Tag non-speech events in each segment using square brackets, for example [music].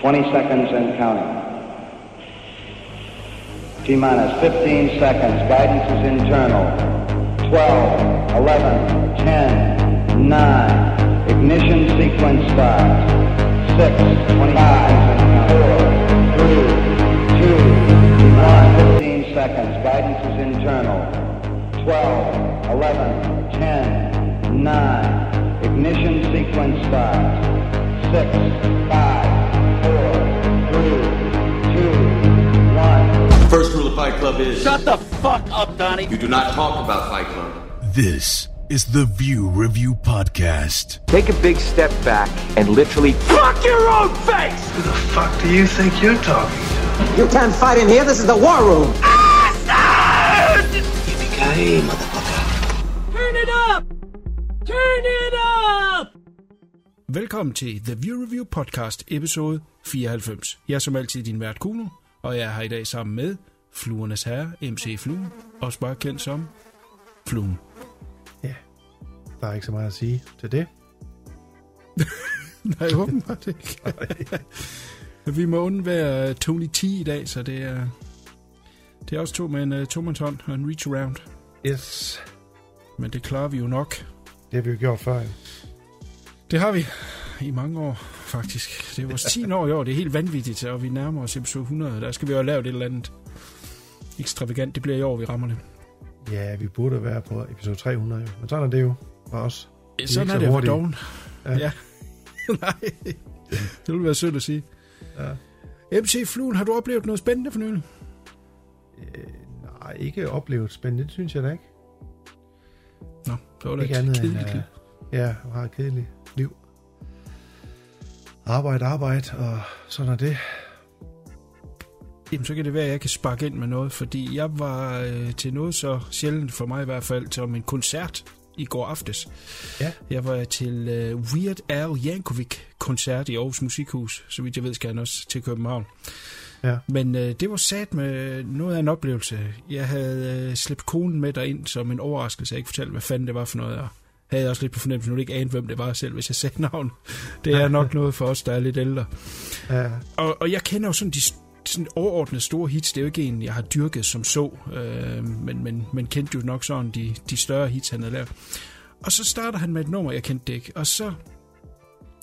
20 seconds and counting. T minus 15 seconds. Guidance is internal. 12, 11, 10, 9. Ignition sequence starts. 6, 25, 4, 3, 2, 1. 15 seconds. Guidance is internal. 12, 11, 10, 9. Ignition sequence starts. 6, 5, First rule of Fight Club is Shut the fuck up, Donnie. you do not talk about Fight Club. This is the View Review Podcast. Take a big step back and literally fuck your own face! Who the fuck do you think you're talking to? You can't fight in here. This is the war room. Yippee-ki-yay, motherfucker. Turn it up! Turn it up! Velkommen til The View Review Podcast, episode 94. Jeg er som altid din vært Kuno, og jeg er her i dag sammen med Fluernes Herre, MC Fluen, også bare kendt som Fluen. Ja, der er ikke så meget at sige til det. [laughs] Nej, åbenbart ikke. Vi må undvære Tony T i dag, så det er, det er også to med en uh, tomandshånd og en reach around. Yes, Men det klarer vi jo nok. det har vi jo gjort før. Det har vi i mange år, faktisk. Det er vores [laughs] 10 år i år. Det er helt vanvittigt, og vi nærmer os episode 100. Der skal vi jo have lavet et eller andet ekstravagant. Det bliver i år, vi rammer det. Ja, vi burde være på episode 300 jo. Men sådan er det jo for os. Vi Sådan er så det for doven. Ja. Ja. [laughs] Nej, det ville være sødt at sige. Ja. MC Fluen, har du oplevet noget spændende for nylig? Nej, ikke oplevet spændende, det synes jeg da ikke. Nå, det var da ikke et andet end, kedeligt liv. uh, ja, jeg har et kedeligt liv. Arbejde, arbejde, og sådan er det. Jamen, så kan det være, at jeg kan sparke ind med noget, fordi jeg var øh, til noget så sjældent for mig i hvert fald, som en koncert i går aftes. Ja. Jeg var til øh, Weird Al Yankovic-koncert i Aarhus Musikhus. Så vidt jeg ved, skal han også til København. Ja. Men øh, det var sat med noget af en oplevelse. Jeg havde øh, slæbt konen med derind som en overraskelse. Jeg ikke fortalte, hvad fanden det var for noget. Og havde også lidt på fornemmelsen, at hun ikke anede, hvem det var selv, hvis jeg sagde navn. Det er nok noget for os, der er lidt ældre. Ja, Og, og jeg kender jo sådan de sådan overordnede store hits. Det er jo ikke en, jeg har dyrket som så, øh, men, men, men kendte jo nok sådan de, de større hits, han havde lavet. Og så starter han med et nummer, jeg kendte det ikke. Og så,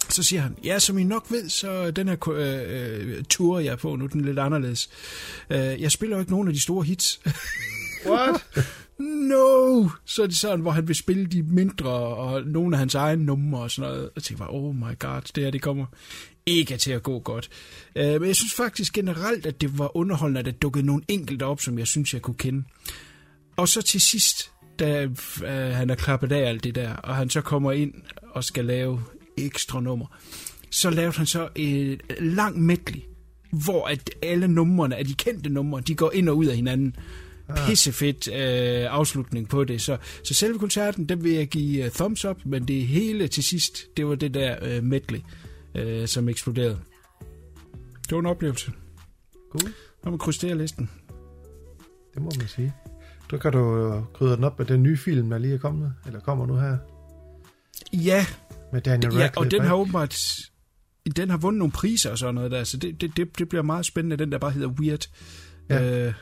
så siger han, ja, som I nok ved, så den her øh, øh, tur, jeg er på nu, den er lidt anderledes. Øh, jeg spiller jo ikke nogen af de store hits. What? [laughs] no! Så er det sådan, hvor han vil spille de mindre, og nogle af hans egne numre og sådan noget. Og jeg tænkte bare, oh my god, det her, det kommer ikke til at gå godt. Uh, men jeg synes faktisk generelt, at det var underholdende, at der dukkede nogle enkelte op, som jeg synes, jeg kunne kende. Og så til sidst, da uh, han er klappet af alt det der, og han så kommer ind og skal lave ekstra nummer, så lavede han så et lang medley, hvor at alle numrene, af de kendte numre, de går ind og ud af hinanden. Pissefedt øh, afslutning på det. Så, så selve koncerten, den vil jeg give uh, thumbs up, men det hele til sidst, det var det der uh, medley, uh, som eksploderede. Det var en oplevelse. Cool. Når man krydser listen. Det må man sige. Du kan du øh, krydre den op med den nye film, der lige er kommet, eller kommer nu her, Ja, med Daniel ja Radcliffe. og den har åbenbart den har vundet nogle priser og sådan noget der, så det, det, det, det bliver meget spændende, den der bare hedder Weird Ja. ja. øh,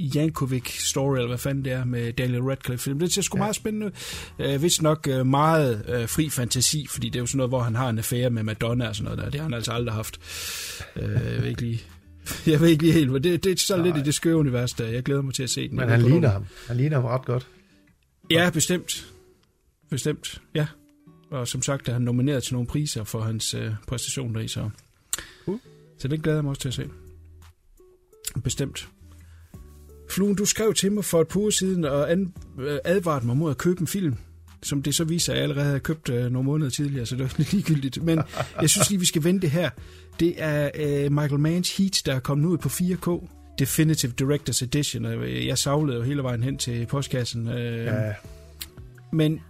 Yankovic Story, eller hvad fanden det er, med Daniel Radcliffe film. Det ser sgu Ja. meget spændende ud. Øh, vist nok øh, meget øh, fri fantasi, fordi det er jo sådan noget, hvor han har en affære med Madonna og sådan noget der. Det har han altså aldrig haft. Øh, jeg ved ikke lige... [laughs] Jeg ved ikke lige helt, men det, det er så lidt i det skøve univers der. Jeg glæder mig til at se den. Men han ligner ham. Han ligner ham ret godt. Ja, bestemt. Bestemt, ja. Og som sagt er han nomineret til nogle priser for hans øh, præstation deri, så... Cool. Så den glæder jeg mig også til at se. Bestemt. Fluen, du skrev til mig for et par uger siden og øh, advarede mig mod at købe en film, som det så viser, at jeg allerede havde købt øh, nogle måneder tidligere, så det var lidt [laughs] ligegyldigt. Men jeg synes lige, vi skal vente her. Det er øh, Michael Manns Heat, der er kommet ud på 4K. Definitive Director's Edition, jeg savlede jo hele vejen hen til postkassen. Øh, Ja, men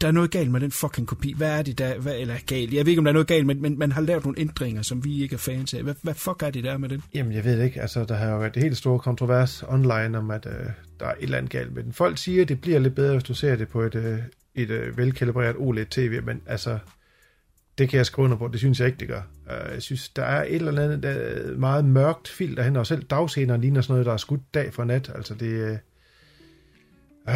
der er noget galt med den fucking kopi. Hvad er det der? Hvad, eller galt? Jeg ved ikke, om der er noget galt, men, men man har lavet nogle ændringer, som vi ikke er fans af. Hvad, hvad fuck er det der med den? Jamen, jeg ved ikke. Altså, der har jo været det helt store kontrovers online om, at øh, der er et eller andet galt med den. Folk siger, at det bliver lidt bedre, hvis du ser det på et, øh, et øh, velkalibreret OLED-TV, men altså, Det kan jeg skrive under på, det synes jeg ikke, det gør. Uh, jeg synes, der er et eller andet der øh, meget mørkt filter hen, og selv dagscenerne ligner sådan noget, der er skudt dag for nat. Altså det... Øh, Uh,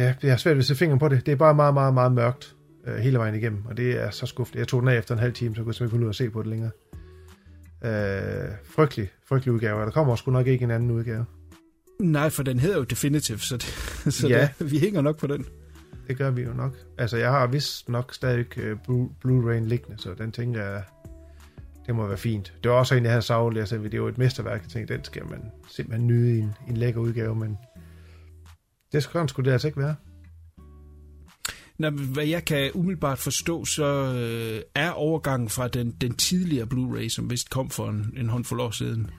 ja, jeg har svært ved at se fingeren på det. Det er bare meget, meget, meget mørkt uh, hele vejen igennem, og det er så skuffende. Jeg tog den af efter en halv time, så kunne jeg simpelthen ikke finde ud at se på det længere. Uh, frygtelig, frygtelig udgave, og der kommer også nok ikke en anden udgave. Nej, for den hedder jo Definitive, så, det, [laughs] så Ja. det, vi hænger nok på den. Det gør vi jo nok. Altså, jeg har vist nok stadig uh, Blu- Blu-ray liggende, så den tænker jeg, det må være fint. Det var også en, jeg havde savlet. Jeg sagde, det er jo et mesterværk. Jeg tænkte, den skal man simpelthen nyde i en, en lækker udgave, men det skulle, skulle det altså ikke være. Nå, hvad jeg kan umiddelbart forstå, så øh, er overgangen fra den, den tidligere Blu-ray, som vist kom for en, en håndfuld år siden,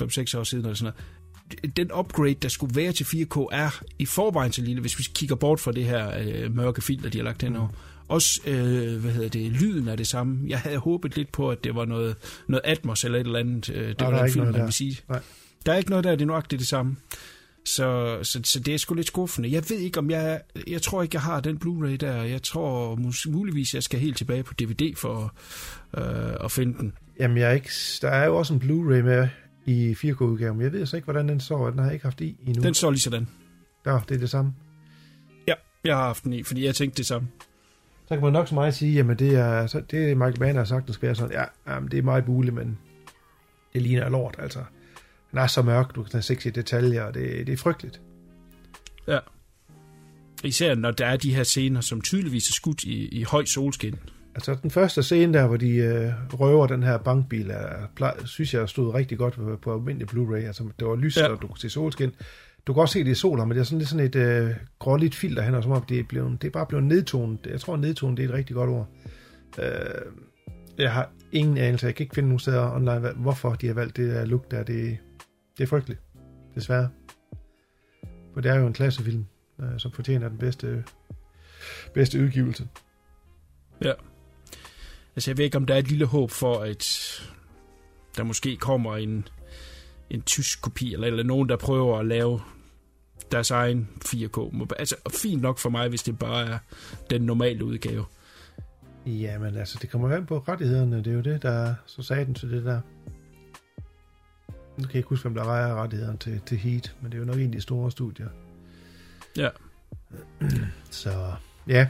5-6 år siden eller sådan noget, den upgrade, der skulle være til 4K, er i forvejen så lille, hvis vi kigger bort fra det her øh, mørke filter, de har lagt henover. Også, øh, hvad hedder det, lyden er det samme. Jeg havde håbet lidt på, at det var noget, noget Atmos eller et eller andet. Øh, det der var er den ikke film, man der. vil sige. Nej. Der er ikke noget der, det er nøjagtigt det samme. Så, så, så det er sgu lidt skuffende. Jeg ved ikke, om jeg... Jeg tror ikke, jeg har den Blu-ray der. Jeg tror muligvis, jeg skal helt tilbage på DVD for øh, at finde den. Jamen, jeg er ikke, der er jo også en Blu-ray med i 4K-udgaven, men jeg ved altså ikke, hvordan den står, den har jeg ikke haft i endnu. Den står lige sådan. Ja, det er det samme. Ja, jeg har haft den i, fordi jeg tænkte det samme. Så kan man nok så meget sige, jamen det er, så, det er Michael Mann har sagt, det skal være sådan, ja, jamen, det er meget muligt, men det ligner lort, altså. Den er så mørk, du kan se i detaljer, og det, det er frygteligt. Ja. Især når der er de her scener, som tydeligvis er skudt i, i høj solskin. Altså den første scene der, hvor de øh, røver den her bankbil, er, synes jeg stod rigtig godt på, på almindelig Blu-ray. Altså det var lyst, ja. Og du kunne se solskin. Du kan også se det i solen, men det er sådan lidt sådan et øh, gråligt filter hen, og som om det er, blevet, det er bare blevet nedtonet. Jeg tror, nedtonet det er et rigtig godt ord. Øh, jeg har ingen anelse. Jeg kan ikke finde nogen steder online, hvorfor de har valgt det der look der. Det, det er frygteligt. Desværre. For det er jo en klassefilm, øh, som fortjener den bedste, bedste udgivelse. Ja. Altså, jeg ved ikke, om der er et lille håb for, at der måske kommer en, en tysk kopi, eller, eller nogen, der prøver at lave deres egen 4K. Må- Altså, fint nok for mig, hvis det bare er den normale udgave. Jamen altså, det kommer an på rettighederne. Det er jo det, der er så saten til det der. Nu kan jeg ikke huske, hvem der ejer rettighederne til, til Heat, men det er jo nok en af de store studier. Ja. Så ja,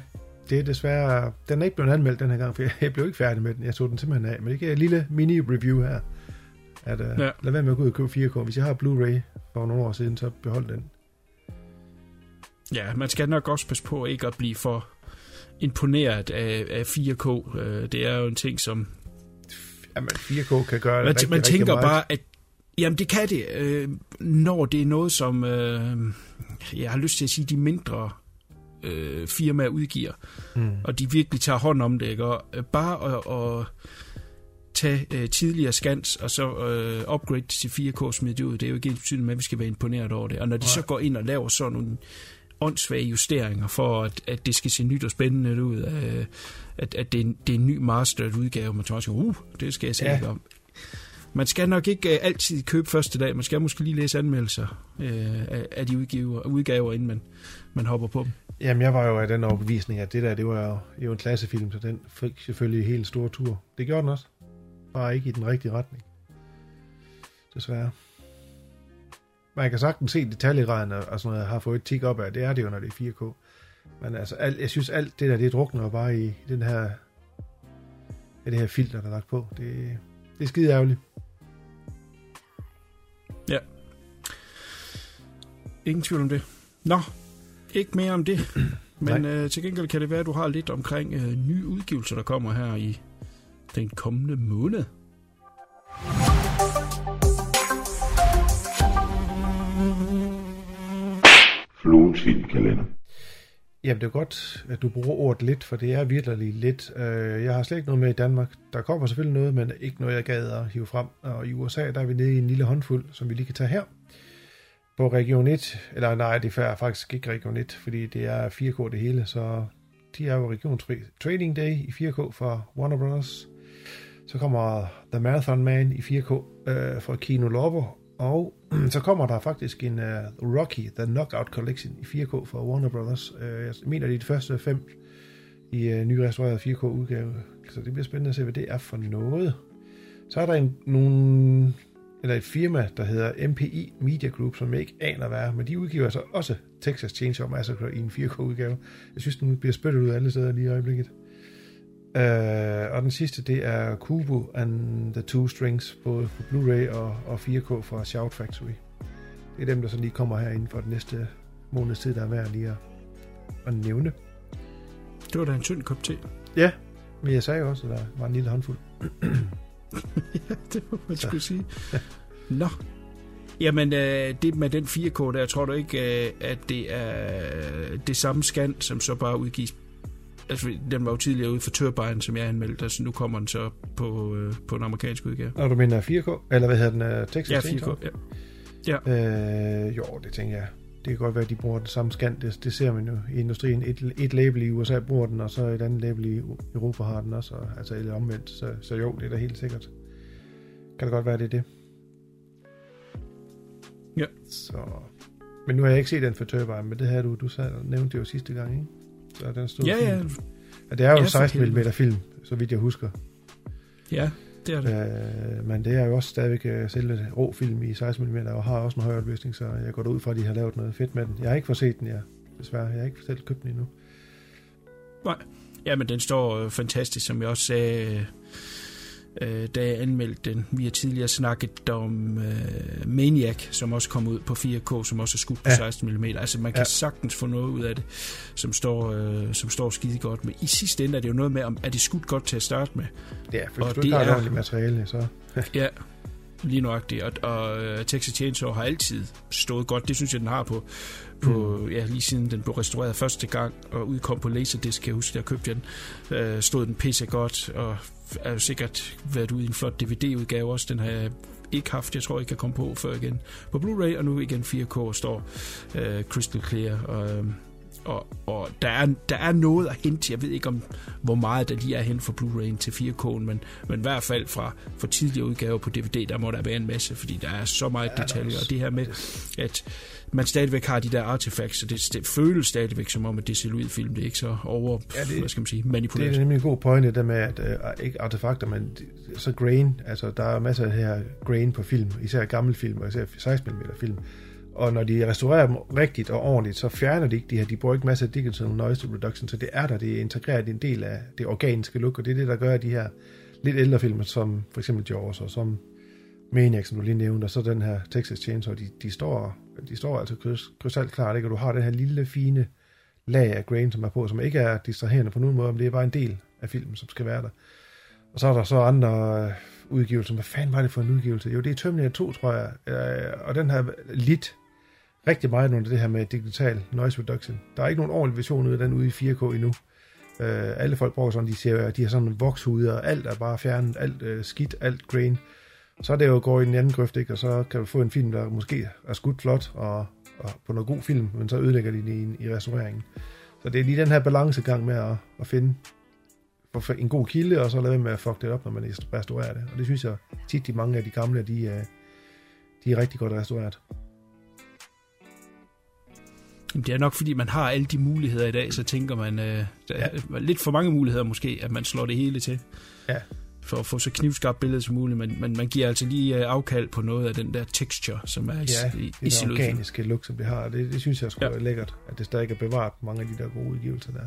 det er desværre... Den er ikke blevet anmeldt den her gang, for jeg, blev ikke færdig med den. Jeg tog den simpelthen af. Men det giver et lille mini-review her. At, uh, ja. Lad være med at gå ud og købe 4K. Hvis jeg har Blu-ray for nogle år siden, så behold den. Ja, man skal nok også passe på ikke at blive for imponeret af, af 4K. Øh, Det er jo en ting, som Jamen, 4K kan gøre man, rigtig, man rigtig tænker meget. bare, at jamen det kan det, øh, når det er noget, som øh, jeg har lyst til at sige, de mindre øh, firmaer udgiver, Mm. og de virkelig tager hånd om det, ikke? Og øh, bare at, at tage øh, tidligere scans, og så øh, upgrade til 4K smide det ud, det er jo ikke ens betydende med, at vi skal være imponeret over det. Og når de så går ind og laver sådan nogle åndssvage justeringer for, at, at det skal se nyt og spændende ud, øh, at, at det, er en, det er en ny mastered udgave, man tror også, uh, det skal jeg se Ja. ja. om. Man skal nok ikke øh, altid købe første dag, man skal måske lige læse anmeldelser øh, af, de udgiver, udgaver, inden man, man hopper på dem. Jamen, jeg var jo af den overbevisning, at det der, det var jo, jo en klassefilm, så den fik selvfølgelig helt stor tur. Det gjorde den også. Bare ikke i den rigtige retning. Desværre. Man kan sagtens se detaljegraden og sådan noget, har fået et tik op af. Det er det jo, når det er 4K. Men altså, alt, jeg synes, alt det der, det drukner bare i den her, ja, det her filter, der er lagt på. Det, det er skide ærgerligt. Ingen tvivl om det. Nå, ikke mere om det. [clears throat] Men øh, til gengæld kan det være, at du har lidt omkring øh, nye udgivelser, der kommer her i den kommende måned. Fluens filmkalender. Jamen, det er godt, at du bruger ordet lidt, for det er virkelig lidt. Øh, Jeg har slet ikke noget med i Danmark. Der kommer selvfølgelig noget, men ikke noget, jeg gad at hive frem. Og i USA, der er vi nede i en lille håndfuld, som vi lige kan tage her. På Region 1, eller nej, det er faktisk ikke Region 1, fordi det er 4K det hele, så de er jo Region 3. Trading Day i 4K fra Warner Bros. Så kommer The Marathon Man i 4K øh, fra Kino Lobo, Og [clears throat] så kommer der faktisk en uh, Rocky The Knockout Collection i 4K fra Warner Bros. Uh, øh, jeg mener, det er de første fem i øh, uh, nyrestaureret 4K udgave så det bliver spændende at se, hvad det er for noget. Så er der en, nogle, eller et firma, der hedder MPI Media Group, som jeg ikke aner hvad er, men de udgiver altså også Texas Chainsaw Massacre i en 4K-udgave. Jeg synes, den bliver spyttet ud alle steder lige i øjeblikket. Uh, og den sidste, det er Kubo and the Two Strings, både på Blu-ray og, og 4K fra Shout Factory. Det er dem, der så lige kommer her inden for den næste måneds tid, der er værd lige at, at nævne. Det var da en tynd kop te. Ja, men jeg sagde også, at der var en lille håndfuld. [clears throat] [laughs] ja, det må man skulle sige. Nå. Jamen, øh, det med den 4K der, tror du ikke, øh, at det er det samme scan, som så bare udgives altså, den var jo tidligere ude for Turbine, som jeg anmeldte, altså nu kommer den så på, øh, på en amerikansk udgave. Og du mener 4K? Eller hvad hedder den? Uh, Texas ja, 4K, ja. ja. Øh, jo, det tænker jeg. Det kan godt være, at de bruger den samme scan. Det, det ser man jo i industrien. Et, et label i USA bruger den, og så et andet label i Europa har den også. Og, altså eller omvendt. Så, så jo, det er da helt sikkert. Kan det godt være, det er det. Ja. Så... Men nu har jeg ikke set den for Turbine, men det her du, du sagde, nævnte det jo sidste gang, ikke? Så den stod ja, ja. ja. Det er jo ja, 16 mm film, så vidt jeg husker. Ja, det er det. Øh, men det er jo også stadigvæk uh, selve rå film i 16 mm, og har også en højere opløsning, så jeg går ud fra, at de har lavet noget fedt med den. Jeg har ikke fået set den, ja. Desværre. Jeg har ikke selv købt den endnu. Nej. Ja, men den står øh, fantastisk, som jeg også sagde øh, da jeg anmeldte den. Vi har tidligere snakket om øh, Maniac, som også kom ud på 4K, som også er skudt på ja. 16 mm. Altså man kan ja. sagtens få noget ud af det, som står, øh, som står skide godt. Men i sidste ende er det jo noget med, om er det skudt godt til at starte med. Ja, for hvis du ikke har ordentligt materiale, så... [laughs] ja, lige nøjagtigt. Og, og uh, Texas Chainsaw har altid stået godt. Det synes jeg, den har på, på mm. ja, lige siden den blev restaureret første gang og udkom på Laserdisc, kan jeg huske, jeg købte den, uh, stod den pisse godt, og er jo sikkert været ude i en flot DVD-udgave også. Den har jeg ikke haft, jeg tror ikke, jeg kom på før igen på Blu-ray, og nu igen 4K står uh, Crystal Clear. Og, um, og, og der, er, der er noget at hente. Jeg ved ikke, om hvor meget der lige er hen fra Blu-ray til 4K, men, men i hvert fald fra, fra tidligere udgaver på DVD, der må der være en masse, fordi der er så meget ja, detaljer. Og det her med, at man stadigvæk har de der artefacts, så det, det føles stadigvæk som om, at det ser ud film. Det er ikke så over, ja, det, hvad skal man sige, manipuleret. Det er nemlig en god pointe, der med, at uh, ikke artefakter, men så grain, altså der er masser af her grain på film, især gamle film, og især 16 mm film, og når de restaurerer dem rigtigt og ordentligt, så fjerner de ikke de her, de bruger ikke masser af digital noise reduction, så det er der, det er integreret i en del af det organiske look, og det er det, der gør de her lidt ældre film, som for eksempel Jaws og som Maniac, som du lige nævnte, og så den her Texas Chainsaw, de, de står, de står altså krystalklart, ikke? og du har den her lille, fine lag af grain, som er på, som ikke er distraherende på nogen måde, men det er bare en del af filmen, som skal være der. Og så er der så andre øh, udgivelser. Hvad fanden var det for en udgivelse? Jo, det er Terminator 2, tror jeg. Øh, og den her lidt rigtig meget under det her med digital noise reduction. Der er ikke nogen ordentlig version ud af den ude i 4K endnu. Øh, alle folk bruger sådan, de ser, de har sådan en vokshude, og alt er bare fjernet, alt øh, skidt, alt grain. Så er det jo går i den anden grøft, ikke? og så kan du få en film, der måske er skudt flot, og, og på noget god film, men så ødelægger de den i, i restaureringen. Så det er lige den her balancegang med at, at finde en god kilde, og så lade med at fuck det op, når man restaurerer det. Og det synes jeg tit, de mange af de gamle, de, øh, de er rigtig godt restaureret. Det er nok, fordi man har alle de muligheder i dag, så tænker man, øh, der er ja. lidt for mange muligheder måske, at man slår det hele til. Ja. For at få så knivskarpt billede som muligt, men, men man giver altså lige øh, afkald på noget af den der texture, som er ja, i, i det organiske look, som det har. Det, det synes jeg sgu ja. er lækkert, at det stadig er bevaret mange af de der gode udgivelser der.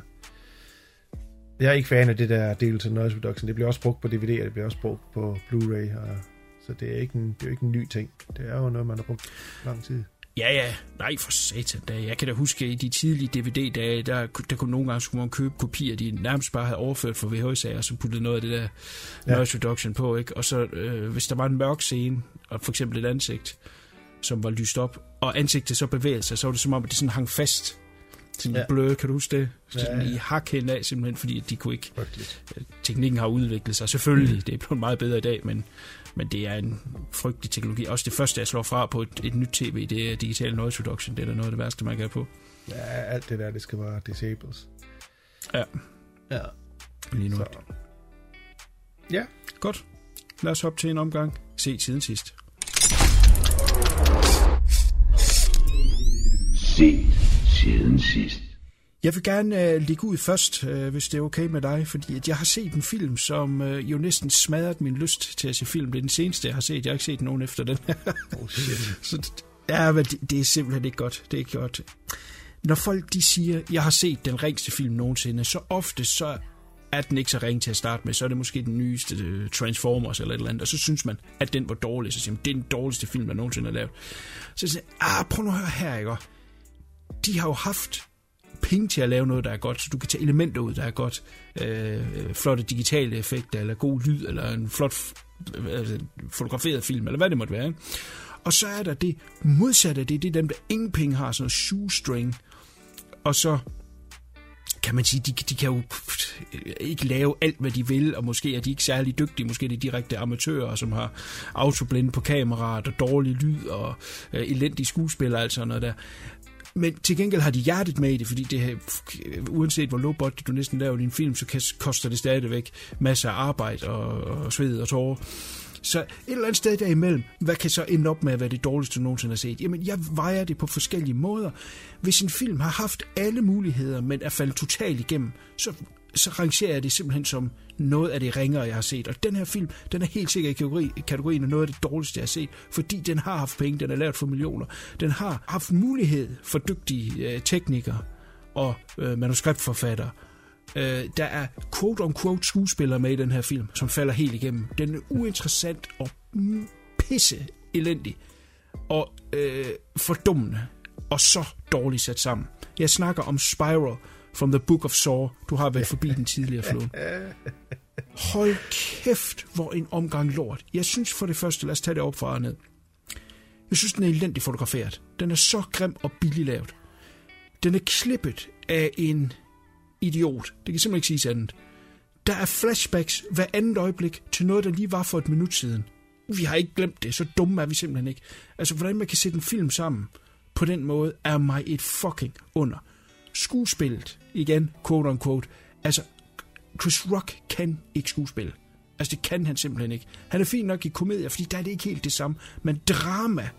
Jeg er ikke fan af det der del til noise reduction. Det bliver også brugt på DVD, og det bliver også brugt på Blu-ray. Og, så det er, ikke en, det er jo ikke en ny ting. Det er jo noget, man har brugt lang tid. Ja, ja. Nej, for satan da. Jeg kan da huske, i de tidlige DVD-dage, der, der kunne nogle gange skulle man købe kopier, de nærmest bare havde overført fra VHS'er, og så puttede noget af det der ja. noise reduction på, ikke? Og så, øh, hvis der var en mørk scene, og for eksempel et ansigt, som var lyst op, og ansigtet så bevægede sig, så var det som om, at det sådan hang fast. Sådan ja. bløde, kan du huske det? Sådan ja, ja. i hak hen af, simpelthen, fordi de kunne ikke... Frygteligt. Teknikken har udviklet sig, selvfølgelig. Mm. Det er blevet meget bedre i dag, men men det er en frygtelig teknologi. Også det første, jeg slår fra på et, et nyt tv, det er digital noise reduction. Det er da noget af det værste, man kan på. Ja, alt det der, det skal bare disables. Ja. Ja. Lige nu. Så. Ja. Godt. Lad os hoppe til en omgang. Se tiden sidst. Se siden sidst. Jeg vil gerne øh, ligge ud først, øh, hvis det er okay med dig, fordi at jeg har set en film, som øh, jo næsten smadret min lyst til at se film. Det er den seneste, jeg har set. Jeg har ikke set nogen efter den. [laughs] Oh shit. [laughs] Så ja, men det, det er simpelthen ikke godt. Det er ikke godt. Når folk de siger, jeg har set den ringste film nogensinde, så ofte så er den ikke så ring til at starte med. Så er det måske den nyeste øh, Transformers eller et eller andet, og så synes man, at den var dårlig. Så siger man, det er den dårligste film, der nogensinde er lavet. Så siger jeg, ah, prøv nu at høre her, ikke? De har jo haft penge til at lave noget, der er godt, så du kan tage elementer ud, der er godt. Øh, flotte digitale effekter, eller god lyd, eller en flot øh, fotograferet film, eller hvad det måtte være. Ikke? Og så er der det modsatte af det, det er dem, der ingen penge har, sådan noget shoestring. Og så kan man sige, de, de kan jo ikke lave alt, hvad de vil, og måske er de ikke særlig dygtige, måske er de direkte amatører, som har autoblinde på kameraet, og dårlig lyd, og øh, elendige skuespillere, altså sådan noget der. Men til gengæld har de hjertet med i det, fordi det her, øh, uanset hvor low budget du næsten laver din film, så koster det stadigvæk masser af arbejde og, og sved og tårer. Så et eller andet sted derimellem, hvad kan så ende op med at være det dårligste, du nogensinde har set? Jamen, jeg vejer det på forskellige måder. Hvis en film har haft alle muligheder, men er faldet totalt igennem, så, så rangerer jeg det simpelthen som noget af det ringere, jeg har set. Og den her film, den er helt sikkert i kategori, kategorien af noget af det dårligste, jeg har set, fordi den har haft penge, den er lavet for millioner. Den har haft mulighed for dygtige øh, teknikere og øh, manuskriptforfattere Øh, der er quote-on-quote skuespillere med i den her film, som falder helt igennem. Den er uinteressant og pisse elendig og øh, fordummende og så dårligt sat sammen. Jeg snakker om Spiral from the Book of Saw. Du har været forbi den tidligere flod. [laughs] Hold kæft, hvor en omgang lort. Jeg synes for det første, lad os tage det op fra ned. Jeg synes, den er elendigt fotograferet. Den er så grim og billig lavet. Den er klippet af en idiot. Det kan simpelthen ikke sige andet. Der er flashbacks hver andet øjeblik til noget, der lige var for et minut siden. Vi har ikke glemt det, så dumme er vi simpelthen ikke. Altså, hvordan man kan sætte en film sammen på den måde, er mig et fucking under. Skuespillet, igen, quote on quote, altså, Chris Rock kan ikke skuespille. Altså, det kan han simpelthen ikke. Han er fin nok i komedier, fordi der er det ikke helt det samme. Men drama,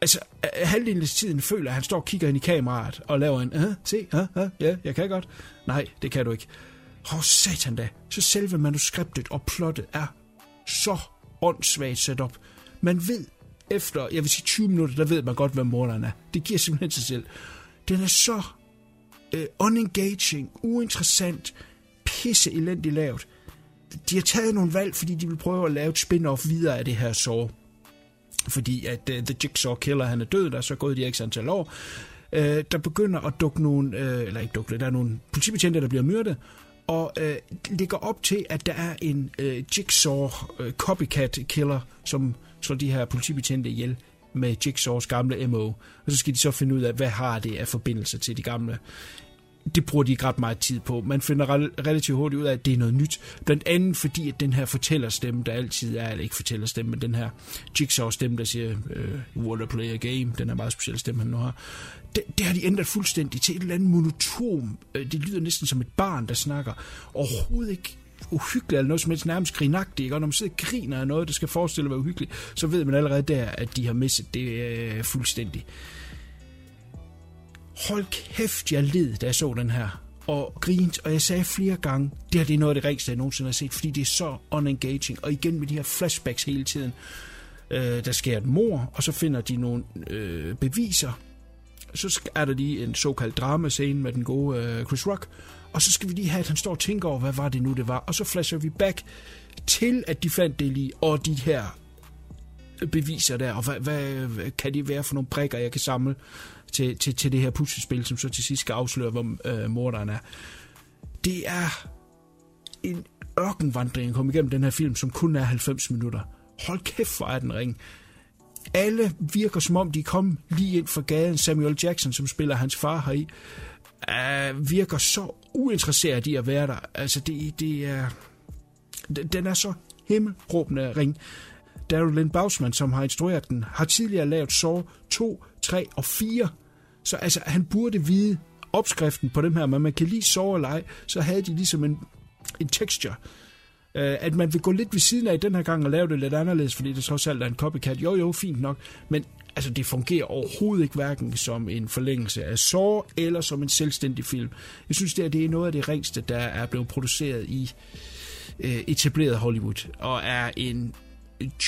altså, halvdelen af tiden føler, at han står og kigger ind i kameraet og laver en, uh, se, uh, uh, ja, jeg kan godt. Nej, det kan du ikke. Åh, oh, satan da. Så selve manuskriptet og plottet er så åndssvagt sat op. Man ved efter, jeg vil sige 20 minutter, der ved man godt, hvad morderen er. Det giver simpelthen sig selv. Den er så uh, unengaging, uinteressant, pisse elendigt lavt. De har taget nogle valg, fordi de vil prøve at lave et spin-off videre af det her sår fordi at uh, The Jigsaw Killer han er død, der er så gået de ekstra antal år. Uh, der begynder at dukke nogle, uh, eller ikke dukke, der er nogle politibetjente, der bliver myrdet, og uh, ligger op til, at der er en uh, Jigsaw uh, copycat killer, som slår de her politibetjente ihjel med Jigsaws gamle MO. Og så skal de så finde ud af, hvad har det af forbindelse til de gamle det bruger de ikke ret meget tid på. Man finder relativt hurtigt ud af, at det er noget nyt. Blandt andet fordi, at den her fortællerstemme, der altid er, eller ikke fortællerstemme, men den her Jigsaw-stemme, der siger, øh, uh, what a play a game, den er meget speciel stemme, han nu har, det, det har de ændret fuldstændig til et eller andet monotom. Øh, det lyder næsten som et barn, der snakker. Overhovedet ikke uhyggeligt eller noget som helst nærmest grinagtigt. Og når man sidder og griner af noget, der skal forestille at være uhyggeligt, så ved man allerede der, at de har misset det øh, fuldstændig hold kæft, jeg led, da jeg så den her. Og grint, og jeg sagde flere gange, det her det er noget af det rigtigste, jeg nogensinde har set, fordi det er så unengaging. Og igen med de her flashbacks hele tiden. Øh, der sker et mor, og så finder de nogle øh, beviser. Så er der lige en såkaldt dramascene med den gode øh, Chris Rock. Og så skal vi lige have, at han står og tænker over, hvad var det nu, det var. Og så flasher vi back til, at de fandt det lige, og de her beviser der, og hvad, hvad kan de være for nogle brækker, jeg kan samle til, til, til det her puslespil, som så til sidst skal afsløre, hvor øh, morderen er. Det er en ørkenvandring at komme igennem den her film, som kun er 90 minutter. Hold kæft, hvor er den ring. Alle virker som om, de kom lige ind fra gaden. Samuel Jackson, som spiller hans far heri, øh, virker så uinteresseret i at være der. Altså, det, det er... Den er så himmelråbende ring. Daryl Lynn Bausman, som har instrueret den, har tidligere lavet Saw 2, 3 og 4. Så altså, han burde vide opskriften på dem her, men man kan lige sove eller ej, så havde de ligesom en, en texture. Uh, at man vil gå lidt ved siden af den her gang og lave det lidt anderledes, fordi det trods alt er en copycat. Jo, jo, fint nok, men altså, det fungerer overhovedet ikke hverken som en forlængelse af Saw eller som en selvstændig film. Jeg synes, det, er, det er noget af det ringste, der er blevet produceret i øh, etableret Hollywood, og er en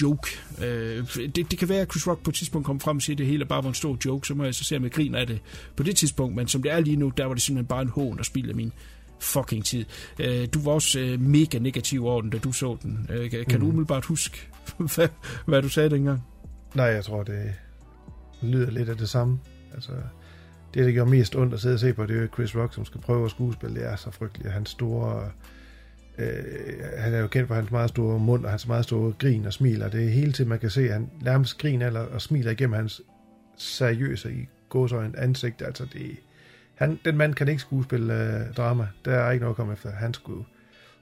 joke. Øh, det, det kan være, at Chris Rock på et tidspunkt kommer frem og siger, at det hele bare var en stor joke, så må jeg så se, om jeg griner af det på det tidspunkt, men som det er lige nu, der var det simpelthen bare en hån og spil af min fucking tid. Øh, du var også øh, mega negativ over den, da du så den. Øh, kan mm. du umiddelbart huske, [laughs] hvad, hvad du sagde dengang? Nej, jeg tror, det lyder lidt af det samme. Altså, det, der gjorde mest ondt at sidde og se på, det er Chris Rock, som skal prøve at skuespille. Det er så frygteligt. Hans store... Øh, øh, han er jo kendt for hans meget store mund, og hans meget store grin og smil, og Det er hele tiden, man kan se, at han nærmest griner eller, og smiler igennem hans seriøse i gåsøjne ansigt. Altså, det, han, den mand kan ikke skuespille øh, drama. Der er ikke noget at komme efter. Han skulle...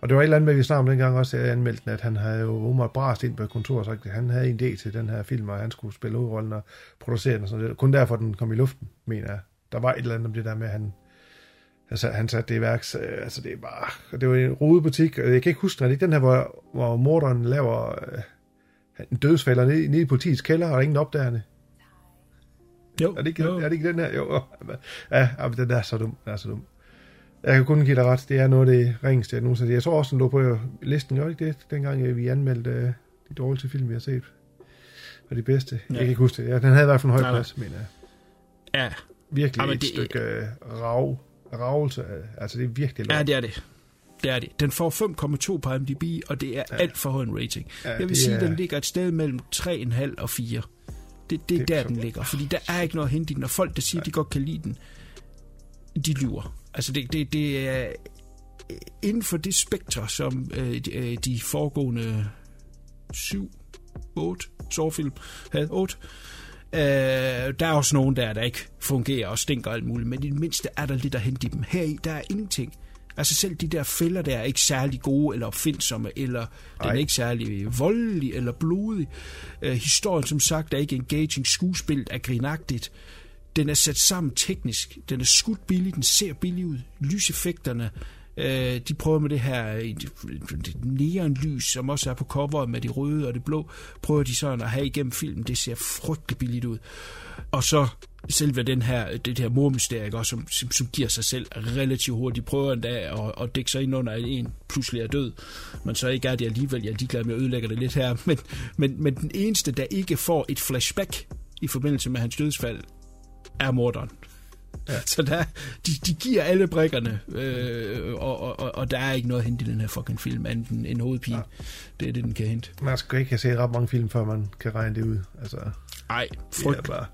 Og det var et eller andet med, vi snakkede om dengang også, at jeg anmeldte den, at han havde jo umiddelbart brast ind på kontoret og sagt, at han havde en idé til den her film, og han skulle spille hovedrollen og producere den og sådan noget. Kun derfor, den kom i luften, mener jeg. Der var et eller andet om det der med, at han, altså, han satte det i værks. Altså, det er bare... Det var en rodebutik. Jeg kan ikke huske, er det ikke den her, hvor, hvor morderen laver øh, en dødsfælder ned, ned i politiets kælder, og der er ingen opdagerne? Jo, er det ikke, jo. Er det ikke den her? Jo. [laughs] Ja, ja den er så dum. Den er så dum. Jeg kan kun give dig ret. Det er noget af det ringeste, jeg nogensinde Jeg tror også, den lå på listen. Gør ikke det, dengang vi anmeldte uh, de dårligste film, vi har set? Og de bedste. Ja. Jeg kan ikke huske det. Ja, den havde i hvert fald en høj plads, men uh, ja. virkelig Ja, men et det- stykke uh, rav, ravelse. af- Altså, det er virkelig Ja, lort. det er det. Det er det. Den får 5,2 på IMDb, og det er ja. alt for høj en rating. Ja, Ja, jeg vil sige, er- den ligger et sted mellem 3,5 og 4. Det, det er Det der, er den så- ligger. Fordi der er ikke noget at hente den, og folk, der siger, at de godt kan lide den, de lyver. Altså, det, det, det er inden for det spektre, som øh, de, øh, de foregående 7, 8 sårfilm havde, 8, Øh, der er også nogen der, der ikke fungerer og stinker alt muligt, men i det mindste er der lidt at hente i dem. Her i, der er ingenting. Altså selv de der fælder der er ikke særlig gode eller opfindsomme, eller den er Ej. ikke særlig voldelig eller blodig. Øh, historien som sagt er ikke engaging, skuespillet er grinagtigt. Den er sat sammen teknisk, den er skudt billigt, den ser billig ud. Lyseffekterne, øh, de prøver med det her det neonlys, som også er på coveret med det røde og det blå, prøver de sådan at have igennem filmen. Det ser frygtelig billigt ud. Og så selve den her, det her mormysterie, også, som, som, som giver sig selv relativt hurtigt. De prøver endda at, at dække sig ind under, at en pludselig er død. Men så ikke er det alligevel. Jeg er ligeglad med at ødelægge det lidt her. [laughs] Men, men, men den eneste, der ikke får et flashback i forbindelse med hans dødsfald, er morderen. Ja. [laughs] Så der, de, de giver alle brikkerne, øh, og, og, og, der er ikke noget at hente i den her fucking film, andet end en hovedpine. Ja. Det er det, den kan hente. Man skal ikke have set ret mange film, før man kan regne det ud. Altså, Ej, det er frygt. bare...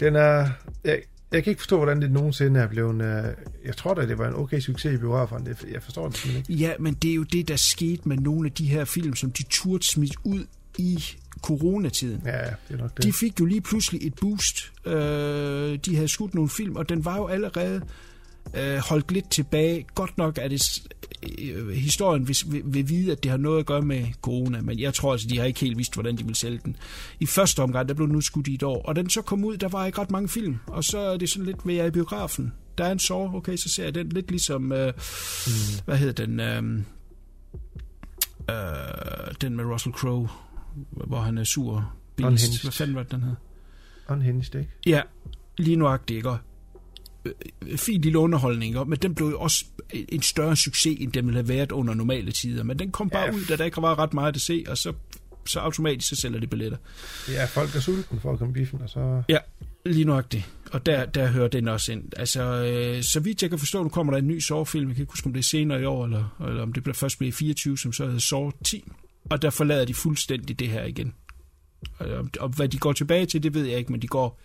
Den er... Jeg, jeg kan ikke forstå, hvordan det nogensinde er blevet... Uh, jeg tror da, det var en okay succes i biograferne. Det, jeg forstår det ikke. Ja, men det er jo det, der skete med nogle af de her film, som de turde smidt ud i coronatiden. Ja, det er nok det. De fik jo lige pludselig et boost. Øh, de havde skudt nogle film, og den var jo allerede øh, holdt lidt tilbage. Godt nok er det øh, historien vil, vil, vil vide, at det har noget at gøre med corona, men jeg tror altså, de har ikke helt vidst, hvordan de vil sælge den. I første omgang, der blev den udskudt i et år, og den så kom ud, der var ikke ret mange film, og så er det sådan lidt, ved jeg i biografen. Der er en sår, okay, så ser jeg den lidt ligesom, øh, mm. hvad hedder den, øh, øh, den med Russell Crowe, hvor han er sur. Bilist. Unhinged. Hvad fanden var det, den hed? Unhinged, ikke? Ja, lige nuagtigt, ikke? Øh, fin lille underholdning, ikke? men den blev jo også en større succes, end den ville have været under normale tider. Men den kom bare Ja. ud, da der ikke var ret meget at se, og så, så automatisk så sælger de billetter. Ja, folk er sultne for at komme biffen, og så... Ja, lige nuagtigt. Og der, der hører den også ind. Altså, øh, så vidt jeg kan forstå, nu kommer der en ny Saw-film. Jeg kan ikke huske, om det er senere i år, eller, eller om det bliver først bliver i 24, som så hedder Saw 10. Og der forlader de fuldstændig det her igen. Og, om, og hvad de går tilbage til, det ved jeg ikke, men de går,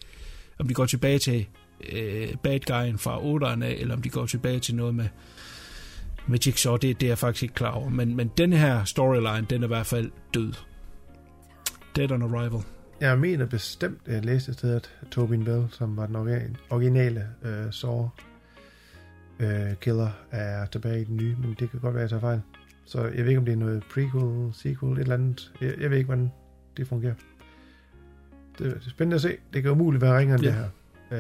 om de går tilbage til øh, bad guyen fra 8'eren af, eller om de går tilbage til noget med, med Jigsaw, det, det er jeg faktisk ikke klar over. Men, men den her storyline, den er i hvert fald død. Dead on Arrival. Jeg mener bestemt, at jeg læste et sted, at Tobin Bell, som var den originale øh, Saw øh, killer, er tilbage i den nye, men det kan godt være, at jeg tager fejl. Så jeg ved ikke, om det er noget prequel, sequel, et eller andet. Jeg, jeg ved ikke, hvordan det fungerer. Det det er spændende at se. Det kan umuligt være ringere end Ja. det her.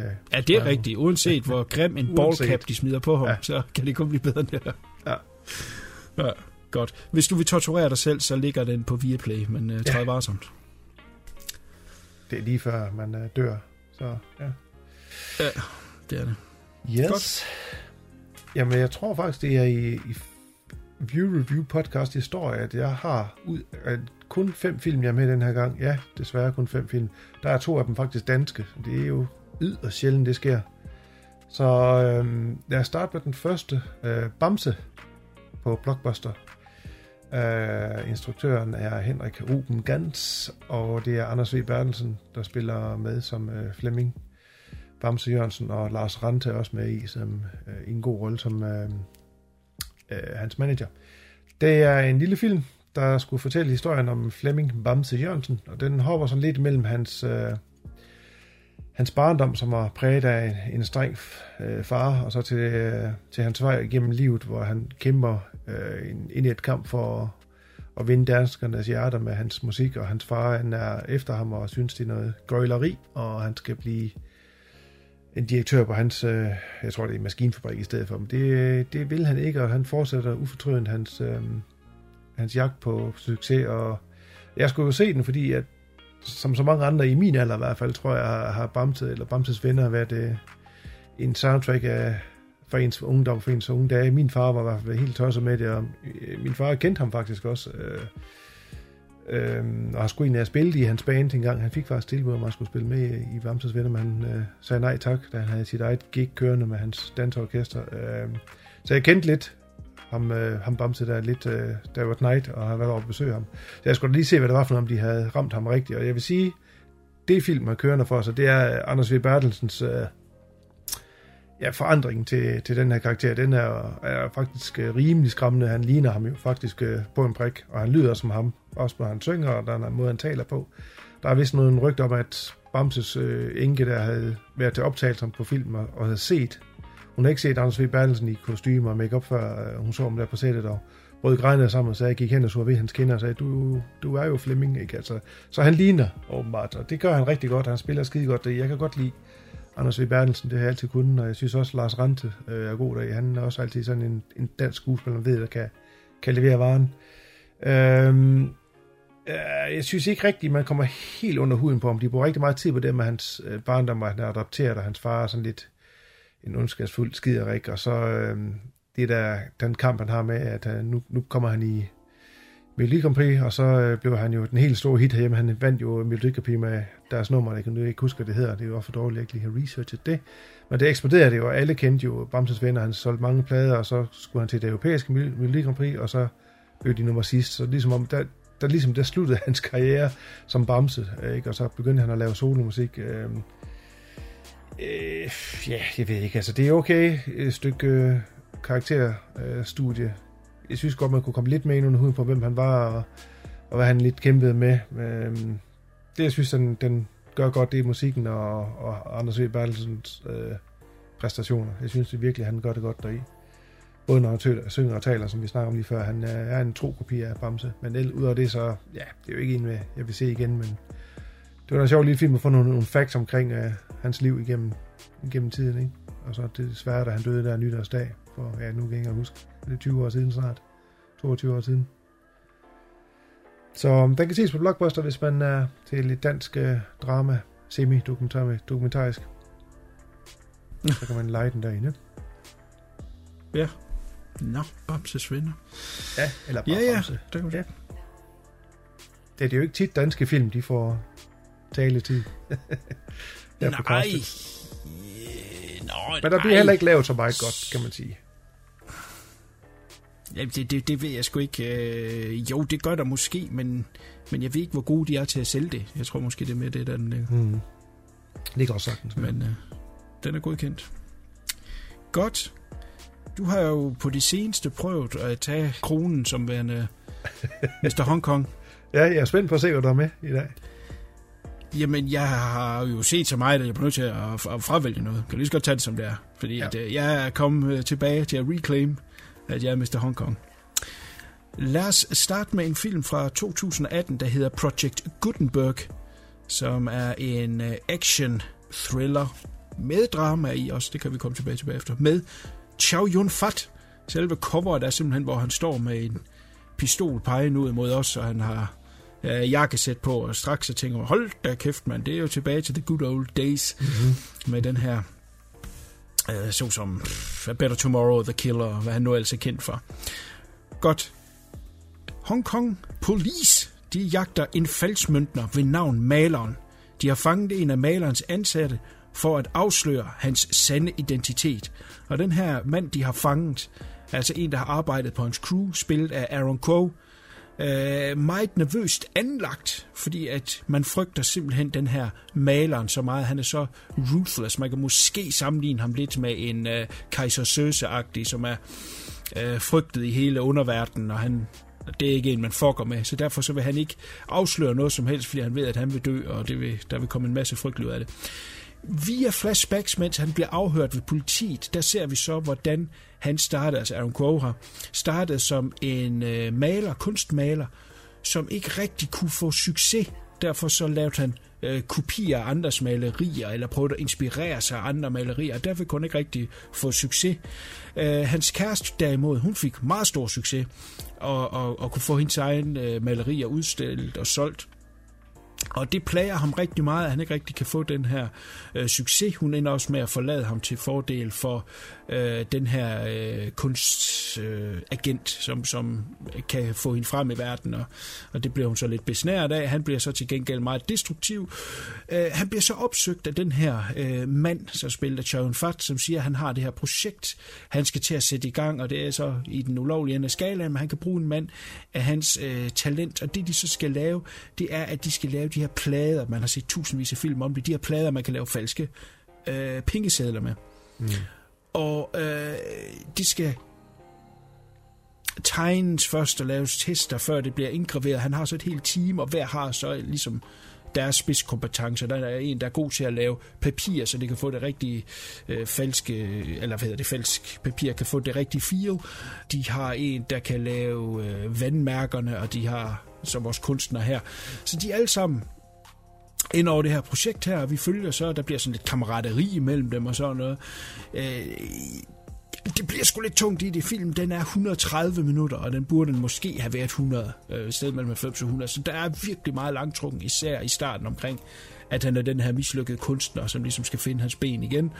Øh, Ja, det er rigtigt. Uanset hvor grim en [laughs] ballcap de smider på ham, Ja. ja. så kan det kun blive bedre end det her. Ja. ja. Godt. Hvis du vil torturere dig selv, så ligger den på Viaplay, men uh, træd varsomt. Det er lige før man uh, dør. Så ja. Ja, det er det. Yes. Godt. Jamen, jeg tror faktisk, det er i, i View Review podcast historie, at jeg har ud af kun fem film, jeg er med den her gang. Ja, desværre kun fem film. Der er to af dem faktisk danske. Det er jo yderst sjældent, det sker. Så øh, lad os starte med den første. Øh, Bamse på Blockbuster. Øh, instruktøren er Henrik Ruben Gans, og det er Anders V. Bertelsen, der spiller med som øh, Flemming Bamse Jørgensen, og Lars Rante er også med i, som, øh, i en god rolle som øh, øh, hans manager. Det er en lille film, der skulle fortælle historien om Flemming Bamse Jørgensen, og den hopper sådan lidt mellem hans, øh, hans barndom, som var præget af en streng øh, far, og så til, øh, til hans vej igennem livet, hvor han kæmper øh, ind i et kamp for at, at vinde danskernes hjerter med hans musik, og hans far han er efter ham og synes, det er noget gøjleri, og han skal blive en direktør på hans, øh, jeg tror det er en maskinfabrik i stedet for, men det, det vil han ikke, og han fortsætter ufortrødent hans, øh, hans jagt på succes, og jeg skulle jo se den, fordi at, som så mange andre i min alder i hvert fald, tror jeg, har, har Bamse eller Bamses venner været øh, en soundtrack af, for ens ungdom, for ens unge dage. Min far var i hvert fald helt tosset med det, og øh, min far kendte ham faktisk også. Øh, øh, og har sgu egentlig have spillet i hans band en gang. Han fik faktisk tilbud om at skulle spille med i Vamses venner, men han øh, sagde nej tak, da han havde sit eget gig kørende med hans dansorkester. Øhm, så jeg kendte lidt ham, øh, ham Bamse der lidt, øh, der var night, og har været over at besøge ham. Så jeg skulle lige se, hvad det var for noget, om de havde ramt ham rigtigt. Og jeg vil sige, det film er kørende for sig, det er Anders V. Bertelsens øh, ja, forandringen til, til den her karakter. Den er, er faktisk øh, rimelig skræmmende. Han ligner ham jo faktisk øh, på en prik, og han lyder som ham, også når han synger, og den måde, han taler på. Der er vist noget en rygte om, at Bamses øh, enke, der havde været til optagelse på film og, og havde set hun har ikke set Anders V. Bertelsen i kostymer og makeup før øh, hun så ham der på sættet og brød grænene sammen, så jeg gik hen og så ved hans kinder og sagde, du, du er jo Flemming, ikke? Altså, så han ligner åbenbart, og det gør han rigtig godt, han spiller skide godt. Jeg kan godt lide Anders V. Bertelsen, det har jeg altid kunnet, og jeg synes også, Lars Rante øh, er god der. Han er også altid sådan en, en dansk skuespiller, der ved, der kan, kan levere varen. Øhm, øh, jeg synes ikke rigtigt, man kommer helt under huden på ham. De bruger rigtig meget tid på det med hans øh, barndom, og han er adopteret, og hans far er sådan lidt en ondskabsfuld skiderik, og så øh, det der, den kamp, han har med, at øh, nu, nu kommer han i Melodi Grand Prix, og så øh, blev han jo den helt store hit herhjemme. Han vandt jo Melodi Grand Prix med deres nummer, jeg kan nu ikke huske, hvad det hedder. Det er jo for dårligt, at jeg ikke lige har researchet det. Men det eksploderede jo, og alle kendte jo Bamses venner. Han solgte mange plader, og så skulle han til det europæiske Melodi Grand Prix, og så blev de nummer sidst. Så ligesom om, der, der ligesom der sluttede [laughs] hans karriere som Bamse, ikke? og så begyndte han at lave solomusik. Øh, Øh, ja, jeg ved ikke. Altså, det er okay. Et stykke øh, karakterstudie. Øh, jeg synes godt, man kunne komme lidt med ind under huden på, hvem han var, og, og hvad han lidt kæmpede med. Øh, det, jeg synes, den, den gør godt, det er musikken og, og Anders V. Bertelsens øh, præstationer. Jeg synes det virkelig, han gør det godt deri. Både når han tøler, synger og taler, som vi snakker om lige før. Han er en tro kopi af Bamse. Men ud af det, så ja, det er jo ikke en, jeg vil se igen, men det var en sjov lille film at få nogle, nogle facts omkring øh, hans liv igennem, igennem tiden, ikke? Og så det svære, da han døde der nytårsdag, for ja, nu kan jeg ikke huske, det er 20 år siden snart, 22 år siden. Så um, den kan ses på Blockbuster, hvis man er til lidt dansk uh, drama, semi-dokumentarisk. Så kan man lege den derinde. Ja. Nå, Bamses venner. Ja, eller bare ja, ja, Bamse. Det, kan ja. det er jo ikke tit danske film, de får taletid. [laughs] Nej. Nej. Nå, Men der bliver heller ikke lavet så meget godt, kan man sige. Det, det, det ved jeg sgu ikke. Øh, jo, det gør der måske, men, men jeg ved ikke, hvor gode de er til at sælge det. Jeg tror måske, det er med det, der den ligger. Mm. Det kan også sagtens. Men øh, den er godkendt. Godt. Du har jo på det seneste prøvet at tage kronen som værende [laughs] Mr. Hong Kong. Ja, jeg er spændt på at se, hvad der er med i dag. Jamen, jeg har jo set så meget, at jeg er nødt til at, at fravælge noget. Kan lige så godt tage det, som det er? Fordi ja. at, øh, jeg er kommet øh, tilbage til at reclaim, at jeg er Mr. Hong Kong. Lad os starte med en film fra 2018, der hedder Project Gutenberg, som er en øh, action-thriller med drama i også, det kan vi komme tilbage til bagefter, med Chow Yun-fat. Selve coveret er simpelthen, hvor han står med en pistol pegende ud mod os, og han har øh, jakkesæt på, og straks så tænker hold da kæft mand, det er jo tilbage til the good old days, mm-hmm. med den her, øh, så som A Better Tomorrow, The Killer, hvad han nu ellers er kendt for. Godt. Hong Kong Police, de jagter en falsmøntner ved navn Maleren. De har fanget en af malerens ansatte for at afsløre hans sande identitet. Og den her mand, de har fanget, er altså en, der har arbejdet på hans crew, spillet af Aaron Crow, øh, meget nervøst anlagt, fordi at man frygter simpelthen den her maleren så meget. Han er så ruthless. Man kan måske sammenligne ham lidt med en øh, Kaiser Søse-agtig, som er øh, frygtet i hele underverdenen, og han det er ikke en, man fucker med, så derfor så vil han ikke afsløre noget som helst, fordi han ved, at han vil dø, og det vil, der vil komme en masse frygt ud af det. Via flashbacks, mens han bliver afhørt ved politiet, der ser vi så, hvordan han startede, altså Aaron Crow startede som en øh, maler, kunstmaler, som ikke rigtig kunne få succes. Derfor så lavede han øh, kopier af andres malerier, eller prøvede at inspirere sig af andre malerier, og derfor kunne han ikke rigtig få succes. Øh, hans kæreste derimod, hun fik meget stor succes, og, og, og kunne få hendes egen øh, malerier udstillet og solgt. Og det plager ham rigtig meget, at han ikke rigtig kan få den her øh, succes. Hun ender også med at forlade ham til fordel for øh, den her øh, kunstagent, øh, som, som kan få hende frem i verden, og, og det bliver hun så lidt besnæret af. Han bliver så til gengæld meget destruktiv. Øh, han bliver så opsøgt af den her øh, mand, som spiller Chow Fat, som siger, at han har det her projekt, han skal til at sætte i gang, og det er så i den ulovlige ende af skalaen, men han kan bruge en mand af hans øh, talent, og det de så skal lave, det er, at de skal lave de her plader, man har set tusindvis af film om det, de her plader, man kan lave falske øh, pengesedler med. Mm. Og øh, de skal tegnes først og laves tester, før det bliver indgraveret. Han har så et helt team, og hver har så ligesom deres spidskompetencer. Der er en, der er god til at lave papir, så det kan få det rigtige øh, falske, eller hvad hedder det, falsk papir kan få det rigtige feel. De har en, der kan lave øh, vandmærkerne, og de har som vores kunstnere her. Så de er alle sammen ind over det her projekt her, og vi følger så, der bliver sådan lidt kammerateri imellem dem og sådan noget. Øh, det bliver sgu lidt tungt i det. Film, den er 130 minutter, og den burde måske have været 100, øh, sted mellem 90 og 100. Så der er virkelig meget langtrukken, især i starten omkring at han er den her mislykkede kunstner, som ligesom skal finde hans ben igen.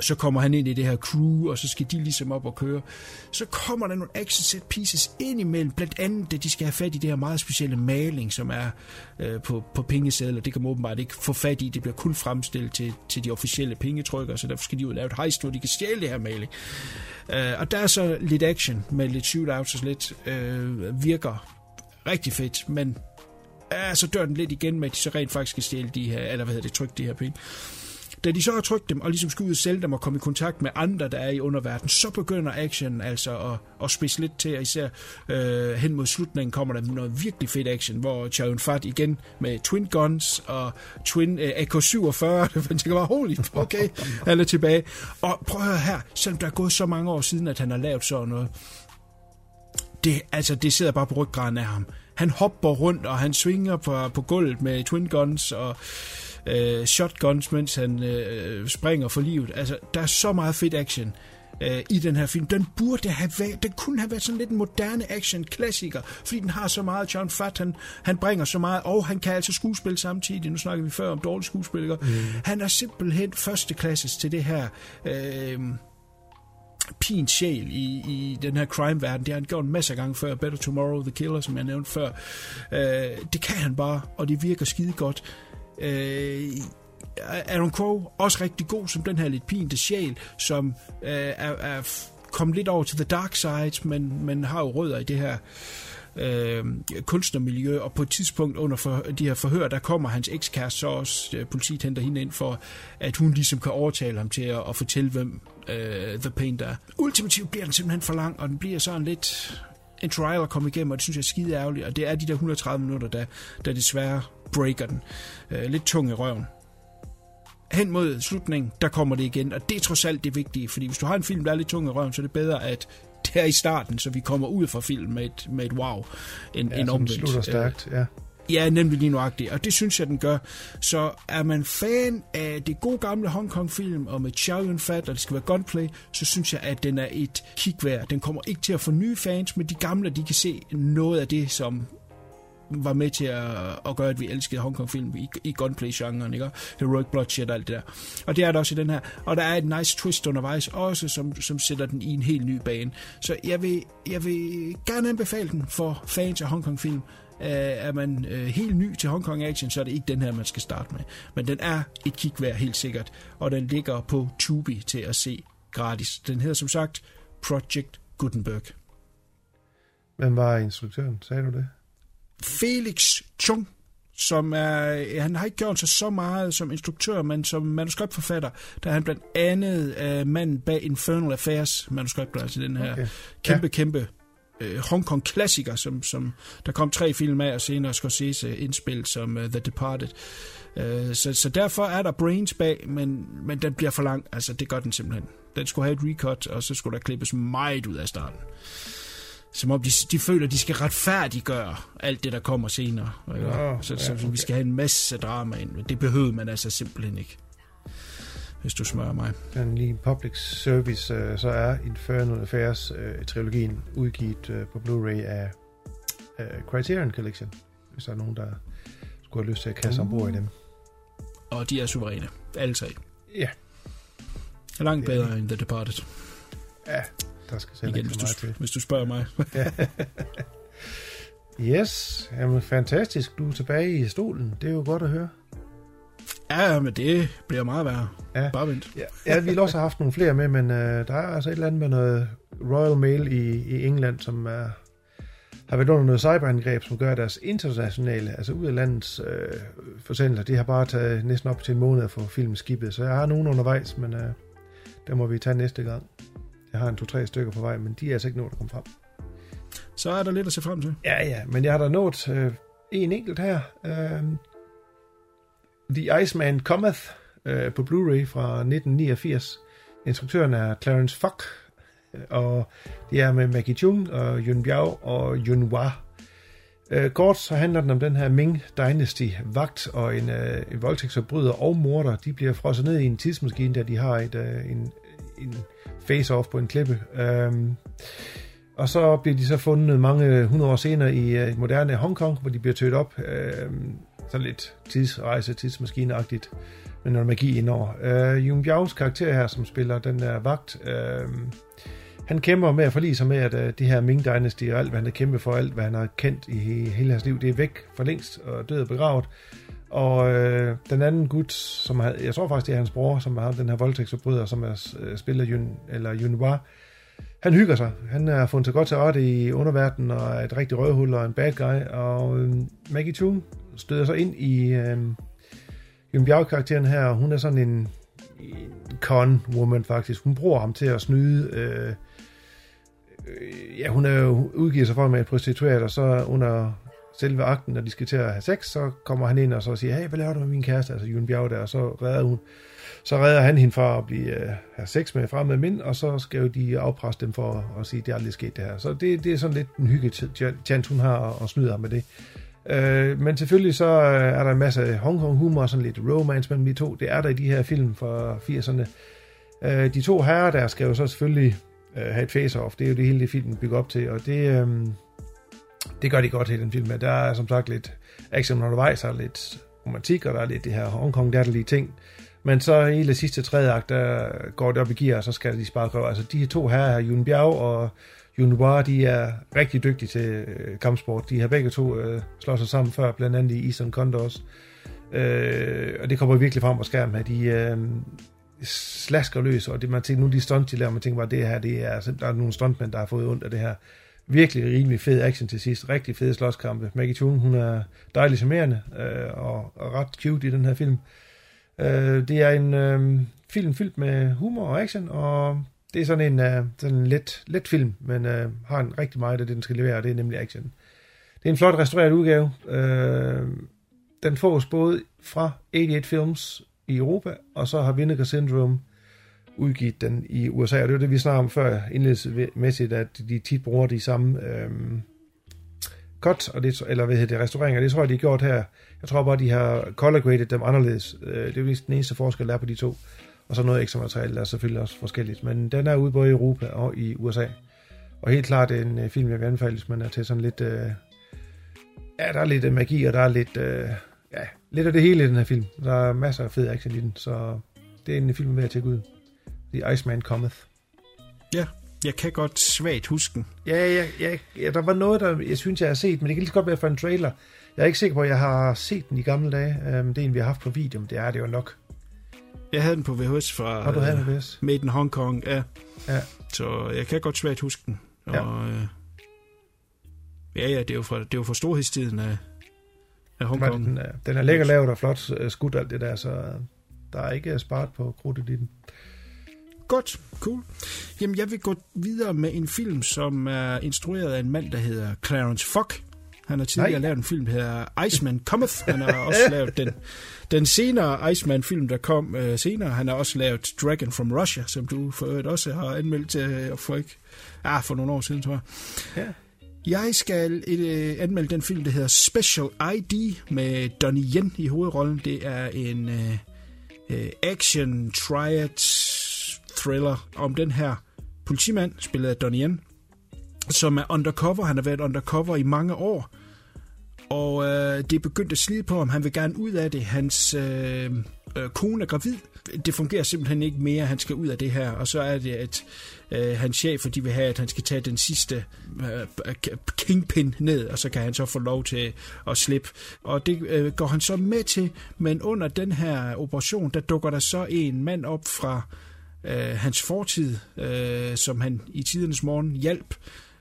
Så kommer han ind i det her crew, og så skal de ligesom op og køre. Så kommer der nogle action set pieces ind imellem, blandt andet, at de skal have fat i det her meget specielle maling, som er øh, på, på pengesedler. Det kan man åbenbart ikke få fat i. Det bliver kun fremstillet til, til de officielle pengetrykker, så derfor skal de ud og lave et heist, hvor de kan stjæle det her maling. Øh, og der er så lidt action med lidt shootouts og lidt øh, virker rigtig fedt, men ja, så dør den lidt igen med, at de så rent faktisk skal stjæle de her, eller hvad hedder det, trykke de her penge. Da de så har trykt dem, og ligesom skal ud og sælge dem og komme i kontakt med andre, der er i underverdenen, så begynder action altså at, at spidse lidt til, og især øh, hen mod slutningen kommer der noget virkelig fedt action, hvor Chow Fat igen med Twin Guns og Twin øh, AK-47, det [laughs] tænker bare, holy, okay, [laughs] han er tilbage. Og prøv at høre her, selvom der er gået så mange år siden, at han har lavet sådan noget, det, altså, det sidder bare på ryggraden af ham han hopper rundt, og han svinger på, på gulvet med twin guns og øh, shotguns, mens han øh, springer for livet. Altså, der er så meget fedt action øh, i den her film. Den burde have været, den kunne have været sådan lidt en moderne action-klassiker, fordi den har så meget John Fat, han, han bringer så meget, og han kan altså skuespille samtidig. Nu snakker vi før om dårlige skuespillere. Mm. Han er simpelthen førsteklasses til det her... Øh, pin sjæl i, i den her crime-verden. Det har han gjort en masse gange før. Better Tomorrow, The Killer, som jeg nævnte før. Øh, det kan han bare, og det virker skide godt. Øh, Aaron Crow også rigtig god som den her lidt pinte sjæl, som øh, er, er kommet lidt over til the dark side, men, men har jo rødder i det her øh, kunstnermiljø, og på et tidspunkt under for, de her forhør, der kommer hans ekskæreste så også, øh, politiet henter hende ind for, at hun ligesom kan overtale ham til at, at fortælle, hvem øh, The Paint er. Ultimativt bliver den simpelthen for lang, og den bliver sådan lidt en trial at komme igennem, og det synes jeg er skide ærgerligt, og det er de der 130 minutter, der, der desværre breaker den. Øh, lidt tung i røven hen mod slutningen, der kommer det igen, og det er trods alt det vigtige, fordi hvis du har en film, der er lidt tung i røven, så er det bedre, at det er i starten, så vi kommer ud fra film med et, med et wow, end, ja, end omvendt. slutter stærkt, ja. Ja, nemlig lige nuagtigt, og det synes jeg, den gør. Så er man fan af det gode gamle Hong Kong-film, og med Chow Yun Fat, og det skal være gunplay, så synes jeg, at den er et kig værd. Den kommer ikke til at få nye fans, men de gamle, de kan se noget af det, som var med til at, at gøre, at vi elskede Hong Kong-film i, i gunplay-genren, ikke? Heroic Bloodshed og alt det der. Og det er der også i den her. Og der er et nice twist undervejs også, som, som sætter den i en helt ny bane. Så jeg vil, jeg vil gerne anbefale den for fans af Hong Kong-film. Uh, er man uh, helt ny til Hong Kong Action, så er det ikke den her, man skal starte med. Men den er et kig værd, helt sikkert. Og den ligger på Tubi til at se gratis. Den hedder som sagt Project Gutenberg. Hvem var instruktøren? Sagde du det? Felix Chung, som er, han har ikke gjort sig så meget som instruktør, men som manuskriptforfatter, der er han blandt andet uh, manden bag Infernal Affairs manuskripter, altså den her okay. kæmpe, ja. kæmpe uh, Hong Kong klassiker, som, som der kom tre film af, og senere Scorsese indspil som uh, The Departed. Uh, så, så derfor er der brains bag, men, men den bliver for lang, altså det gør den simpelthen. Den skulle have et recut, og så skulle der klippes meget ud af starten som om de, de føler, de skal retfærdiggøre alt det, der kommer senere. Ja, så, så, ja, okay. vi skal have en masse drama ind, men det behøver man altså simpelthen ikke, hvis du smører mig. Den lige public service, øh, så er Infernal Affairs-trilogien øh, udgivet øh, på Blu-ray af Criterion Collection, hvis der er nogen, der skulle have lyst til at kaste uh. ombord i dem. Og de er suveræne, alle tre. Ja. Langt bedre end The Departed. Ja, der skal selv Igen, hvis, du, til. hvis du spørger mig. [laughs] yes, jamen fantastisk. Du er tilbage i stolen. Det er jo godt at høre. Ja, men det bliver meget værre. Ja. Bare vent. Ja, ja vi har også haft nogle flere med, men uh, der er altså et eller andet med noget Royal Mail i, i England, som er, har været under noget cyberangreb, som gør deres internationale, altså ud af landets øh, forsendelser, de har bare taget næsten op til en måned at få filmen skibet. Så jeg har nogen undervejs, men uh, det må vi tage næste gang. Jeg har en to-tre stykker på vej, men de er altså ikke nået at komme frem. Så er der lidt at se frem til. Ja, ja, men jeg har da nået øh, en enkelt her. Øh, The Iceman Cometh øh, på Blu-ray fra 1989. Instruktøren er Clarence Fock, øh, og det er med Maggie Chung og Yun Biao og Yun Hua. Øh, kort så handler den om den her Ming Dynasty vagt og en, øh, en voldtægtsforbryder og morder. De bliver frosset ned i en tidsmaskine, der de har et, øh, en, en face-off på en klippe. Øhm, og så bliver de så fundet mange hundrede år senere i uh, moderne Hongkong, hvor de bliver tødt op. Øhm, sådan lidt tidsrejse, tidsmaskineagtigt, med noget magi indover. Øh, Jung Biaos karakter her, som spiller den der vagt, øh, han kæmper med at forlige sig med, at øh, det her Ming Dynasty og alt, hvad han har kæmpet for, alt, hvad han har kendt i hele hans liv, det er væk for længst og død og begravet. Og øh, den anden gut, som har, jeg tror faktisk, det er hans bror, som har den her voldtægtsforbryder, som er øh, spiller Yun, eller Yunhua, han hygger sig. Han har fundet sig godt til rette i underverdenen, og er et rigtig røvhul og en bad guy. Og øh, Maggie Chung støder sig ind i øh, Jim Bjerg-karakteren her, hun er sådan en, en con-woman faktisk. Hun bruger ham til at snyde... Øh, øh, ja, hun er jo udgiver sig for med et prostitueret, og så under selve akten, når de skal til at have sex, så kommer han ind og så siger, hey, hvad laver du med min kæreste, altså Jun Bjerg der, og så redder hun, så redder han hende fra at blive, uh, have sex med fremmede mænd, og så skal jo de afpresse dem for at sige, det er aldrig sket det her. Så det, det er sådan lidt en hygge chance, hun har og snyder ham med det. Uh, men selvfølgelig så øh, er der en masse Hong Kong humor og sådan lidt romance mellem de to. Det er der i de her film fra 80'erne. Uh, de to herrer der skal jo så selvfølgelig uh, have et face-off. Det er jo det hele det filmen bygger op til, og det, um, det gør de godt i den film. Der er som sagt lidt action undervejs, og lidt romantik, og der er lidt det her Hong Kong lige ting. Men så i det sidste tredje akt, der går det op i gear, og så skal de spare røv. Altså de to her, her Yun Biao og Yun Hua, de er rigtig dygtige til øh, kampsport. De har begge to øh, slået sig sammen før, blandt andet i Eastern Condors. Øh, og det kommer virkelig frem på skærmen, at de øh, slasker løs, og det man tænker, nu de stunt, de laver, man tænker bare, det her, det er, der er nogle stuntmænd, der har fået ondt af det her virkelig rimelig fed action til sidst. Rigtig fede slåskampe. Maggie Chung, hun er dejligt charmerende øh, og, og ret cute i den her film. Øh, det er en øh, film fyldt med humor og action, og det er sådan en, øh, sådan en let, let film, men øh, har en rigtig meget af det, den skal levere, og det er nemlig action. Det er en flot restaureret udgave. Øh, den fås både fra 88 Films i Europa, og så har Vinegar Syndrome udgivet den i USA, og det var det, vi snakkede om før indledningsmæssigt, at de tit bruger de samme øhm, cut, og det, eller hvad hedder det, restaureringer, det tror jeg, de har gjort her. Jeg tror bare, de har color graded dem anderledes. Øh, Det er vist den eneste forskel, der er på de to. Og så noget ekstra materiale, der er selvfølgelig også forskelligt. Men den er ude både i Europa og i USA. Og helt klart en øh, film, jeg vil anbefale, hvis man er til sådan lidt... Øh, ja, der er lidt øh, magi, og der er lidt... Øh, ja, lidt af det hele i den her film. Der er masser af fed action i den, så det er en film, værd vil tjekke ud. The Iceman Cometh. Ja, jeg kan godt svagt huske den. Ja, ja, ja, ja, der var noget, der jeg synes, jeg har set, men det kan lige så godt være fra en trailer. Jeg er ikke sikker på, at jeg har set den i gamle dage. Um, det er en, vi har haft på video, men det er det jo nok. Jeg havde den på VHS fra Har du havde øh, den VHS? Made in Hong Kong, ja. Ja. Så jeg kan godt svagt huske den. Ja. Og, øh, ja, ja, det er jo fra, det er jo fra storhedstiden af, af Hong Kong. Den, er, den er lækker lavet og flot øh, skudt alt det der, så øh, der er ikke sparet på krudtet i den. Godt, cool. Jamen, jeg vil gå videre med en film, som er instrueret af en mand, der hedder Clarence Fock. Han har tidligere Nej. lavet en film, der hedder Iceman Cometh. Han har også [laughs] lavet den, den senere Iceman-film, der kom øh, senere. Han har også lavet Dragon from Russia, som du for øvrigt også har anmeldt øh, for, ikke, ah, for nogle år siden, tror jeg. Ja. Jeg skal øh, anmelde den film, der hedder Special ID med Donnie Yen i hovedrollen. Det er en øh, øh, action triad thriller om den her politimand, spillet af Donnie Yen, som er undercover. Han har været undercover i mange år, og øh, det er begyndt at slide på ham. Han vil gerne ud af det. Hans øh, øh, kone er gravid. Det fungerer simpelthen ikke mere. Han skal ud af det her. Og så er det, at øh, hans chefer de vil have, at han skal tage den sidste øh, kingpin ned, og så kan han så få lov til at slippe. Og det øh, går han så med til, men under den her operation, der dukker der så en mand op fra øh, hans fortid, øh, som han i tidernes morgen hjalp,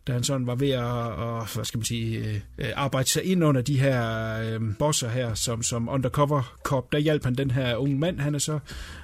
da han sådan var ved at, og, hvad skal man sige, øh, arbejde sig ind under de her øh, bosser her, som, som undercover cop, der hjalp han den her unge mand. Han er så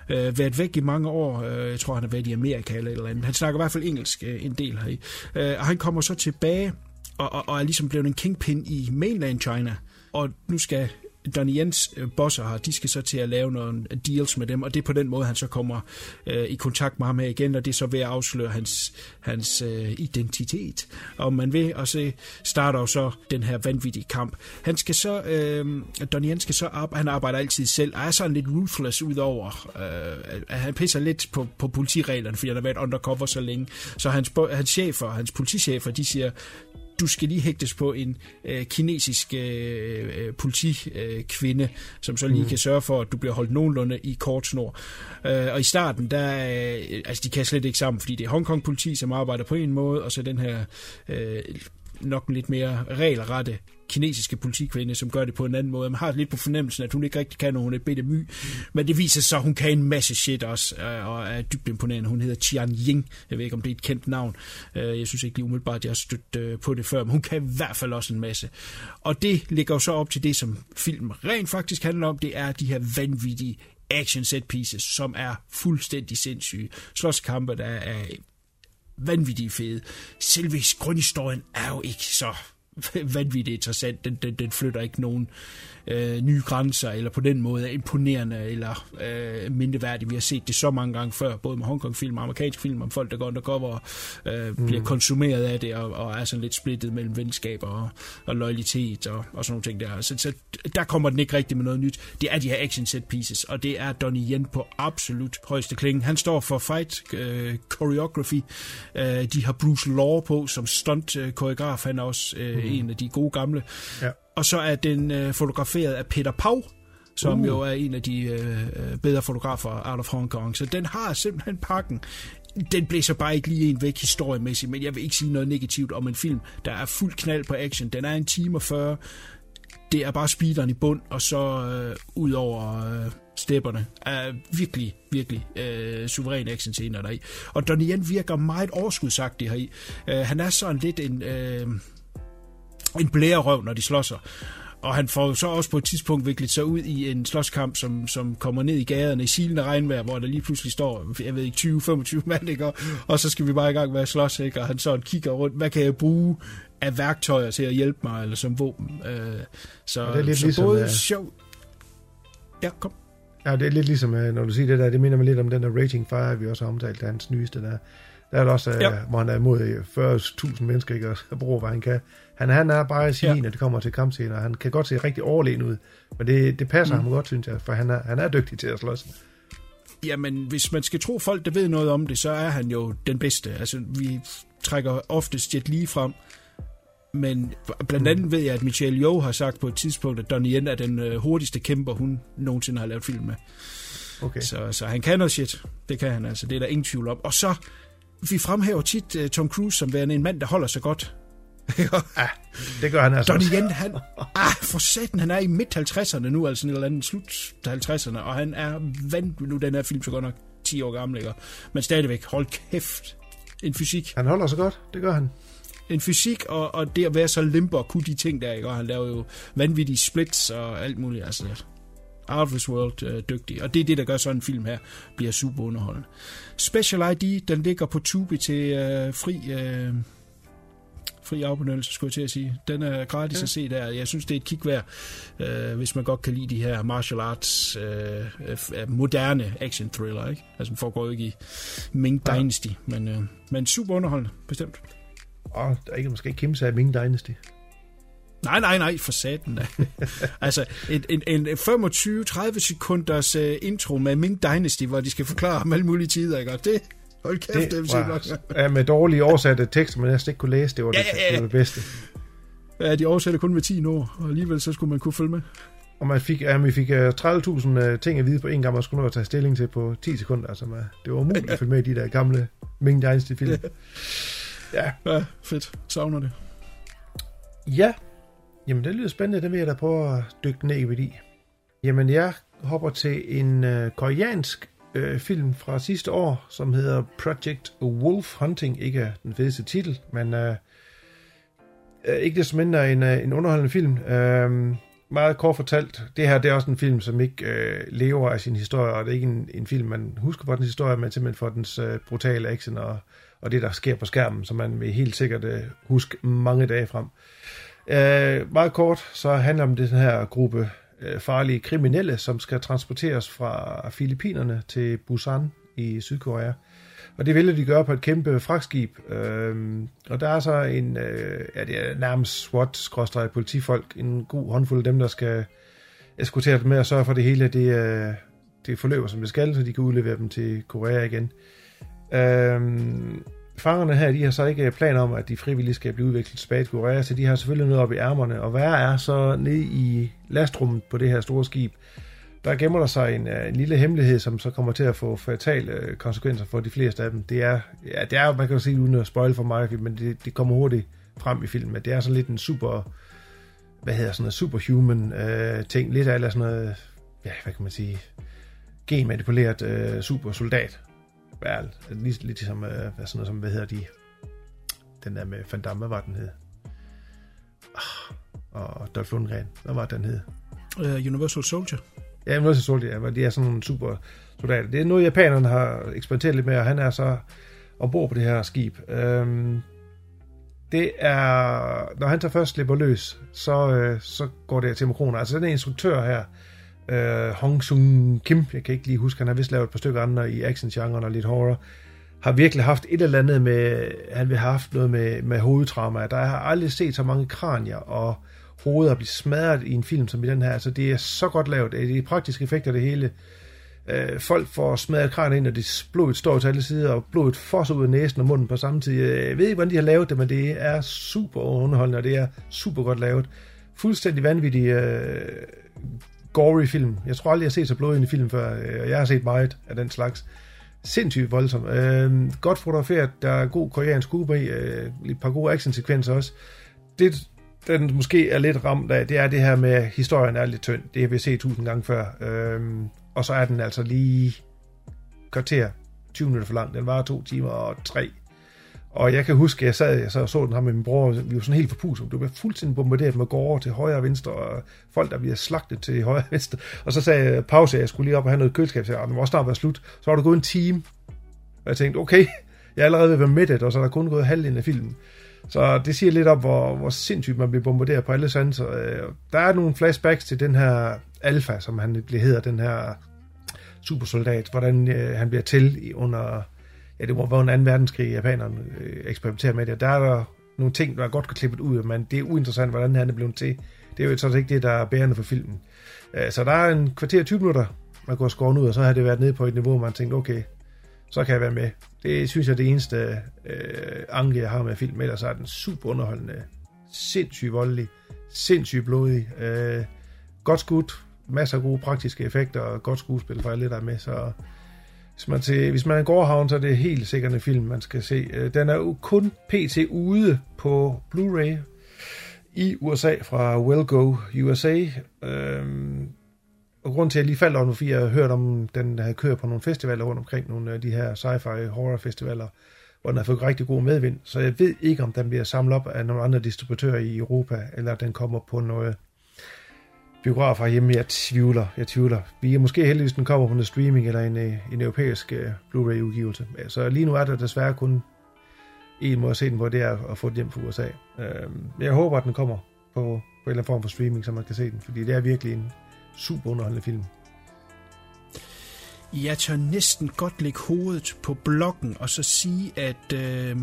øh, været væk i mange år. Øh, jeg tror, han har været i Amerika eller et eller andet. Han snakker i hvert fald engelsk øh, en del heri. Øh, og han kommer så tilbage og, og, og er ligesom blevet en kingpin i mainland China. Og nu skal Donnie Jens øh, bosser her, de skal så til at lave nogle deals med dem, og det er på den måde, han så kommer øh, i kontakt med ham her igen, og det er så ved at afsløre hans, hans øh, identitet, om man vil, og så starter jo så den her vanvittige kamp. Han skal så, øh, Donnie Jens skal så arbejde, han arbejder altid selv, og er sådan lidt ruthless udover, øh, at han pisser lidt på, på politireglerne, fordi han har været undercover så længe, så hans, hans chefer, hans politichefer, de siger, du skal lige hægtes på en øh, kinesisk øh, øh, politikvinde, øh, som så lige mm. kan sørge for, at du bliver holdt nogenlunde i kort snor. Øh, og i starten, der øh, altså de kan slet ikke sammen, fordi det er Hongkong politi, som arbejder på en måde, og så den her øh, nok en lidt mere regelrette kinesiske politikvinde, som gør det på en anden måde. Man har lidt på fornemmelsen, at hun ikke rigtig kan, når hun er bitte my. Men det viser sig, at hun kan en masse shit også, øh, og er dybt imponerende. Hun hedder Tian Ying. Jeg ved ikke, om det er et kendt navn. Øh, jeg synes ikke lige umiddelbart, at jeg har stødt øh, på det før, men hun kan i hvert fald også en masse. Og det ligger jo så op til det, som filmen rent faktisk handler om. Det er de her vanvittige action set pieces, som er fuldstændig sindssyge. Slåskampe, der er vanvittigt fede. Selve grundhistorien er jo ikke så [laughs] vanvittigt interessant. Den, den, den flytter ikke nogen øh, nye grænser, eller på den måde er imponerende, eller øh, mindeværdig. Vi har set det så mange gange før, både med Hongkong-film og amerikansk film, om folk, der går undercover og øh, bliver Mm. konsumeret af det, og, og er sådan lidt splittet mellem venskab og, og loyalitet og, og sådan nogle ting der. Så, så der kommer den ikke rigtig med noget nyt. Det er de her action set pieces, og det er Donnie Yen på absolut højeste klinge. Han står for fight øh, choreography. Øh, de har Bruce Law på som stunt øh. Han er også øh, mm. En af de gode gamle. Ja. Og så er den øh, fotograferet af Peter Pau, som Uh. jo er en af de øh, øh, bedre fotografer out of Hong Kong. Så den har simpelthen pakken. Den blæser bare ikke lige en væk historiemæssigt, men jeg vil ikke sige noget negativt om en film, der er fuld knald på action. Den er en time og 40. Det er bare speederen i bund, og så øh, ud over øh, stepperne. Er virkelig, virkelig øh, suveræn action scener deri. Og Donnie Yen virker meget overskudsagtig heri. Øh, han er sådan lidt en... Øh, en blærerøv, når de slår sig. Og han får så også på et tidspunkt viklet sig ud i en slåskamp, som, som kommer ned i gaderne i silende regnvejr, hvor der lige pludselig står, jeg ved ikke, 20-25 mand, ikke? Og, og så skal vi bare i gang med at slås, ikke? Og han sådan kigger rundt, hvad kan jeg bruge af værktøjer til at hjælpe mig, eller som våben? Øh, så, Og det er lidt så ligesom, både øh, sjov... Ja, kom. Ja, det er lidt ligesom, øh, når du siger det der, det minder mig lidt om den der Rating Fire, vi også har omtalt, er hans nyeste der. Der er også, Ja. ja. hvor han er imod øh, 40.000 mennesker, ikke? Og bruger, hvad han kan. Han, han er bare sin, Ja. når det kommer til kampscener. Han kan godt se rigtig overlegen ud. Men det, det passer mm. ham godt, synes jeg, for han er, han er dygtig til at slås. Jamen, hvis man skal tro folk, der ved noget om det, så er han jo den bedste. Altså, vi trækker oftest Jet Li frem, men blandt andet ved jeg, at Michelle Yeoh har sagt på et tidspunkt, at Donnie Yen er den øh, hurtigste kæmper, hun nogensinde har lavet film med. Okay. Så, så han kan noget shit. Det kan han altså. Det er der ingen tvivl om. Og så, vi fremhæver tit uh, Tom Cruise som værende en mand, der holder sig godt. [laughs] Det gør han altså Donnie. Yen, han, ah, for satan, han er i midt 50'erne nu, altså en eller anden slut 50'erne, og han er vandt nu, den her film så godt nok 10 år gammel, ikke? men stadigvæk, hold kæft, en fysik. Han holder sig godt, det gør han. En fysik, og, og det at være så limper og kunne de ting der, ikke? og han laver jo vanvittige splits og alt muligt, altså world øh, dygtig. Og det er det, der gør sådan en film her, bliver super underholdende. Special ID, den ligger på Tubi til øh, fri... Øh, fri afbenyttelse, skulle jeg til at sige. Den er gratis ja. at se der. Jeg synes, det er et kig værd, øh, hvis man godt kan lide de her martial arts, øh, øh, moderne action thriller, ikke? Altså, den foregår jo ikke i Ming Dynasty, men, øh, men super underholdende, bestemt. Og der er ikke måske Kim sagde Ming Dynasty. Nej, nej, nej, for satan da. [laughs] altså, en, en, en 25-30 sekunders uh, intro med Ming Dynasty, hvor de skal forklare om alle mulige tider, ikke? Og det, hold kæft, det, var, var... ja, med dårlige oversatte tekster, man næsten ikke kunne læse, det var, Ja, det, ja, ja. det, var det bedste. Ja, de oversætter kun med 10 ord, og alligevel så skulle man kunne følge med. Og man fik, ja, vi fik uh, 30.000 uh, ting at vide på en gang, man skulle nå at tage stilling til på 10 sekunder. Altså, man, det var umuligt at [laughs] følge med i de der gamle Ming Dynasty-film. Ja. Ja, fedt. Savner det. Ja, jamen det lyder spændende, det vil jeg da prøve at dykke ned i. Jamen jeg hopper til en øh, koreansk øh, film fra sidste år, som hedder Project Wolf Hunting. Ikke den fedeste titel, men øh, ikke desto mindre en, øh, en underholdende film. Øh, meget kort fortalt, det her det er også en film, som ikke øh, lever af sin historie, og det er ikke en, en film, man husker for dens historie, men simpelthen for dens øh, brutale action og, og det, der sker på skærmen, som man vil helt sikkert øh, huske mange dage frem. Øh, Øh, meget kort, så handler det om den her gruppe øh, farlige kriminelle, som skal transporteres fra Filippinerne til Busan i Sydkorea. Og det ville de gøre på et kæmpe fragtskib. Øh, og der er så en, øh, ja, det er nærmest SWAT-politifolk, en god håndfuld af dem, der skal eskortere dem med og sørge for, at det hele det, øh, det forløber, som det skal, så de kan udlevere dem til Korea igen. Øh, fangerne her, de har så ikke planer om, at de frivillige skal blive udvekslet tilbage til Korea, så de har selvfølgelig noget op i ærmerne. Og hvad er så nede i lastrummet på det her store skib, der gemmer der sig en, øh, en lille hemmelighed, som så kommer til at få fatale øh, konsekvenser for de fleste af dem. Det er, ja, det er man kan jo sige uden at spoil for mig, men det, det kommer hurtigt frem i filmen, at det er sådan lidt en super, hvad hedder sådan noget, superhuman øh, ting, lidt af eller sådan noget, ja, hvad kan man sige, genmanipuleret øh, supersoldat. Ja, lidt, ligesom, øh, sådan noget, som, hvad hedder de, den der med Van Damme, hvad var den hed? Ah, og Dolph Lundgren, hvad var den hed? Uh, Universal Soldier. Ja, Universal Soldier, hvor de er sådan nogle super soldater. Det er noget, japanerne har eksperimenteret lidt med, og han er så ombord på det her skib. Øhm, det er, når han tager først slipper løs, så, øh, så går det til kroner. Altså den er instruktør her, øh, Hong Sung Kim, jeg kan ikke lige huske, han har vist lavet et par stykker andre i action-genren og lidt horror, har virkelig haft et eller andet med, han vil have haft noget med, med hovedtrauma. Der har aldrig set så mange kranier og hoveder blive smadret i en film som i den her. Altså det er så godt lavet. Det er praktiske effekter det hele. Øh, folk får smadret kranier ind, og det blodet står til alle sider, og blodet fosser ud af næsen og munden på samme tid. Jeg ved ikke, hvordan de har lavet det, men det er super underholdende, og det er super godt lavet. Fuldstændig vanvittig øh, gory film. Jeg tror aldrig, jeg har set så blodig en film før, øh, og jeg har set meget af den slags. Sindssygt voldsom. Øh, godt fotograferet, der er god koreansk skub i, øh, et par gode actionsekvenser også. Det, den måske er lidt ramt af, det er det her med, at historien er lidt tynd. Det har vi set tusind gange før. Øh, og så er den altså lige kvarter, 20 minutter for lang. Den var to timer og tre. Og jeg kan huske, jeg sad jeg så, så den her med min bror, vi var sådan helt forpustet. Du blev fuldstændig bombarderet med gårde til højre og venstre, og folk, der bliver slagtet til højre og venstre. Og så sagde jeg pause, jeg skulle lige op og have noget køleskab, så den var snart være slut. Så var det gået en time, og jeg tænkte, okay, [laughs] jeg er allerede ved at være det, og så er der kun gået halvdelen af filmen. Så det siger lidt om, hvor, hvor sindssygt man bliver bombarderet på alle sanser. Øh, der er nogle flashbacks til den her Alfa, som han bliver hedder, den her supersoldat, hvordan øh, han bliver til under ja, det var være en anden verdenskrig, japanerne øh, eksperimenterer med det. Der er der nogle ting, der godt kan klippet ud, men det er uinteressant, hvordan han er blevet til. Det er jo sådan ikke det, der er bærende for filmen. Øh, så der er en kvarter 20 minutter, man går have skåret ud, og så har det været nede på et niveau, hvor man tænkte, okay, så kan jeg være med. Det synes jeg er det eneste øh, anke, jeg har med film. Ellers er den super underholdende, sindssygt voldelig, sindssygt blodig, øh, godt skudt, masser af gode praktiske effekter og godt skuespil for alle, der er med. Så hvis man, til, hvis man er en gårdhavn, så er det helt sikkert en film, man skal se. Øh, den er jo kun pt. ude på Blu-ray i USA fra Wellgo USA. Øhm, og grund til, at jeg lige faldt over, fordi jeg har hørt om, den havde kørt på nogle festivaler rundt omkring, nogle af de her sci-fi horror festivaler, hvor den har fået rigtig god medvind. Så jeg ved ikke, om den bliver samlet op af nogle andre distributører i Europa, eller den kommer på noget biografer hjemme. Jeg tvivler, jeg tvivler. Vi er måske heldigvis, den kommer på noget streaming eller en, øh, en europæisk øh, Blu-ray-udgivelse. Så lige nu er der desværre kun en måde at se den på, det er at få den hjem fra USA. Uh, øhm, jeg håber, at den kommer på, på en eller anden form for streaming, så man kan se den, fordi det er virkelig en super underholdende film. Jeg tør næsten godt lægge hovedet på blokken og så sige, at øh,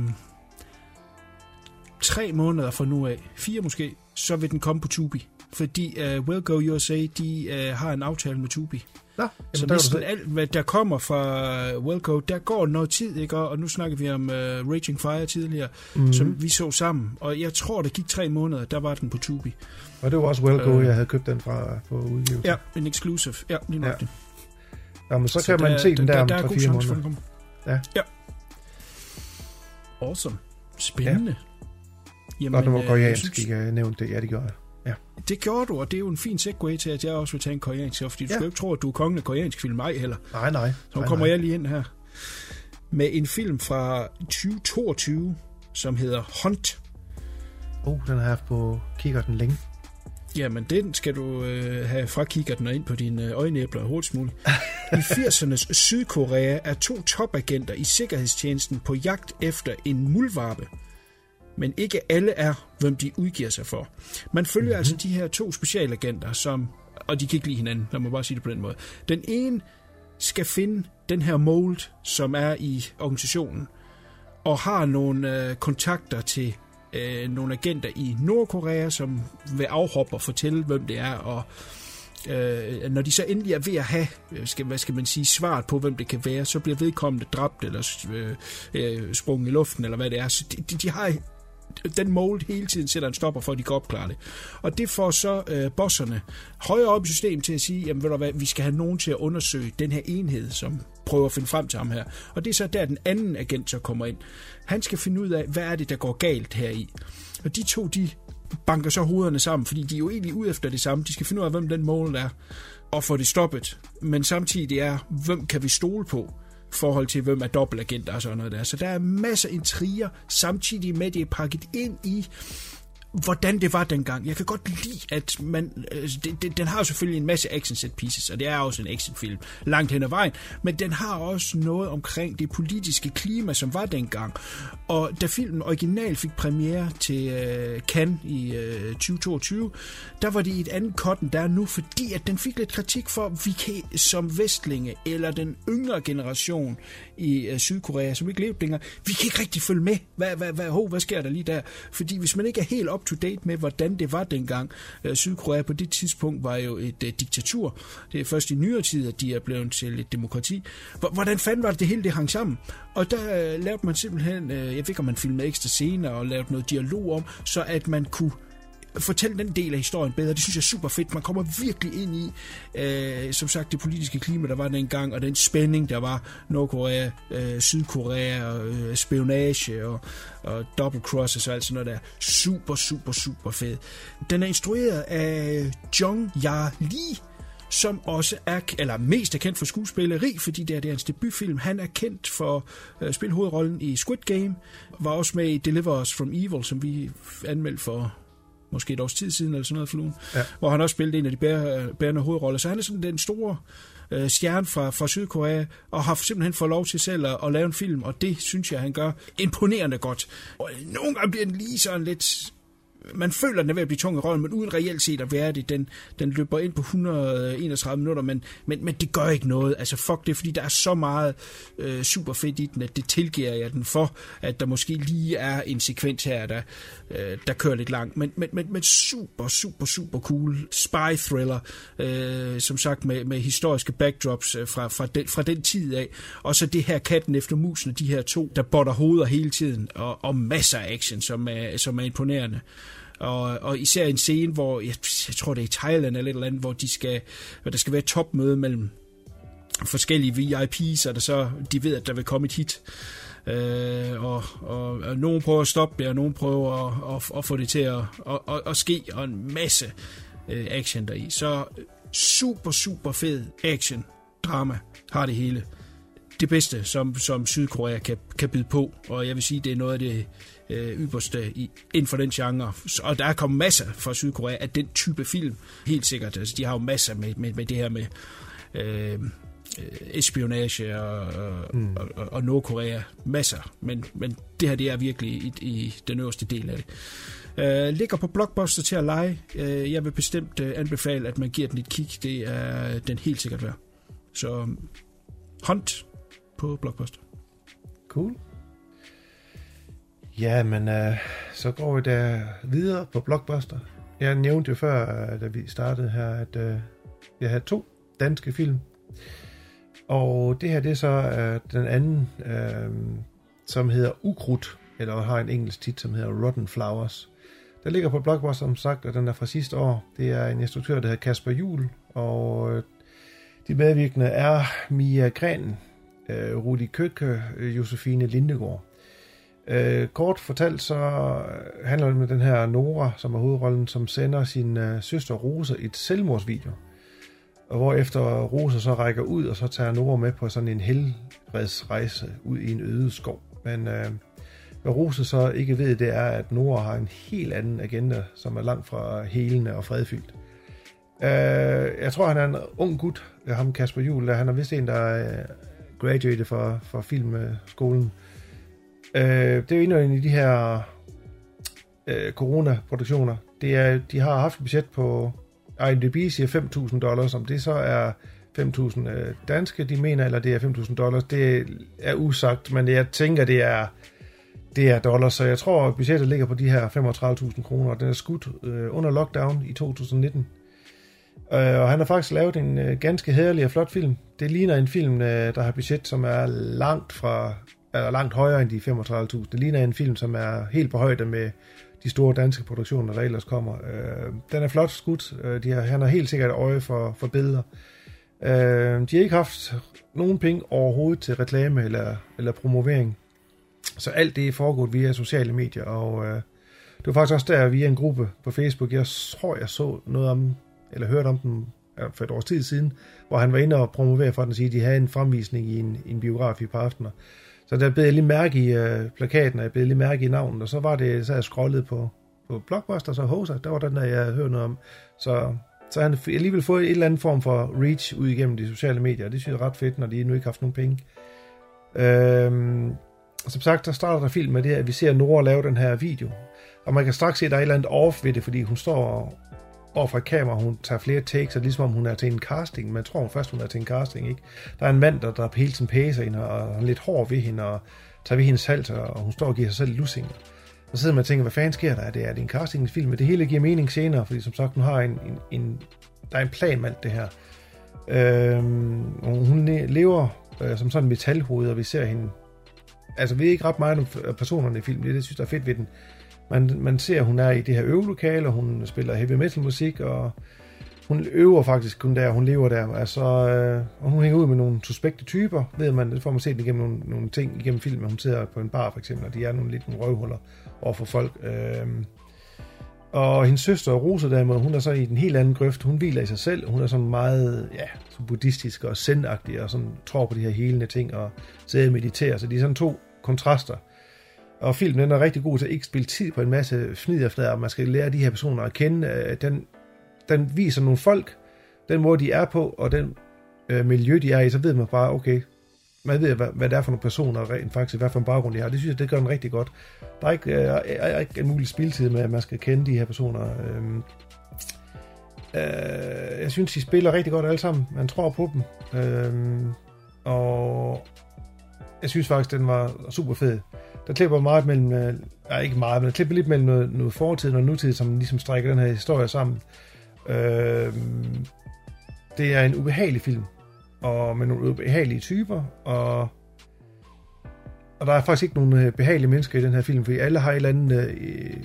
tre måneder fra nu af, fire måske, så vil den komme på Tubi. Fordi uh, Well Go USA, de uh, har en aftale med Tubi. Nå, så der er næsten alt, hvad der kommer fra Well Go, der går noget tid, ikke? Og nu snakker vi om uh, Raging Fire tidligere, mm. som vi så sammen. Og jeg tror, det gik tre måneder, der var den på Tubi. Og det var også Well Go, Øh. jeg havde købt den fra på udgivelse. Ja, en exclusive. Ja, lige nok Ja. det. Jamen, så, så kan man der, se den der, om der er god 3-4 chance for, den måneder. Ja. ja. Awesome. Spændende. Ja. Godt, det var øh, koreansk, jeg synes... nævnte det. Ja, det gjorde jeg. Det gjorde du, og det er jo en fin segue til, at jeg også vil tage en koreansk, fordi du Ja. skal ikke tro, at du er kongen af koreansk film, ej heller. Nej, nej. Så nu nej, kommer nej. jeg lige ind her med en film fra 2022, som hedder Hunt. Oh, den har jeg haft på kikkerten længe. Jamen, den skal du øh, have fra kikkerten og ind på dine øh, øjenæbler hurtigst muligt. [laughs] I 80'ernes Sydkorea er to topagenter i sikkerhedstjenesten på jagt efter en muldvarpe. Men ikke alle er, hvem de udgiver sig for. Man følger mm-hmm. altså de her to specialagenter, som, og de kan ikke lide hinanden, lad mig bare sige det på den måde. Den ene skal finde den her mold, som er i organisationen, og har nogle øh, kontakter til øh, nogle agenter i Nordkorea, som vil afhoppe og fortælle, hvem det er, og øh, når de så endelig er ved at have, øh, skal, hvad skal man sige, svaret på, hvem det kan være, så bliver vedkommende dræbt, eller øh, øh, sprunget i luften, eller hvad det er. Så de, de, de har den mold hele tiden sætter en stopper for, at de kan opklare det. Og det får så øh, bosserne højere op i systemet til at sige, jamen ved du hvad, vi skal have nogen til at undersøge den her enhed, som prøver at finde frem til ham her. Og det er så der, den anden agent så kommer ind. Han skal finde ud af, hvad er det, der går galt her i. Og de to, de banker så hovederne sammen, fordi de er jo egentlig ude efter det samme. De skal finde ud af, hvem den mål er, og få det stoppet. Men samtidig er, hvem kan vi stole på? Forhold til, hvem er dobbeltagenter og sådan noget der. Så der er masser af intriger, samtidig med, at det er pakket ind i, hvordan det var dengang. Jeg kan godt lide, at man... Øh, det, det, den har jo selvfølgelig en masse action set pieces, og det er også en actionfilm langt hen ad vejen, men den har også noget omkring det politiske klima, som var dengang. Og da filmen original fik premiere til øh, Cannes i øh, 2022, der var det i et andet cut, end der er nu, fordi at den fik lidt kritik for, at vi kan som vestlinge, eller den yngre generation i uh, Sydkorea, som ikke levede længere, vi kan ikke rigtig følge med. Hvad, hvad, hvad, ho, hvad sker der lige der? Fordi hvis man ikke er helt up to date med, hvordan det var dengang, uh, Sydkorea på det tidspunkt var jo et uh, diktatur. Det er først i nyere tid, at de er blevet til et demokrati. H- Hvordan fanden var det, det hele det hang sammen? Og der uh, lavede man simpelthen, uh, jeg ved ikke, om man filmede ekstra scener og lavede noget dialog om, så at man kunne fortælle den del af historien bedre. Det synes jeg er super fedt. Man kommer virkelig ind i, øh, som sagt, det politiske klima, der var dengang, og den spænding, der var Nordkorea, øh, Sydkorea, og, øh, spionage og, og double crosses og alt sådan noget der. Super, super, super fed. Den er instrueret af Jong Ya Lee, som også er, eller mest er kendt for skuespilleri, fordi det er, det er hans debutfilm. Han er kendt for øh, at spille hovedrollen i Squid Game, var også med i Deliver Us From Evil, som vi anmeldte for måske et års tid siden, eller sådan noget for Ja. hvor han også spillede en af de bære- bærende hovedroller. Så han er sådan den store øh, stjerne fra, fra Sydkorea, og har simpelthen fået lov til selv at, at lave en film, og det synes jeg, han gør imponerende godt. Og nogle gange bliver den lige sådan lidt man føler, den er ved at blive tung i røven, men uden reelt set at være det. Den, den løber ind på 131 minutter, men, men, men det gør ikke noget. Altså fuck det, fordi der er så meget øh, super fedt i den, at det tilgiver jeg den for, at der måske lige er en sekvens her, der, øh, der kører lidt langt. Men, men, men, men super, super, super cool spy thriller, øh, som sagt med, med historiske backdrops øh, fra, fra, den, fra den tid af. Og så det her katten efter musen, de her to, der botter hoveder hele tiden, og, og masser af action, som er, som er imponerende. Og, og især en scene, hvor jeg, jeg tror det er i Thailand eller et eller andet, hvor de skal, hvor der skal være et topmøde mellem forskellige VIP's, og der så, de ved, at der vil komme et hit. Øh, og, og, og nogen prøver at stoppe det, og nogen prøver at, at, at få det til at, at, at, at ske, og en masse øh, action deri. Så super, super fed action, drama, har det hele. Det bedste, som, som Sydkorea kan, kan byde på, og jeg vil sige, det er noget af det øh, ypperste i, inden for den genre. Og der er kommet masser fra Sydkorea af den type film, helt sikkert. Altså, de har jo masser med, med, med det her med øh, espionage og, og, mm. og, og, og Nordkorea. Masser. Men, men det her, det er virkelig i, i den øverste del af det. Uh, ligger på Blockbuster til at lege. Uh, jeg vil bestemt uh, anbefale, at man giver den et kig. Det er den helt sikkert værd. Så Hunt på Blockbuster. Cool. Ja, men øh, så går vi da videre på Blockbuster. Jeg nævnte jo før, øh, da vi startede her, at øh, jeg havde to danske film. Og det her, det er så øh, den anden, øh, som hedder Ukrudt, eller har en engelsk tit, som hedder Rotten Flowers. Der ligger på Blockbuster, som sagt, og den er fra sidste år. Det er en instruktør, der hedder Kasper Jul, og øh, de medvirkende er Mia Gren, øh, Rudi Køkke, Josefine Lindegård. Øh, kort fortalt så handler det med den her Nora, som er hovedrollen, som sender sin øh, søster Rosa et selvmordsvideo. Og hvor efter Rosa så rækker ud, og så tager Nora med på sådan en helbredsrejse ud i en øde skov. Men øh, hvad Rosa så ikke ved, det er, at Nora har en helt anden agenda, som er langt fra helende og fredfyldt. Øh, jeg tror, han er en ung gut, ham Kasper Juhl. Han er vist en, der er graduated fra, fra filmskolen. Øh, Øh, det er jo en af de her øh, corona-produktioner. Det er, de har haft et budget på IMDb siger 5.000 dollars, om det så er 5.000 øh, danske, de mener, eller det er 5.000 dollars, det er usagt, men jeg tænker, det er det er dollars, så jeg tror, at budgettet ligger på de her 35.000 kroner, og den er skudt øh, under lockdown i 2019. Øh, og han har faktisk lavet en øh, ganske hederlig og flot film. Det ligner en film, øh, der har budget, som er langt fra er langt højere end de 35.000. Det ligner en film, som er helt på højde med de store danske produktioner, der ellers kommer. Øh, den er flot skudt. Øh, de har, han har helt sikkert øje for, for billeder. Øh, de har ikke haft nogen penge overhovedet til reklame eller, eller promovering. Så alt det er foregået via sociale medier, og øh, det var faktisk også der via en gruppe på Facebook, jeg tror, jeg så noget om, eller hørte om den for et års tid siden, hvor han var inde og promovere for den, og sige, at de havde en fremvisning i en, en biograf i par aftener. Så der blev jeg lige mærke i øh, plakaten, og jeg blev lige mærke i navnet, og så var det, så jeg scrollede på, på Blockbuster, så Hosa, der var den der, jeg havde hørt noget om. Så, så han alligevel fået en eller anden form for reach ud igennem de sociale medier, og det synes jeg er ret fedt, når de nu ikke har haft nogen penge. Øhm, som sagt, der starter der film med det, at vi ser Nora lave den her video. Og man kan straks se, at der er et eller andet off ved det, fordi hun står over for et kamera, hun tager flere takes, og ligesom om hun er til en casting. Man tror hun først, hun er til en casting, ikke? Der er en mand, der, der hele tiden pæser hende, og er lidt hård ved hende, og tager ved hendes hals, og hun står og giver sig selv lussinger. Så sidder man og tænker, hvad fanden sker der? Er det, er det en castingfilm? Men det hele giver mening senere, fordi som sagt, hun har en, en, en der er en plan med alt det her. Øhm, hun lever øh, som sådan en metalhoved, og vi ser hende... Altså, vi er ikke ret meget om personerne i filmen, det er det, jeg synes, der er fedt ved den. Man, man ser, at hun er i det her øvelokale, hun spiller heavy metal musik, og hun øver faktisk kun der, hun lever der. Altså, øh, og hun hænger ud med nogle suspekte typer, ved man, det får man set igennem nogle, nogle ting igennem filmen. Hun sidder på en bar for eksempel, og de er nogle lidt nogle røvhuller over for folk. Øh, og hendes søster, Rosa derimod, hun er så i den helt anden grøft. Hun hviler i sig selv. Hun er sådan meget ja, så buddhistisk og sendagtig, og sådan tror på de her helende ting, og sidder og mediterer. Så de er sådan to kontraster. Og filmen er rigtig god til at ikke spille tid på en masse fniderflader, og man skal lære de her personer at kende. Øh, den, den viser nogle folk, den måde de er på, og den øh, miljø de er i, så ved man bare, okay, man ved, hvad, hvad det er for nogle personer rent faktisk, hvad for en baggrund de har. Det synes jeg, det gør den rigtig godt. Der er ikke, øh, er, er ikke en mulig spiltid med, at man skal kende de her personer. Øh, øh, jeg synes, de spiller rigtig godt alle sammen. Man tror på dem. Øh, og jeg synes faktisk, den var super fed. Der klipper meget mellem, øh, nej, ikke meget, men der klipper lidt mellem noget, noget fortid og nutid, som ligesom strækker den her historie sammen. Øh, det er en ubehagelig film, og med nogle ubehagelige typer, og, og der er faktisk ikke nogen øh, behagelige mennesker i den her film, fordi alle har et eller andet øh,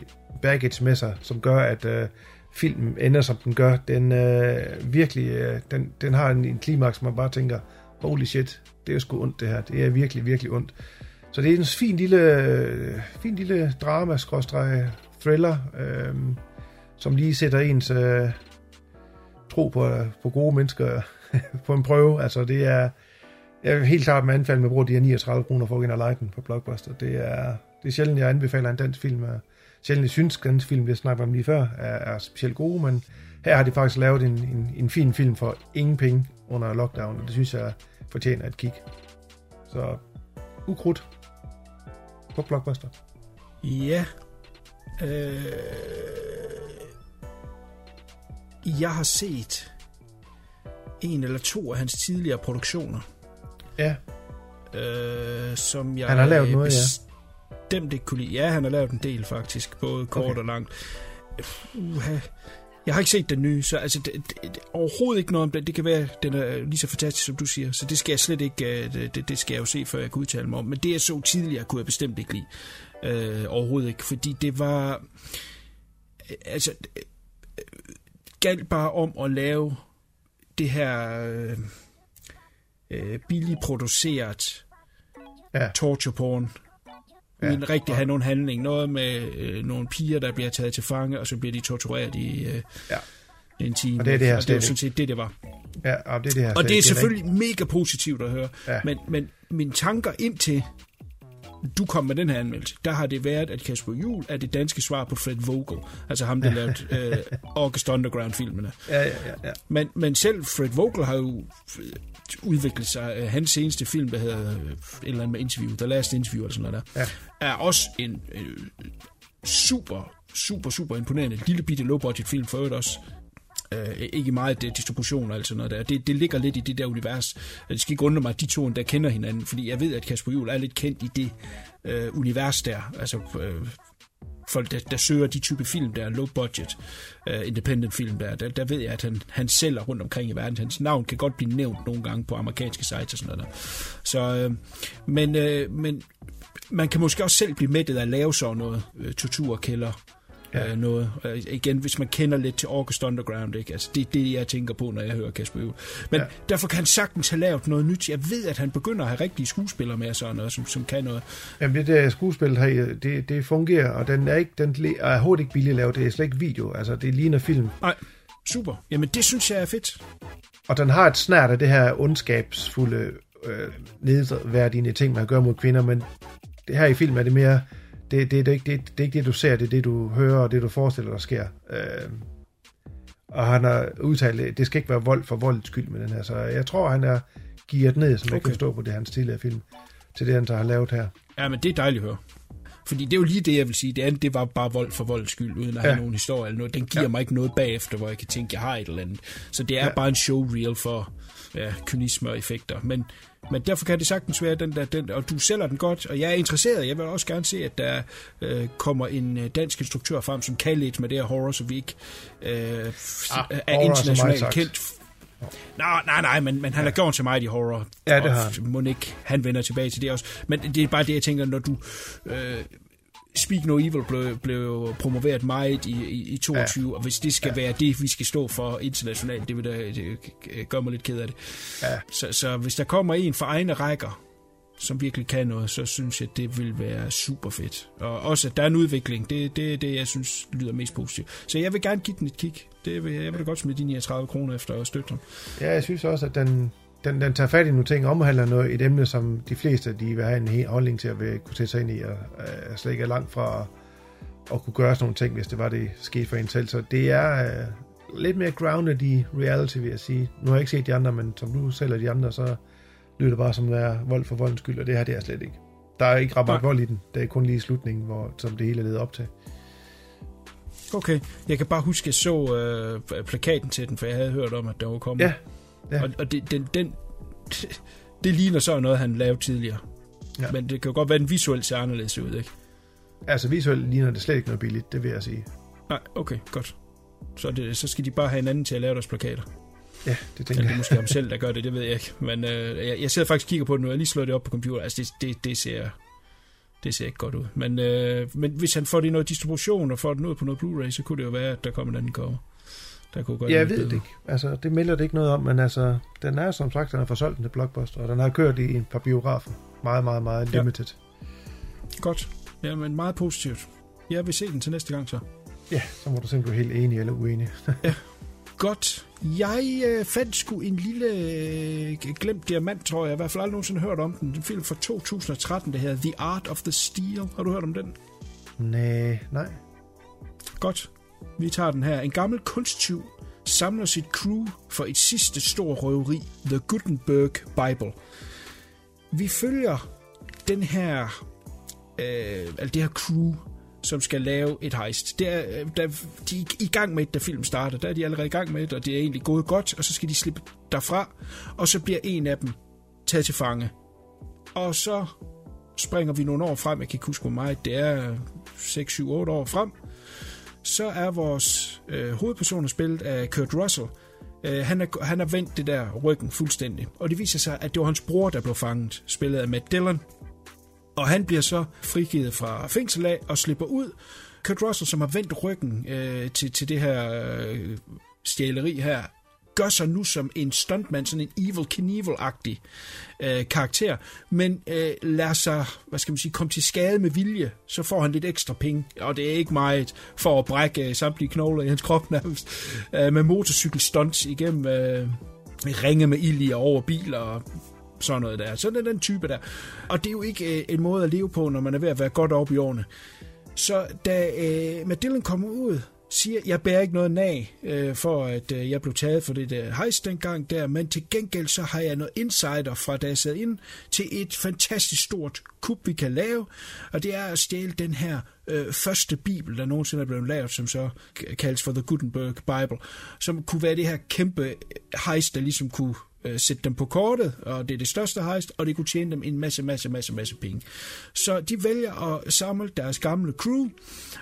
baggage med sig, som gør, at øh, filmen ender, som den gør. Den øh, virkelig, øh, den, den har en, en klimaks, man bare tænker, holy shit, det er sgu ondt det her. Det er virkelig, virkelig ondt. Så det er en fin lille, fin lille drama thriller, øh, som lige sætter ens øh, tro på, på gode mennesker [laughs] på en prøve. Altså det er, jeg er helt klart med anfald med at bruge de her 39 kroner for at gå ind og den på Blockbuster. Det er, det er sjældent, jeg anbefaler en dansk film. Sjældent, jeg synes, at dansk film, vi snakker om lige før, er, er specielt gode, men her har de faktisk lavet en, en, en fin film for ingen penge under lockdown, og det synes jeg fortjener et kig. Så ukrudt på Blockbuster. Ja. Øh... Jeg har set en eller to af hans tidligere produktioner. Ja. Øh, som jeg han har lavet noget, ja. Bestemt ikke kunne lide. Ja, han har lavet en del faktisk, både kort okay. og langt. Uh, jeg har ikke set den nye, så altså, det, det, det, overhovedet ikke noget om det. Det kan være, den er lige så fantastisk, som du siger. Så det skal jeg slet ikke, øh, det, det skal jeg jo se, før jeg kan udtale mig om. Men det, jeg så tidligere, kunne jeg bestemt ikke lide. Øh, overhovedet ikke, fordi det var... Altså, galt bare om at lave det her øh, øh, billigt produceret ja. torture porn ja. uden rigtig have nogen handling. Noget med øh, nogle piger, der bliver taget til fange, og så bliver de tortureret i øh, ja. en time. Og det er det her og det er sådan set det, det var. Ja, og det er det her Og det er selvfølgelig det er mega positivt at høre. Ja. Men, men mine tanker indtil du kom med den her anmeldelse, der har det været, at Kasper Jul er det danske svar på Fred Vogel. Altså ham, der [laughs] lavede øh, August Underground-filmene. Ja, ja, ja, ja. Men, men selv Fred Vogel har jo udviklet sig. Øh, hans seneste film, der hedder øh, et eller andet med interview, The Last Interview eller sådan noget der, ja. er også en øh, super, super, super imponerende lille bitte low-budget film, for øvrigt også øh, ikke meget det, distribution og alt sådan noget der. Det, det ligger lidt i det der univers. Det skal ikke undre mig, at de to der kender hinanden, fordi jeg ved, at Kasper Juhl er lidt kendt i det øh, univers der. Altså øh, folk, der, der søger de type film, der er low budget, uh, independent film, der, der, der ved jeg, at han, han sælger rundt omkring i verden. Hans navn kan godt blive nævnt nogle gange på amerikanske sites og sådan noget der. Så, uh, men, uh, men man kan måske også selv blive mættet af at lave sådan noget uh, torturkælder ja. øh, noget. Øh, igen, hvis man kender lidt til August Underground, ikke? Altså, det er det, jeg tænker på, når jeg hører Kasper Juhl. Men ja. derfor kan han sagtens have lavet noget nyt. Jeg ved, at han begynder at have rigtige skuespillere med, sådan noget, som, som kan noget. Jamen, det der skuespil her, det, det fungerer, og den er, ikke, den er overhovedet ikke billig lavet. Det er slet ikke video. Altså, det ligner film. Nej, super. Jamen, det synes jeg er fedt. Og den har et snært af det her ondskabsfulde, øh, nedværdigende ting, man gør mod kvinder, men det her i film er det mere det, det, det, er ikke, det, det er ikke det, du ser, det er det, du hører, og det, du forestiller, der sker. Øh, og han har udtalt, at det skal ikke være vold for voldets skyld med den her, så jeg tror, han er gearet ned, som okay. jeg kan forstå på det hans tidligere film, til det, han så har lavet her. Ja, men det er dejligt at høre. Fordi det er jo lige det, jeg vil sige. Det andet, det var bare vold for volds skyld, uden at ja. have nogen historie eller noget. Den giver ja. mig ikke noget bagefter, hvor jeg kan tænke, jeg har et eller andet. Så det er ja. bare en showreel for ja, kynisme og effekter. Men men derfor kan det sagtens være, den der, den, og du sælger den godt, og jeg er interesseret. Jeg vil også gerne se, at der øh, kommer en øh, dansk instruktør frem, som kan lidt med det her horror, så vi ikke øh, ah, er internationalt kendt. Nej, nej, nej, men, men han ja. har gjort så meget i horror. Ja, det har han. Ikke han vender tilbage til det også. Men det er bare det, jeg tænker, når du... Øh, Speak No Evil blev, blev promoveret meget i, i, i 22, ja. og hvis det skal ja. være det, vi skal stå for internationalt, det vil da det gør mig lidt ked af det. Ja. Så, så hvis der kommer en for egne rækker, som virkelig kan noget, så synes jeg, det vil være super fedt. Og også, at der er en udvikling, det er det, det, jeg synes lyder mest positivt. Så jeg vil gerne give den et kig. Det vil, jeg vil da godt smide de 39 kroner efter at støtte dem. Ja, jeg synes også, at den, den, den tager fat i nogle ting, omhandler noget, et emne, som de fleste de vil have en holdning til at vil kunne sætte sig ind i, og er slet ikke er langt fra at kunne gøre sådan nogle ting, hvis det var det skete for en selv. Så det er uh, lidt mere grounded i reality, vil jeg sige. Nu har jeg ikke set de andre, men som du sælger de andre, så lyder det bare som at være vold for voldens skyld, og det her det er slet ikke. Der er ikke ret meget vold i den. Det er kun lige slutningen, hvor, som det hele er ledet op til. Okay. Jeg kan bare huske, at jeg så øh, plakaten til den, for jeg havde hørt om, at der var kommet. Ja, ja. Og, og det, den, den, [laughs] det ligner så noget, han lavede tidligere. Ja. Men det kan jo godt være, at den visuelt ser anderledes ud, ikke? Altså visuelt ligner det slet ikke noget billigt, det vil jeg sige. Nej, okay, godt. Så, det, så skal de bare have en anden til at lave deres plakater. Ja, det tænker Eller det er jeg. måske ham [laughs] selv, der gør det, det ved jeg ikke. Men øh, jeg, jeg sidder faktisk og kigger på det nu. Jeg lige slået det op på computer. Altså, det, det, det ser... Det ser ikke godt ud. Men, øh, men hvis han får det i noget distribution og får den ud på noget Blu-ray, så kunne det jo være, at der kommer en anden cover. Der kunne gøre Ja, jeg ved det bedre. ikke. Altså, det melder det ikke noget om, men altså, den er som sagt, den er forsolgt til Blockbuster, og den har kørt i en par biografer. Meget, meget, meget Ja. limited. Godt. Ja, men meget positivt. Jeg vil se den til næste gang så. Ja, så må du simpelthen blive helt enig eller uenig. [laughs] Godt. Jeg øh, fandt sgu en lille øh, glemt diamant, tror jeg. Jeg har i hvert fald aldrig nogensinde hørt om den. En film fra 2013, der hedder The Art of the Steel. Har du hørt om den? nej, nej. Godt. Vi tager den her. En gammel kunsttyv samler sit crew for et sidste stor røveri. The Gutenberg Bible. Vi følger den her, øh, altså det her crew, som skal lave et heist. Det er, øh, der, de er i gang med det, da filmen starter. Der er de allerede i gang med det, og det er egentlig gået godt, og så skal de slippe derfra, og så bliver en af dem taget til fange. Og så springer vi nogle år frem, jeg kan ikke huske, hvor meget det er, 6, 7, 8 år frem, så er vores øh, hovedpersoner spillet af Kurt Russell. Øh, han, er, han har vendt det der ryggen fuldstændig. Og det viser sig, at det var hans bror, der blev fanget, spillet af Matt Dillon. Og han bliver så frigivet fra fængsel af og slipper ud. Kurt Russell, som har vendt ryggen øh, til, til det her øh, stjæleri her, gør sig nu som en stuntman, sådan en Evil Knievel-agtig øh, karakter, men øh, lader sig, hvad skal man sige, komme til skade med vilje, så får han lidt ekstra penge, og det er ikke meget for at brække øh, samtlige knogler i hans krop nærmest, øh, med motorcykelstunts igennem øh, ringe med ild i og over biler og sådan noget der. Sådan er den type der. Og det er jo ikke øh, en måde at leve på, når man er ved at være godt op i årene. Så da øh, Matt kommer ud, siger, jeg bærer ikke noget nag øh, for, at øh, jeg blev taget for det der hejst dengang der, men til gengæld så har jeg noget insider fra, da jeg sad ind til et fantastisk stort kup, vi kan lave, og det er at stjæle den her øh, første bibel, der nogensinde er blevet lavet, som så kaldes for The Gutenberg Bible, som kunne være det her kæmpe øh, hejst, der ligesom kunne øh, sætte dem på kortet, og det er det største hejst, og det kunne tjene dem en masse, masse, masse, masse penge. Så de vælger at samle deres gamle crew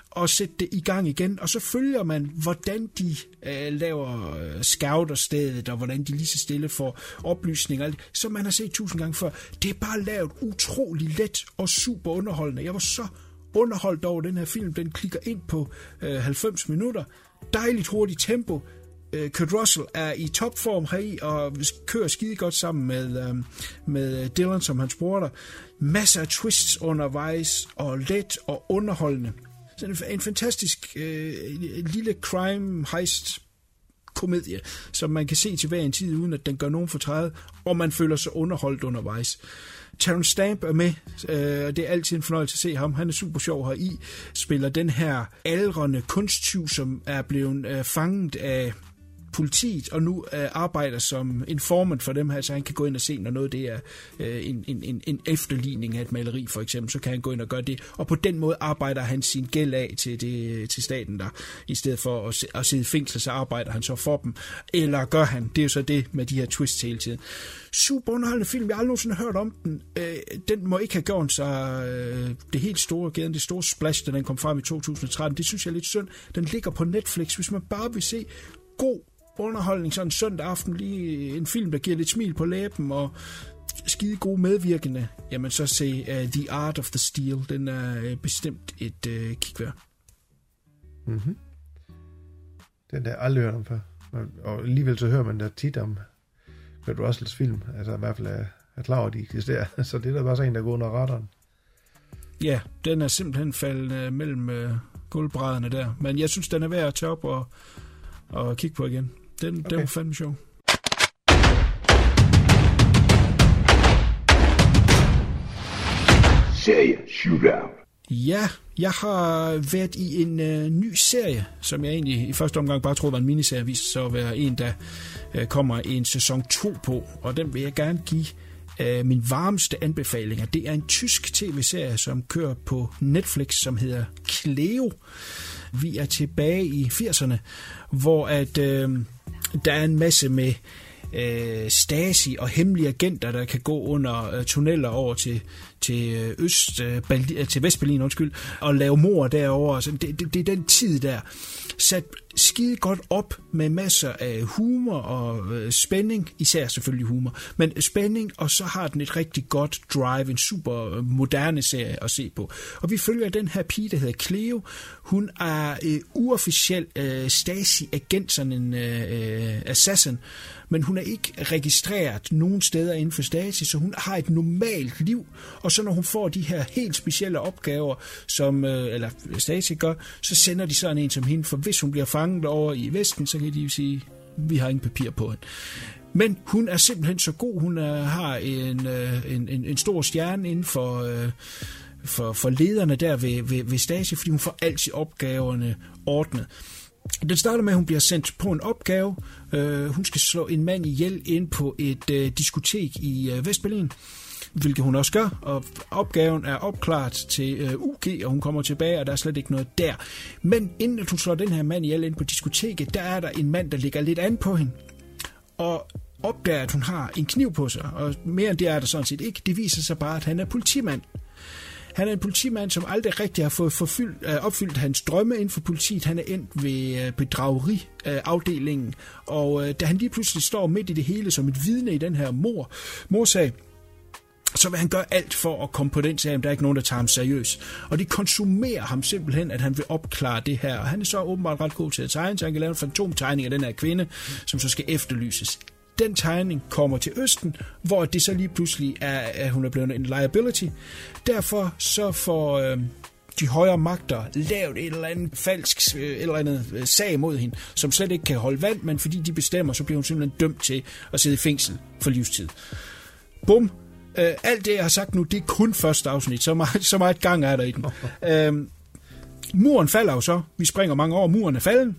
og sætte det i gang igen, og så følger man, hvordan de øh, laver øh, scouter stedet, og hvordan de lige så stille får oplysninger, og alt, som man har set tusind gange før. Det er bare lavet utrolig let og super underholdende. Jeg var så underholdt over den her film. Den klikker ind på øh, 90 minutter. Dejligt hurtigt tempo. Øh, Kurt Russell er i topform heri og kører skide godt sammen med, øh, med Dylan, som hans bror der. Masser af twists undervejs, og let og underholdende. Så en, en fantastisk øh, lille crime heist komedie, som man kan se til hver en tid, uden at den gør nogen fortræd, og man føler sig underholdt undervejs. Terrence Stamp er med, øh, og det er altid en fornøjelse at se ham. Han er super sjov her i. Spiller den her aldrende kunsttyv, som er blevet øh, fanget af politiet, og nu øh, arbejder som informant for dem her, så han kan gå ind og se, når noget det er øh, en, en, en, en efterligning af et maleri, for eksempel, så kan han gå ind og gøre det. Og på den måde arbejder han sin gæld af til, det, til staten der. I stedet for at, at sidde i fængsel, så arbejder han så for dem. Eller gør han? Det er jo så det med de her twists hele tiden. Super underholdende film. Jeg har aldrig nogensinde hørt om den. Øh, den må ikke have gjort sig øh, det helt store gæden, det store splash, da den kom frem i 2013. Det synes jeg er lidt synd. Den ligger på Netflix. Hvis man bare vil se god underholdning sådan en søndag aften, lige en film, der giver lidt smil på læben, og skide gode medvirkende, jamen så se uh, The Art of the Steel. Den er uh, bestemt et uh, kig værd. Mm-hmm. Den der aldrig hørt om før. Og alligevel så hører man da tit om Kurt Russells film. Altså i hvert fald er, er klar over, at de eksisterer. [laughs] Så det er da bare så en, der går under radaren. Ja, den er simpelthen faldet uh, mellem uh, gulvbrædderne der. Men jeg synes, den er værd at tage op og, og kigge på igen. Den, okay. den var fandme sjov. Serie Shootout. Ja, jeg har været i en øh, ny serie, som jeg egentlig i første omgang bare troede var en miniserie, viste sig at være en, der øh, kommer en sæson 2 på, og den vil jeg gerne give øh, min varmeste anbefalinger. Det er en tysk tv-serie, som kører på Netflix, som hedder Cleo. Vi er tilbage i 80'erne, hvor at øh, der er en masse med øh, Stasi og hemmelige agenter, der kan gå under øh, tunneller over til, til øh, øst, øh, Berlin, øh, til Vestberlin, undskyld, og lave mor derover. Så det, det, det er den tid der. Sat skide godt op med masser af humor og øh, spænding, især selvfølgelig humor, men spænding, og så har den et rigtig godt drive, en super øh, moderne serie at se på. Og vi følger den her pige, der hedder Cleo. Hun er øh, uofficiel øh, Stasi-agent, sådan en øh, øh, assassin, men hun er ikke registreret nogen steder inden for Stasi, så hun har et normalt liv, og så når hun får de her helt specielle opgaver, som øh, eller Stasi gør, så sender de sådan en som hende, for hvis hun bliver fanget over i Vesten, så kan de jo sige, vi har ingen papir på hende. Men hun er simpelthen så god. Hun er, har en, øh, en, en, en stor stjerne inden for, øh, for, for lederne der ved, ved, ved Stasi, fordi hun får altid opgaverne ordnet. Den starter med, at hun bliver sendt på en opgave. Øh, hun skal slå en mand ihjel ind på et øh, diskotek i uh, Vestberlin, hvilket hun også gør, og opgaven er opklaret til øh, UG, og hun kommer tilbage, og der er slet ikke noget der. Men inden at hun slår den her mand ihjel ind på diskoteket, der er der en mand, der ligger lidt an på hende, og opdager, at hun har en kniv på sig, og mere end det er der sådan set ikke. Det viser sig bare, at han er politimand. Han er en politimand, som aldrig rigtig har fået forfyldt, øh, opfyldt hans drømme inden for politiet. Han er endt ved øh, bedrageriafdelingen, øh, og øh, da han lige pludselig står midt i det hele som et vidne i den her mor, morsag, så vil han gøre alt for at komme på den sag, der er ikke nogen, der tager ham seriøst. Og de konsumerer ham simpelthen, at han vil opklare det her. Og han er så åbenbart ret god til at tegne, så han kan lave en fantomtegning af den her kvinde, som så skal efterlyses den tegning kommer til Østen, hvor det så lige pludselig er, at hun er blevet en liability. Derfor så får øh, de højere magter lavet et eller andet falsk øh, et eller andet øh, sag mod hende, som slet ikke kan holde vand, men fordi de bestemmer, så bliver hun simpelthen dømt til at sidde i fængsel for livstid. Bum. Øh, alt det, jeg har sagt nu, det er kun første afsnit. Så meget, så meget gang er der i den. [laughs] øh, muren falder jo så. Vi springer mange år. Muren er falden.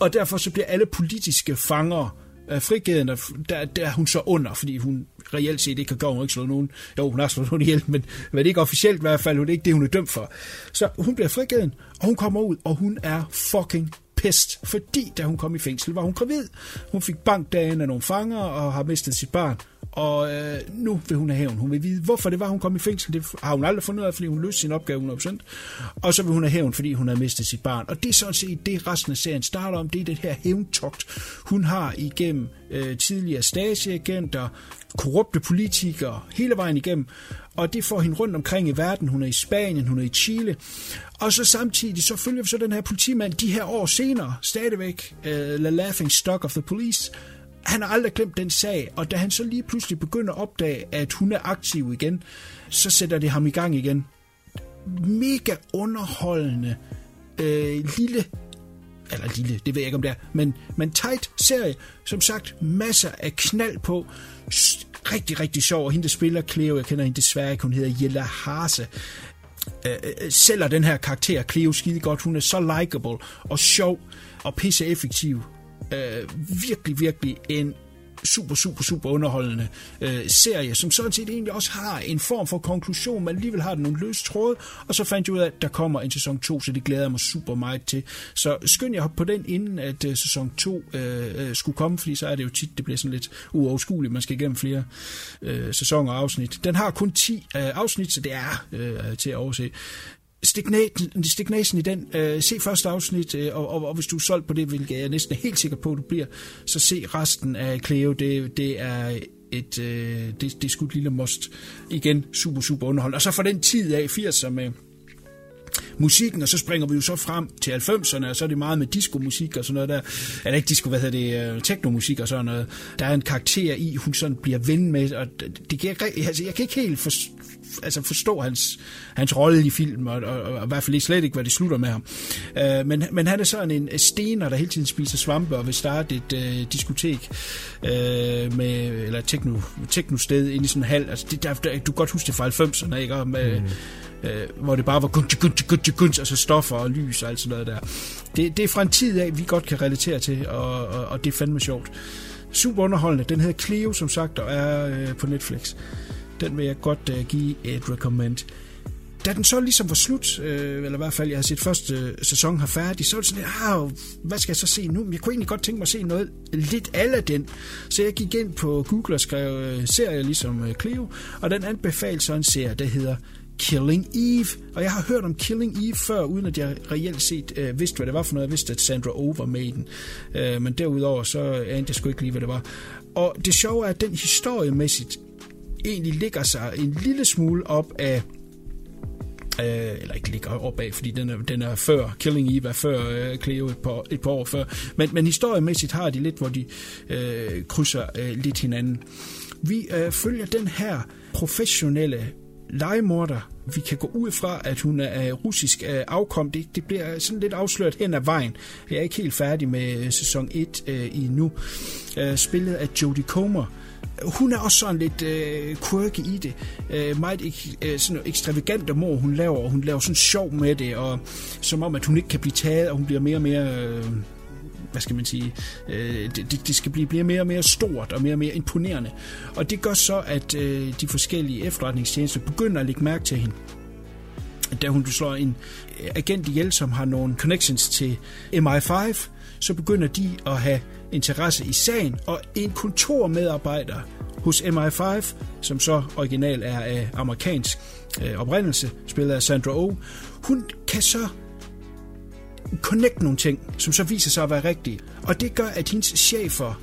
Og derfor så bliver alle politiske fanger øh, frigivet, der, der er hun så under, fordi hun reelt set ikke kan gøre, hun ikke slå nogen. Jo, hun har slået nogen ihjel, men, men ikke officielt i hvert fald, hun er ikke det, hun er dømt for. Så hun bliver frigivet, og hun kommer ud, og hun er fucking pest, fordi da hun kom i fængsel, var hun gravid. Hun fik bankdagen af nogle fanger og har mistet sit barn. Og øh, nu vil hun have hævn. Hun vil vide, hvorfor det var, hun kom i fængsel. Det har hun aldrig fundet ud af, fordi hun løste sin opgave 100%. Og så vil hun have hævn, fordi hun har mistet sit barn. Og det er sådan set det, resten af serien starter om. Det er det her hævntogt, hun har igennem øh, tidligere stageagenter, korrupte politikere, hele vejen igennem. Og det får hende rundt omkring i verden. Hun er i Spanien, hun er i Chile. Og så samtidig, så følger vi så den her politimand de her år senere, stadigvæk, øh, The Laughing Stock of the Police, han har aldrig glemt den sag, og da han så lige pludselig begynder at opdage, at hun er aktiv igen, så sætter det ham i gang igen. Mega underholdende, øh, lille, eller lille, det ved jeg ikke om det er, men, men tight serie, som sagt, masser af knald på, rigtig, rigtig sjov, og hende, der spiller Cleo, jeg kender hende desværre ikke, hun hedder Jella Hase, øh, øh, sælger den her karakter, Cleo, skide godt, hun er så likable og sjov og pisse effektiv øh, virkelig, virkelig en super, super, super underholdende øh, serie, som sådan set egentlig også har en form for konklusion, men alligevel har den nogle løse tråde, og så fandt jeg ud af, at der kommer en sæson 2, så det glæder jeg mig super meget til. Så skynd jeg på den, inden at øh, sæson 2 øh, øh, skulle komme, fordi så er det jo tit, det bliver sådan lidt uoverskueligt, man skal igennem flere øh, sæsoner og afsnit. Den har kun 10 øh, afsnit, så det er øh, til at overse stik næsen i den. Øh, se første afsnit, øh, og, og, og hvis du er solgt på det, hvilket jeg er næsten helt sikker på, at du bliver, så se resten af Cleo. Det, det er et, øh, det, det er sgu et lille must. Igen, super, super underhold. Og så for den tid af 80'erne med musikken, og så springer vi jo så frem til 90'erne, og så er det meget med diskomusik og sådan noget der. Eller ikke disco, hvad hedder det, uh, teknomusik og sådan noget. Der er en karakter i, hun sådan bliver ven med, og det kan jeg, altså, jeg kan ikke helt for, altså forstå hans, hans rolle i filmen, og, og, og, og i hvert fald ikke slet ikke, hvad det slutter med ham. Uh, men, men han er sådan en stener, der hele tiden spiser svampe og vil starte et uh, diskotek uh, med, eller techno, techno-sted inde i sådan en hal. Altså, det, der, der, du kan godt huske det fra 90'erne, ikke? Og med, mm øh, hvor det bare var gunj, gunj, gunj, gunj, altså stoffer og lys og alt sådan noget der. Det, det er fra en tid af, vi godt kan relatere til, og, og, og det er fandme sjovt. Super underholdende. Den hedder Cleo, som sagt, og er øh, på Netflix. Den vil jeg godt uh, give et recommend. Da den så ligesom var slut, øh, eller i hvert fald jeg har set første øh, sæson her færdig, så var det sådan lidt, ah, hvad skal jeg så se nu? Men jeg kunne egentlig godt tænke mig at se noget lidt af den. Så jeg gik ind på Google og skrev øh, serier ligesom øh, Cleo, og den anbefalede så en serie, der hedder Killing Eve. Og jeg har hørt om Killing Eve før, uden at jeg reelt set øh, vidste, hvad det var for noget. Jeg vidste, at Sandra Oh var med i den. Øh, men derudover, så anede jeg sgu ikke lige, hvad det var. Og det sjove er, at den historiemæssigt egentlig ligger sig en lille smule op af øh, eller ikke ligger op af, fordi den er, den er før, Killing Eve er før øh, Cleo et par, et par år før, men, men historiemæssigt har de lidt, hvor de øh, krydser øh, lidt hinanden. Vi øh, følger den her professionelle legemorder. Vi kan gå ud fra, at hun er russisk øh, afkom. Det, det bliver sådan lidt afsløret hen ad vejen. Jeg er ikke helt færdig med øh, sæson 1 øh, endnu. Øh, spillet af Jodie Comer. Hun er også sådan lidt øh, quirky i det. Øh, meget ek, øh, sådan ekstravagant mor, hun laver, og hun laver sådan sjov med det, og som om, at hun ikke kan blive taget, og hun bliver mere og mere... Øh, hvad skal man sige, øh, det, det skal blive, blive mere og mere stort og mere og mere imponerende. Og det gør så, at øh, de forskellige efterretningstjenester begynder at lægge mærke til hende. Da hun slår en agent ihjel, som har nogle connections til MI5, så begynder de at have interesse i sagen, og en kontormedarbejder hos MI5, som så original er af amerikansk øh, oprindelse, spillet af Sandra Oh, hun kan så connect nogle ting, som så viser sig at være rigtige. Og det gør, at hendes chefer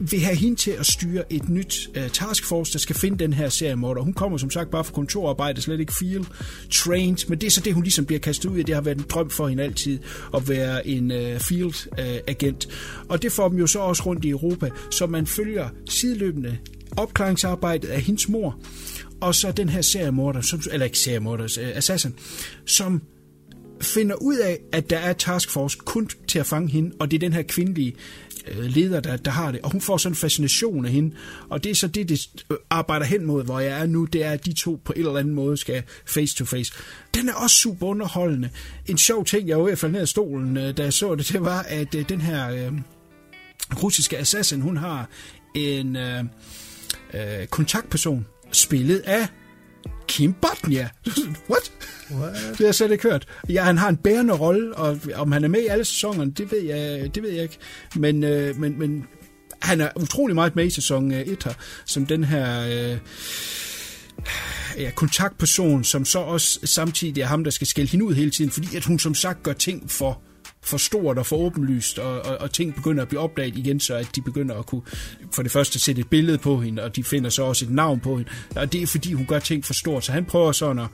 vil have hende til at styre et nyt uh, taskforce, der skal finde den her seriemorder. Hun kommer som sagt bare fra kontorarbejde, slet ikke feel trained, men det er så det, hun ligesom bliver kastet ud i. Det har været en drøm for hende altid at være en uh, field uh, agent. Og det får dem jo så også rundt i Europa, så man følger sideløbende opklaringsarbejdet af hendes mor, og så den her seriemorder, som, eller ikke seriemorder, uh, assassin, som finder ud af, at der er taskforce kun til at fange hende, og det er den her kvindelige Øh, leder, der, der har det, og hun får sådan en fascination af hende, og det er så det, det øh, arbejder hen mod, hvor jeg er nu, det er, at de to på en eller anden måde skal face to face. Den er også super underholdende. En sjov ting, jeg var i ned af stolen, øh, da jeg så det, det var, at den her øh, russiske assassin, hun har en øh, øh, kontaktperson, spillet af Kim Botnia. [laughs] What? What? Det har slet ikke hørt. Ja, han har en bærende rolle, og om han er med i alle sæsonerne, det ved jeg, det ved jeg ikke. Men, øh, men, men han er utrolig meget med i sæson 1 her, som den her... Øh, ja, kontaktperson, som så også samtidig er ham, der skal skælde hende ud hele tiden, fordi at hun som sagt gør ting for for stort og for åbenlyst, og, og, og ting begynder at blive opdaget igen, så at de begynder at kunne for det første sætte et billede på hende, og de finder så også et navn på hende. Og det er fordi, hun gør ting for stort, så han prøver sådan at,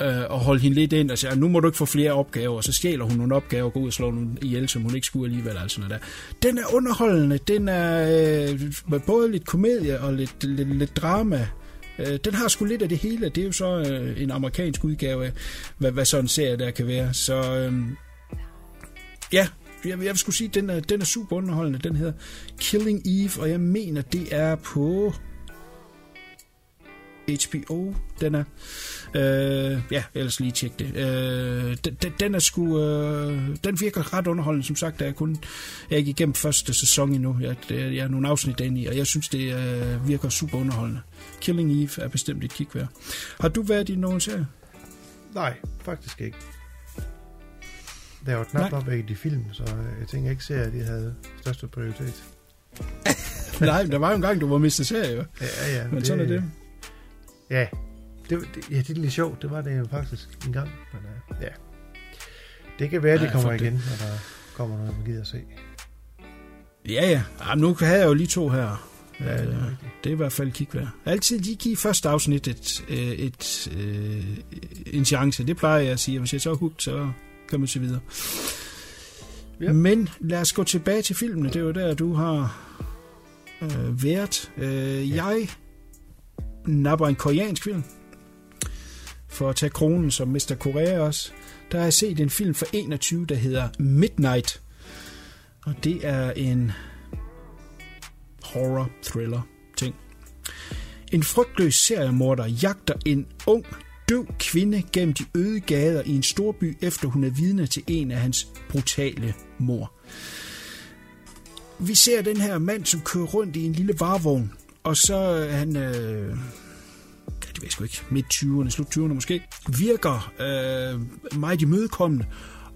øh, at holde hende lidt ind og siger, ah, nu må du ikke få flere opgaver, og så stjæler hun nogle opgaver og går ud og slår nogle ihjel, som hun ikke skulle alligevel. Altså noget der. Den er underholdende, den er øh, både lidt komedie og lidt, lidt, lidt drama, øh, den har sgu lidt af det hele. Det er jo så øh, en amerikansk udgave af, hvad, hvad sådan en serie der kan være. Så øh, ja, jeg, jeg vil skulle sige, at den er, den er super underholdende. Den hedder Killing Eve, og jeg mener, det er på HBO, den er. Øh, ja, ellers lige tjek det. Øh, den, den er sgu, øh, den virker ret underholdende, som sagt, da jeg kun, jeg er ikke igennem første sæson endnu. Jeg, jeg er nogle afsnit inde i, og jeg synes, det øh, virker super underholdende. Killing Eve er bestemt et kig værd. Har du været i nogen serie? Nej, faktisk ikke. Der er jo knap op i de film, så jeg tænker ikke, at de havde største prioritet. [laughs] Nej, der var jo en gang, du var mistet serie, jo. Ja, ja. Men det, sådan er det. Ja, det, det, ja, det er lidt sjovt. Det var det jo faktisk en gang. Men uh, ja, det kan være, at de kommer igen, når der kommer noget, man gider at se. Ja, ja. Jamen, nu havde jeg jo lige to her. Ja, det, er Øh, det er i hvert fald kig værd. Altid lige give første afsnit et, øh, et, øh, en chance. Det plejer jeg at sige. Hvis jeg så er hugt, så kan man se videre. Ja. Men lad os gå tilbage til filmene. Det er jo der, du har øh, været. Øh, ja. Jeg napper en koreansk film. For at tage kronen som Mr. Korea også. Der har jeg set en film fra 21, der hedder Midnight. Og det er en horror thriller ting. En frygtløs seriemorder jagter en ung, døv kvinde gennem de øde gader i en storby, efter hun er vidne til en af hans brutale mor. Vi ser den her mand, som kører rundt i en lille varevogn, og så er han... Øh, det ved jeg sgu ikke, midt 20'erne, slut 20'erne måske, virker øh, meget imødekommende,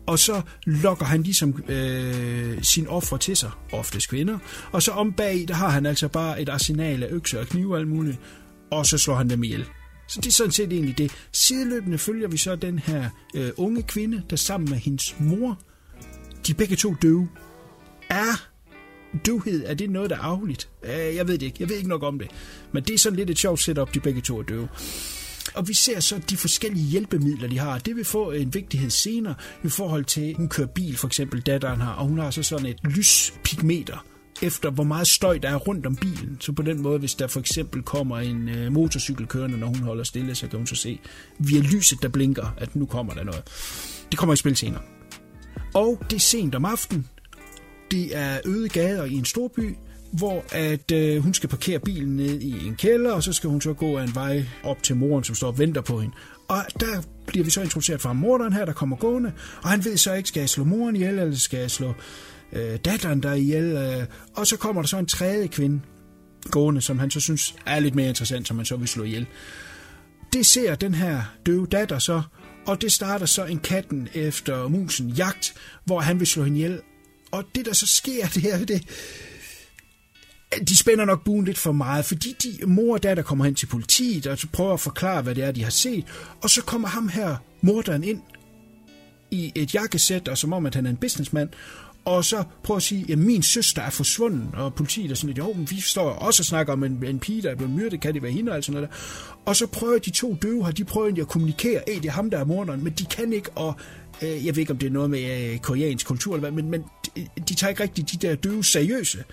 og så lokker han ligesom øh, sin offer til sig, oftest kvinder, og så om bag, der har han altså bare et arsenal af økser og knive og alt muligt, og så slår han dem ihjel. Så det er sådan set egentlig det. Sideløbende følger vi så den her øh, unge kvinde, der sammen med hendes mor, de er begge to døve. Er døvhed, er det noget, der er afligt? Øh, jeg ved det ikke. Jeg ved ikke nok om det. Men det er sådan lidt et sjovt setup, de begge to er døve. Og vi ser så de forskellige hjælpemidler, de har. Det vil få en vigtighed senere i forhold til, hun kører bil, for eksempel datteren har, og hun har så sådan et lyspigmeter, efter hvor meget støj der er rundt om bilen. Så på den måde, hvis der for eksempel kommer en øh, motorcykel kørende, når hun holder stille, så kan hun så se via lyset, der blinker, at nu kommer der noget. Det kommer i spil senere. Og det er sent om aftenen. Det er øde gader i en storby, hvor at øh, hun skal parkere bilen ned i en kælder, og så skal hun så gå af en vej op til moren, som står og venter på hende. Og der bliver vi så introduceret fra morderen her, der kommer gående, og han ved så ikke, skal jeg slå moren ihjel, eller skal jeg slå øh, datteren der ihjel. Øh, og så kommer der så en tredje kvinde gående, som han så synes er lidt mere interessant, som han så vil slå ihjel. Det ser den her døve datter så, og det starter så en katten efter musen jagt, hvor han vil slå hende ihjel. Og det, der så sker, [laughs] det er det, de spænder nok buen lidt for meget, fordi de mor og datter kommer hen til politiet og prøver at forklare, hvad det er, de har set. Og så kommer ham her, morderen, ind i et jakkesæt, og som om, at han er en businessman, og så prøver at sige, at min søster er forsvundet, og politiet er sådan lidt, jo, men vi står også og snakker om en, en pige, der er blevet myrdet, kan det være hende, og sådan noget der. Og så prøver de to døve her, de prøver egentlig at kommunikere, at det er ham, der er morderen, men de kan ikke, og øh, jeg ved ikke, om det er noget med øh, koreansk kultur, eller hvad, men, men de, de tager ikke rigtig de der døve seriøse.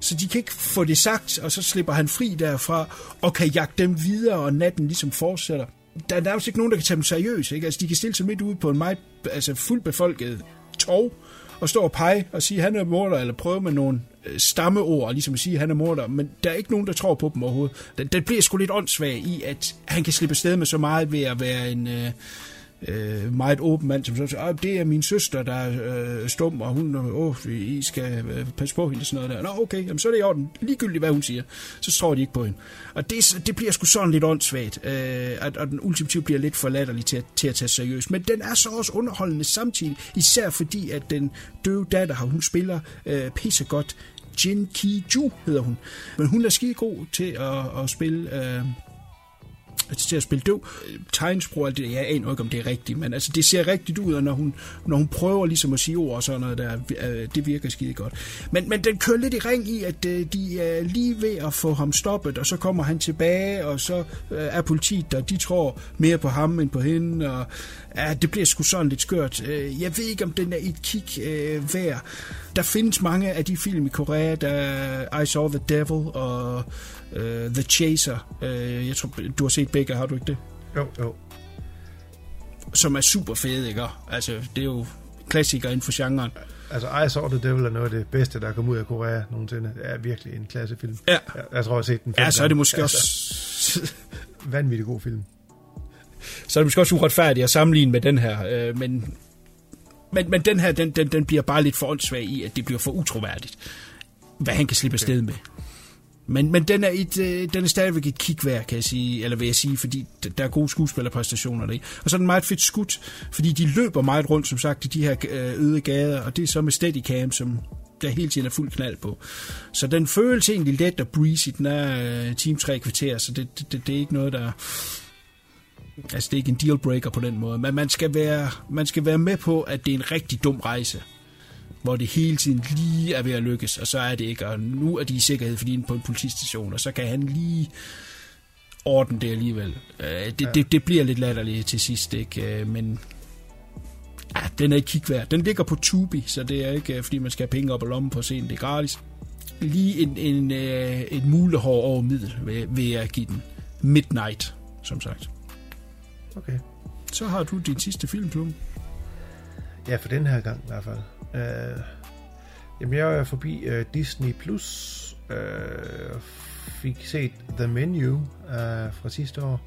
Så de kan ikke få det sagt, og så slipper han fri derfra, og kan jagte dem videre, og natten ligesom fortsætter. Der er nærmest altså ikke nogen, der kan tage dem seriøst. Ikke? Altså, de kan stille sig midt ude på en meget altså, fuldt befolket torv, og stå og pege og sige, han er morder, eller prøve med nogle øh, stammeord, ligesom at sige, at han er morder, men der er ikke nogen, der tror på dem overhovedet. Den, den bliver sgu lidt åndssvag i, at han kan slippe sted med så meget ved at være en... Øh, øh, meget åben mand, som så siger, ah, det er min søster, der er øh, stum, og hun, øh, åh, I skal øh, passe på hende, og sådan noget der. Nå, okay, jamen, så er det i orden. Ligegyldigt, hvad hun siger, så tror de ikke på hende. Og det, det bliver sgu sådan lidt åndssvagt, øh, at, og den ultimativt bliver lidt for latterlig til, til at tage seriøst. Men den er så også underholdende samtidig, især fordi, at den døve datter, hun spiller øh, pisse godt. Jin Ki Ju hedder hun. Men hun er skide god til at, at spille... Øh, til at spille døv. Tegnsprog, det, jeg aner ikke, om det er rigtigt, men altså, det ser rigtigt ud, og når hun, når hun prøver ligesom at sige ord og sådan noget, der, øh, det virker skide godt. Men, men den kører lidt i ring i, at øh, de er lige ved at få ham stoppet, og så kommer han tilbage, og så øh, er politiet der, de tror mere på ham end på hende, og ja, det bliver sgu sådan lidt skørt. Øh, jeg ved ikke, om den er et kig øh, værd. Der findes mange af de film i Korea, der I Saw the Devil og uh, The Chaser. Uh, jeg tror, du har set begge, har du ikke det? Jo, jo. Som er super fede, ikke? Altså, det er jo klassikere inden for genren. Altså, I Saw the Devil er noget af det bedste, der er kommet ud af Korea nogensinde. Det er virkelig en klassefilm. Ja. Jeg, jeg tror, jeg har set den Ja, så er det måske altså, også... [laughs] vanvittig god film. så er det måske også uretfærdigt at sammenligne med den her, øh, men, men, men den her, den, den, den bliver bare lidt for åndssvag i, at det bliver for utroværdigt, hvad han kan slippe afsted med. Men, men den, er et, øh, den er stadigvæk et kigvær, kan jeg sige, eller vil jeg sige, fordi der er gode skuespillerpræstationer der. Og så er den meget fedt skudt, fordi de løber meget rundt, som sagt, i de her øh, øde gader, og det er så med Steadicam, som der hele tiden er fuld knald på. Så den føles egentlig let og breezy, den er øh, time 3 kvarter, så det, det, det er ikke noget, der... Altså, det er ikke en dealbreaker på den måde, men man skal, være, man skal være med på, at det er en rigtig dum rejse hvor det hele tiden lige er ved at lykkes, og så er det ikke, og nu er de i sikkerhed, fordi de er på en politistation, og så kan han lige ordne det alligevel. Øh, det, ja. det, det bliver lidt latterligt til sidst, ikke? Øh, men ja, den er ikke kigværd. Den ligger på Tubi, så det er ikke, øh, fordi man skal have penge op og lommen på scenen. Det er gratis. Lige en, en, et mulehår over middel vil, vil jeg give den. Midnight, som sagt. Okay. Så har du din sidste filmklub. Ja, for den her gang i hvert fald. Uh, jamen, jeg er forbi uh, Disney Plus. Uh, fik set The Menu uh, fra sidste år.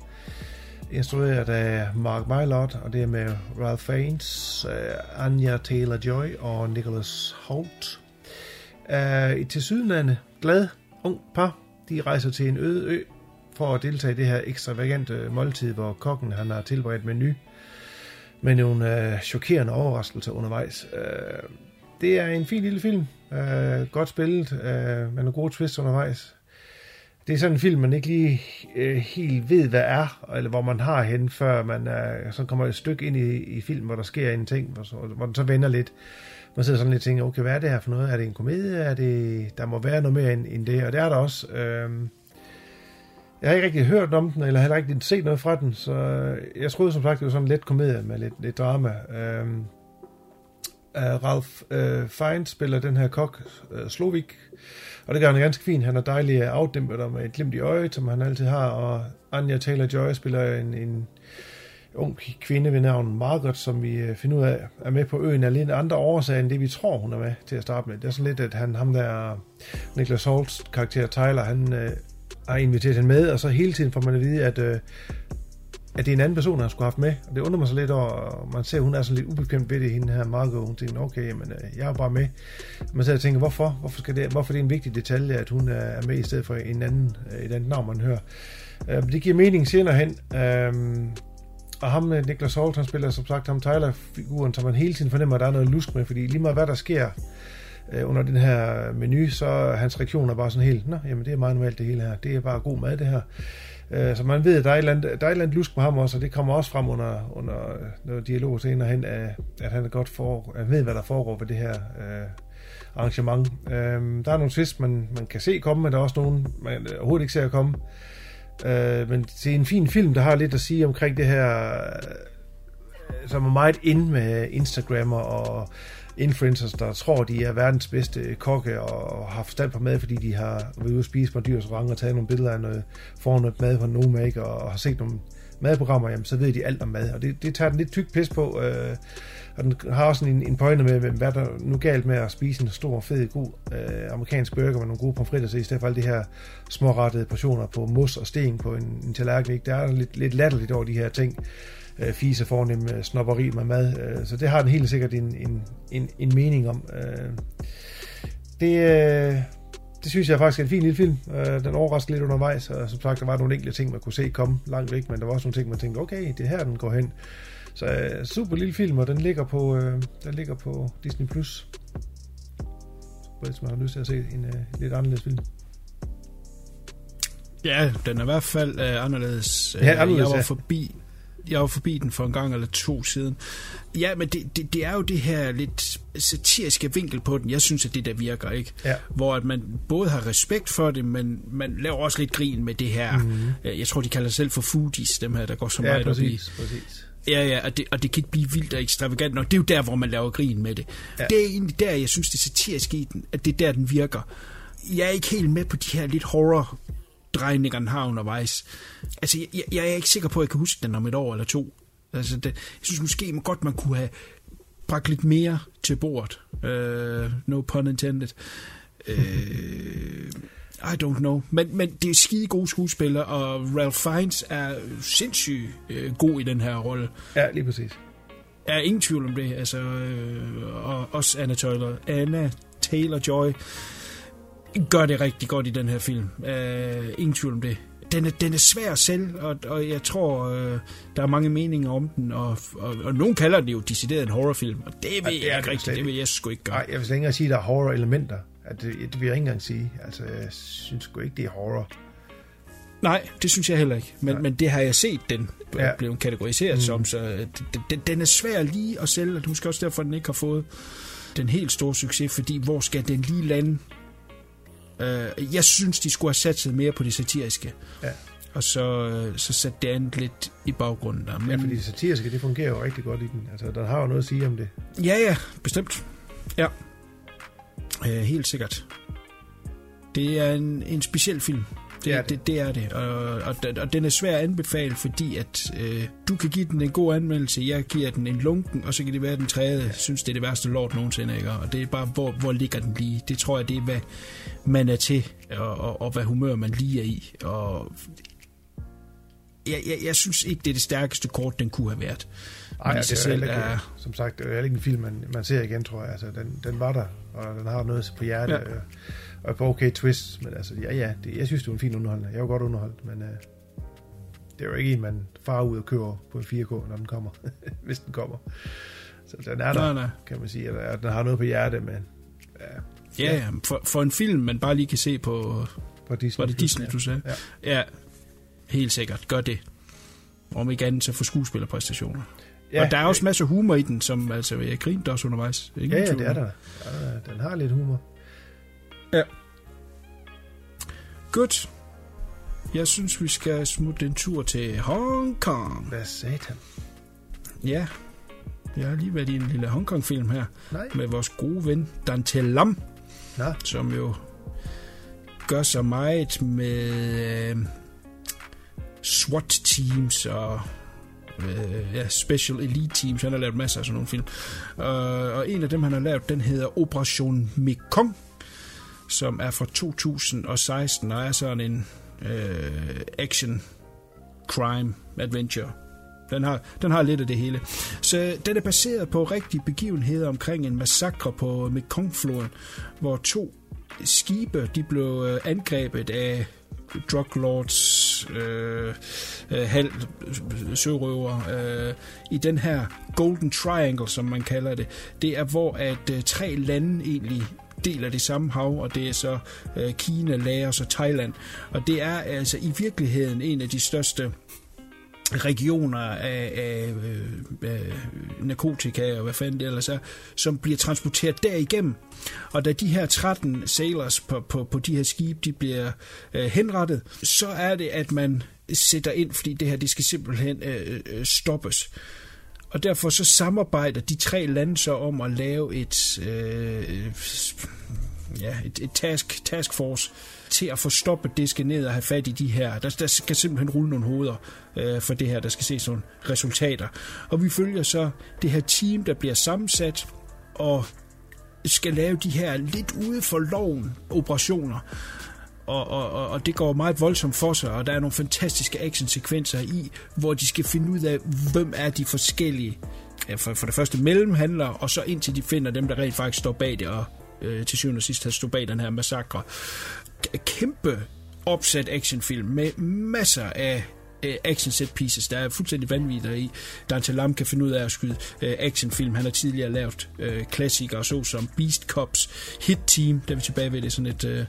Instrueret af Mark Mylod, og det er med Ralph Fiennes, uh, Anya Taylor-Joy og Nicholas Holt. er et tilsyneladende glad ung par. De rejser til en øde ø for at deltage i det her ekstravagante måltid, hvor kokken han har tilberedt menu med nogle øh, chokerende overraskelser undervejs. Øh, det er en fin lille film. Øh, godt spillet, øh, med nogle gode twists undervejs. Det er sådan en film, man ikke lige øh, helt ved, hvad er, eller hvor man har hen, før man øh, så kommer et stykke ind i, i film, hvor der sker en ting, hvor, så, hvor den så vender lidt. Man sidder sådan lidt og tænker, okay, hvad er det her for noget? Er det en komedie? Er det, der må være noget mere end, end det, og det er der også. Øh, jeg har ikke rigtig hørt om den, eller heller ikke set noget fra den, så øh, jeg troede som sagt, det var sådan en let komedie med lidt, lidt drama. Øhm, øh, Uh, Ralf uh, øh, Fiennes spiller den her kok, uh, Slovik, og det gør han ganske fint. Han er dejlig afdæmpet og med et glimt i øjet, som han altid har, og Anja Taylor-Joy spiller en, en ung kvinde ved navn Margaret, som vi finder ud af er med på øen af lidt andre årsager end det, vi tror, hun er med til at starte med. Det er sådan lidt, at han, ham der, Niklas Holts karakter Tyler, han har inviteret hende med, og så hele tiden får man at vide, at øh, at det er en anden person, han skulle have haft med. Og det undrer mig så lidt over, og man ser, at hun er sådan lidt ubekvemt ved det, hende her Margot. Hun tænker, okay, men øh, jeg er bare med. Man sidder og tænker, hvorfor? Hvorfor, skal det, hvorfor det er en vigtig detalje, at hun øh, er med i stedet for en anden, øh, et andet navn, man hører. Øh, det giver mening senere hen. Øh, og ham, øh, Niklas Holt, han spiller som sagt ham Tyler-figuren, så man hele tiden fornemmer, at der er noget lusk med, fordi lige meget hvad der sker, Øh, under den her menu, så hans reaktion er bare sådan helt, nå, jamen det er meget normalt det hele her, det er bare god mad det her. Øh, så man ved, at der er, et eller andet, der er et eller andet lusk på ham også, og det kommer også frem under, under noget dialog senere hen, at, at han er godt for, at ved, hvad der foregår ved det her øh, arrangement. Øh, der er nogle twist, man, man kan se komme, men der er også nogle, man overhovedet ikke ser komme. Øh, men det er en fin film, der har lidt at sige omkring det her, øh, som er meget ind med Instagrammer og influencers, der tror, de er verdens bedste kokke og har forstand på mad, fordi de har været ude at spise på en restaurant og taget nogle billeder af noget, foran noget mad på no make og har set nogle madprogrammer, jamen, så ved de alt om mad. Og det, det tager den lidt tyk pis på. Øh, og den har også en, en pointe med, hvad der nu galt med at spise en stor, fed, god øh, amerikansk burger med nogle gode pomfritter, så i stedet for alle de her smårettede portioner på mos og sten på en, en tallerken. Ikke? Der er lidt, lidt latterligt over de her ting øh, fise fornem øh, snopperi med mad. Øh, så det har den helt sikkert en, en, en, en mening om. Øh, det, øh, det synes jeg faktisk er en fin lille film. Øh, den overraskede lidt undervejs, og som sagt, der var nogle enkelte ting, man kunne se komme langt væk, men der var også nogle ting, man tænkte, okay, det er her, den går hen. Så øh, super lille film, og den ligger på, øh, den ligger på Disney+. Plus. Hvis man har lyst til at se en øh, lidt anderledes film. Ja, den er i hvert fald øh, anderledes. Ja, anderledes, jeg var forbi jeg var forbi den for en gang eller to siden. Ja, men det, det, det er jo det her lidt satiriske vinkel på den, jeg synes, at det der virker, ikke? Ja. Hvor at man både har respekt for det, men man laver også lidt grin med det her. Mm-hmm. Jeg tror, de kalder sig selv for foodies, dem her, der går så ja, meget præcis, op i. præcis. Ja, ja, og det, og det kan ikke blive vildt og ekstravagant nok. Det er jo der, hvor man laver grin med det. Ja. Det er egentlig der, jeg synes, det satiriske i den, at det er der, den virker. Jeg er ikke helt med på de her lidt horror drejninger, den har undervejs. Altså, jeg, jeg er ikke sikker på, at jeg kan huske den om et år eller to. Altså, det, jeg synes måske godt, man kunne have bragt lidt mere til bordet. Uh, no pun intended. Uh, I don't know. Men, men det er skide gode skuespillere, og Ralph Fiennes er sindssygt uh, god i den her rolle. Ja, lige præcis. Jeg er ingen tvivl om det. Altså, uh, og også Anna Taylor, Anna Taylor-Joy gør det rigtig godt i den her film. Uh, ingen tvivl om det. Den er, den er svær selv, og, og jeg tror, uh, der er mange meninger om den, og, og, og nogen kalder den jo decideret en horrorfilm, og det vil ja, jeg ikke rigtigt, det vil jeg sgu ikke gøre. Nej, jeg vil slet ikke sige, at der er horror-elementer. At det, det vil jeg ikke engang sige. Altså, jeg synes sgu ikke, det er horror. Nej, det synes jeg heller ikke. Men, men det har jeg set den ja. blevet kategoriseret mm. som, så den, den er svær lige at sælge, og det er måske også derfor, den ikke har fået den helt store succes, fordi hvor skal den lige lande Øh, jeg synes, de skulle have satset mere på det satiriske. Ja. Og så, øh, så sat det andet lidt i baggrunden der. Men... Ja, fordi det satiriske, det fungerer jo rigtig godt i den. Altså, der har jo noget at sige om det. Ja, ja, bestemt. Ja. Øh, helt sikkert. Det er en, en speciel film. Det, er det. det, det er det. Og, og, og den er svær at anbefale, fordi at øh, du kan give den en god anmeldelse, jeg giver den en lunken, og så kan det være, at den tredje ja. synes, det er det værste lort nogensinde. Ikke? Og det er bare, hvor, hvor ligger den lige? Det tror jeg, det er, hvad man er til, og, og, og hvad humør man lige er i. Og jeg, jeg, jeg synes ikke, det er det stærkeste kort, den kunne have været. Ej, i det er selv ikke, er... som sagt, det er ikke en film, man, man ser igen, tror jeg. Altså, den, den var der, og den har noget på hjertet, Ja. Ja. og et par okay twists, men altså, ja, ja, det, jeg synes, det var en fin underholdning. Jeg var godt underholdt, men øh, det er jo ikke en, man farer ud og kører på en 4K, når den kommer, [laughs] hvis den kommer. Så den er der, Nej, nej. kan man sige, at den har noget på hjertet, men ja, Ja, ja, for, for en film, man bare lige kan se på... på Disney. Var det Disney, du sagde? Ja. Ja, helt sikkert. Gør det. Om ikke andet, så for skuespillerpræstationer. Ja, og der er også masser humor i den, som altså, jeg grinede også undervejs. Ingen Ja, ja, det er der. Ja, den har lidt humor. Ja. Godt. Jeg synes, vi skal smutte en tur til Hong Kong. Hvad satan? Ja, jeg har lige været i en lille Hong Kong-film her Nej. med vores gode ven Dantel Lam, Nå, som jo gør så meget med øh, SWAT-teams og øh, ja, Special Elite Teams. Han har lavet masser af sådan nogle film. Og, og en af dem, han har lavet, den hedder Operation Mekong, som er fra 2016 og er sådan en øh, action crime adventure. Den har, den har lidt af det hele. Så den er baseret på rigtige begivenheder omkring en massakre på Mekongfloden, hvor to skibe de blev øh, angrebet af drug lords, øh, øh, halv øh, sørøver, øh, i den her Golden Triangle, som man kalder det. Det er, hvor at øh, tre lande egentlig deler det samme hav, og det er så øh, Kina, Laos og Thailand. Og det er altså i virkeligheden en af de største regioner af, af af, af narkotika og hvad fanden det ellers er, som bliver transporteret derigennem. Og da de her 13 sailors på, på, på de her skibe, de bliver øh, henrettet, så er det, at man sætter ind, fordi det her, det skal simpelthen øh, øh, stoppes. Og derfor så samarbejder de tre lande så om at lave et, øh, ja, et, et task, task force til at få stoppet det, skal ned og have fat i de her. Der, der skal simpelthen rulle nogle hoveder øh, for det her, der skal ses nogle resultater. Og vi følger så det her team, der bliver sammensat og skal lave de her lidt ude for loven operationer. Og, og, og, og det går meget voldsomt for sig, og der er nogle fantastiske actionsekvenser i, hvor de skal finde ud af, hvem er de forskellige, for, for det første mellemhandlere, og så indtil de finder dem, der rent faktisk står bag det, og øh, til syvende og sidst har stået bag den her massakre. Kæmpe opsat actionfilm med masser af øh, action set pieces, der er fuldstændig vanvittige i. Dante Lam kan finde ud af at skyde øh, actionfilm. Han har tidligere lavet øh, klassikere, såsom Beast Cops, Hit Team, der er vi tilbage ved det, er sådan et... Øh,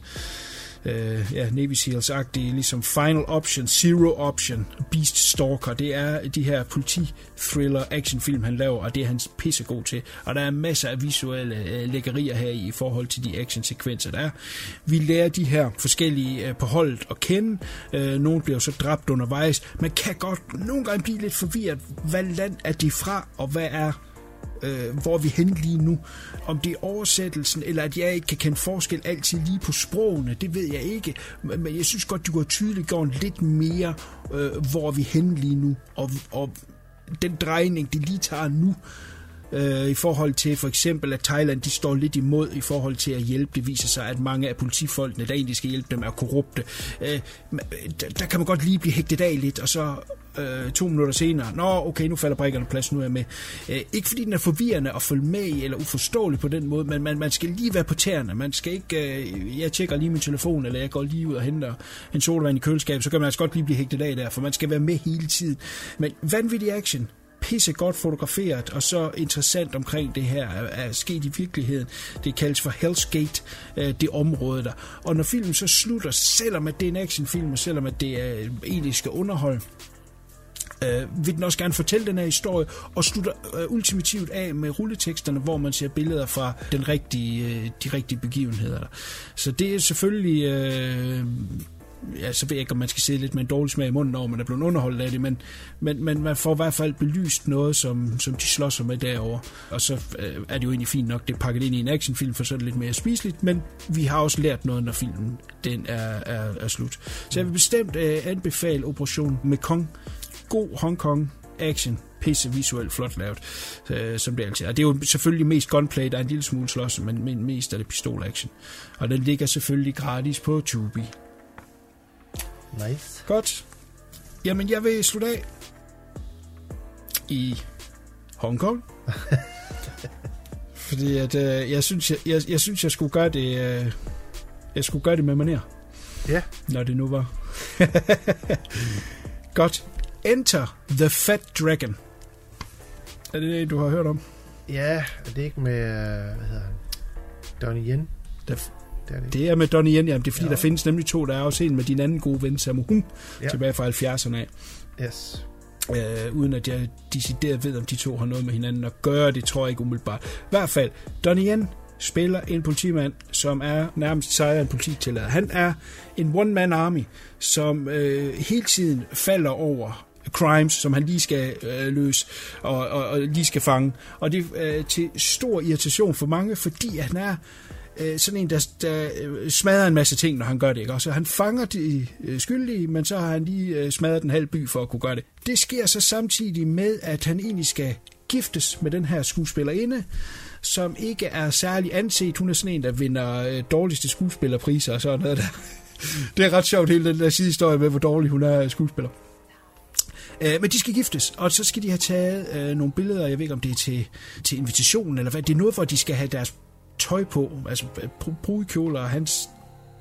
øh, ja, Navy Seals-agtige, ligesom Final Option, Zero Option, Beast Stalker. Det er de her politi-thriller actionfilm, han laver, og det er han pissegod til. Og der er masser af visuelle øh, lækkerier her i, i forhold til de actionsekvenser, der er. Vi lærer de her forskellige øh, på holdet at kende. Øh, nogle bliver så dræbt undervejs. Man kan godt nogle gange blive lidt forvirret. Hvad land er de fra, og hvad er øh, hvor er vi hen lige nu. Om det er oversættelsen, eller at jeg ikke kan kende forskel altid lige på sprogene, det ved jeg ikke. Men jeg synes godt, du kunne tydeligt gøre lidt mere, øh, hvor er vi hen lige nu, og, og den drejning, det lige tager nu, øh, Øh, i forhold til for eksempel, at Thailand de står lidt imod i forhold til at hjælpe. Det viser sig, at mange af politifolkene, der egentlig skal hjælpe dem, er korrupte. Øh, øh, der, der kan man godt lige blive hægtet af lidt, og så øh, to minutter senere, nå okay, nu falder brikkerne på plads, nu er jeg med. Øh, ikke fordi den er forvirrende at følge med i, eller uforståelig på den måde, men man, man skal lige være på tæerne. Man skal ikke, øh, jeg tjekker lige min telefon, eller jeg går lige ud og henter en sodavand i køleskabet, så kan man altså godt lige blive hægtet af der, for man skal være med hele tiden. Men vanvittig action, pisse godt fotograferet, og så interessant omkring det her er, er sket i virkeligheden. Det kaldes for Hell's Gate, øh, det område der. Og når filmen så slutter, selvom at det er en actionfilm, og selvom at det er øh, egentlig skal underholde, øh, vil den også gerne fortælle den her historie, og slutter øh, ultimativt af med rulleteksterne, hvor man ser billeder fra den rigtige, øh, de rigtige begivenheder. Der. Så det er selvfølgelig... Øh, ja, så ved jeg ikke, om man skal sidde lidt med en dårlig smag i munden over, man er blevet underholdt af det, men, men, men man får i hvert fald belyst noget, som, som de slår sig med derovre. Og så øh, er det jo egentlig fint nok, det er pakket ind i en actionfilm, for så er det lidt mere spiseligt, men vi har også lært noget, når filmen den er, er, er slut. Så jeg vil bestemt øh, anbefale Operation Mekong. God Hong Kong action, pisse visuelt flot lavet, øh, som det altid er. Det er jo selvfølgelig mest gunplay, der er en lille smule slås, men, men mest er det pistol-action. Og den ligger selvfølgelig gratis på Tubi. Nice. Godt. Jamen, jeg vil slutte af i Hongkong. [laughs] Fordi at, øh, jeg, synes, jeg, jeg, jeg synes, jeg skulle gøre det, øh, jeg skulle gøre det med manér, Ja, når det nu var. [laughs] Godt. Enter the Fat Dragon. Er det det, du har hørt om? ja, er det ikke med, øh, hvad hedder han, Donnie Yen? Det, Det er det. det er med Donnie Yen, jamen det er fordi, Ja. der findes nemlig to. Der er også en med din anden gode ven, Samu Hung, Ja. tilbage fra 70'erne af. Yes. øh, uden at jeg decideret ved, om de to har noget med hinanden at gøre. Det tror jeg ikke umiddelbart. I hvert fald, Donnie Yen spiller en politimand, som er nærmest sejere end polititillader. Han er en one-man army, som øh, hele tiden falder over crimes, som han lige skal øh, løse og, og, og lige skal fange. Og det er øh, til stor irritation for mange, fordi han er øh, sådan en, der, der øh, smadrer en masse ting, når han gør det. Ikke? Og så han fanger de øh, skyldige, men så har han lige øh, smadret den halv by for at kunne gøre det. Det sker så samtidig med, at han egentlig skal giftes med den her skuespillerinde, som ikke er særlig anset. Hun er sådan en, der vinder øh, dårligste skuespillerpriser og sådan noget der. [laughs] Det er ret sjovt, hele den der sidehistorie med, hvor dårlig hun er skuespiller. Øh, men de skal giftes, og så skal de have taget øh, nogle billeder, jeg ved ikke om det er til, til invitationen, eller hvad. Det er noget, hvor de skal have deres tøj på, altså br- brudekjoler og hans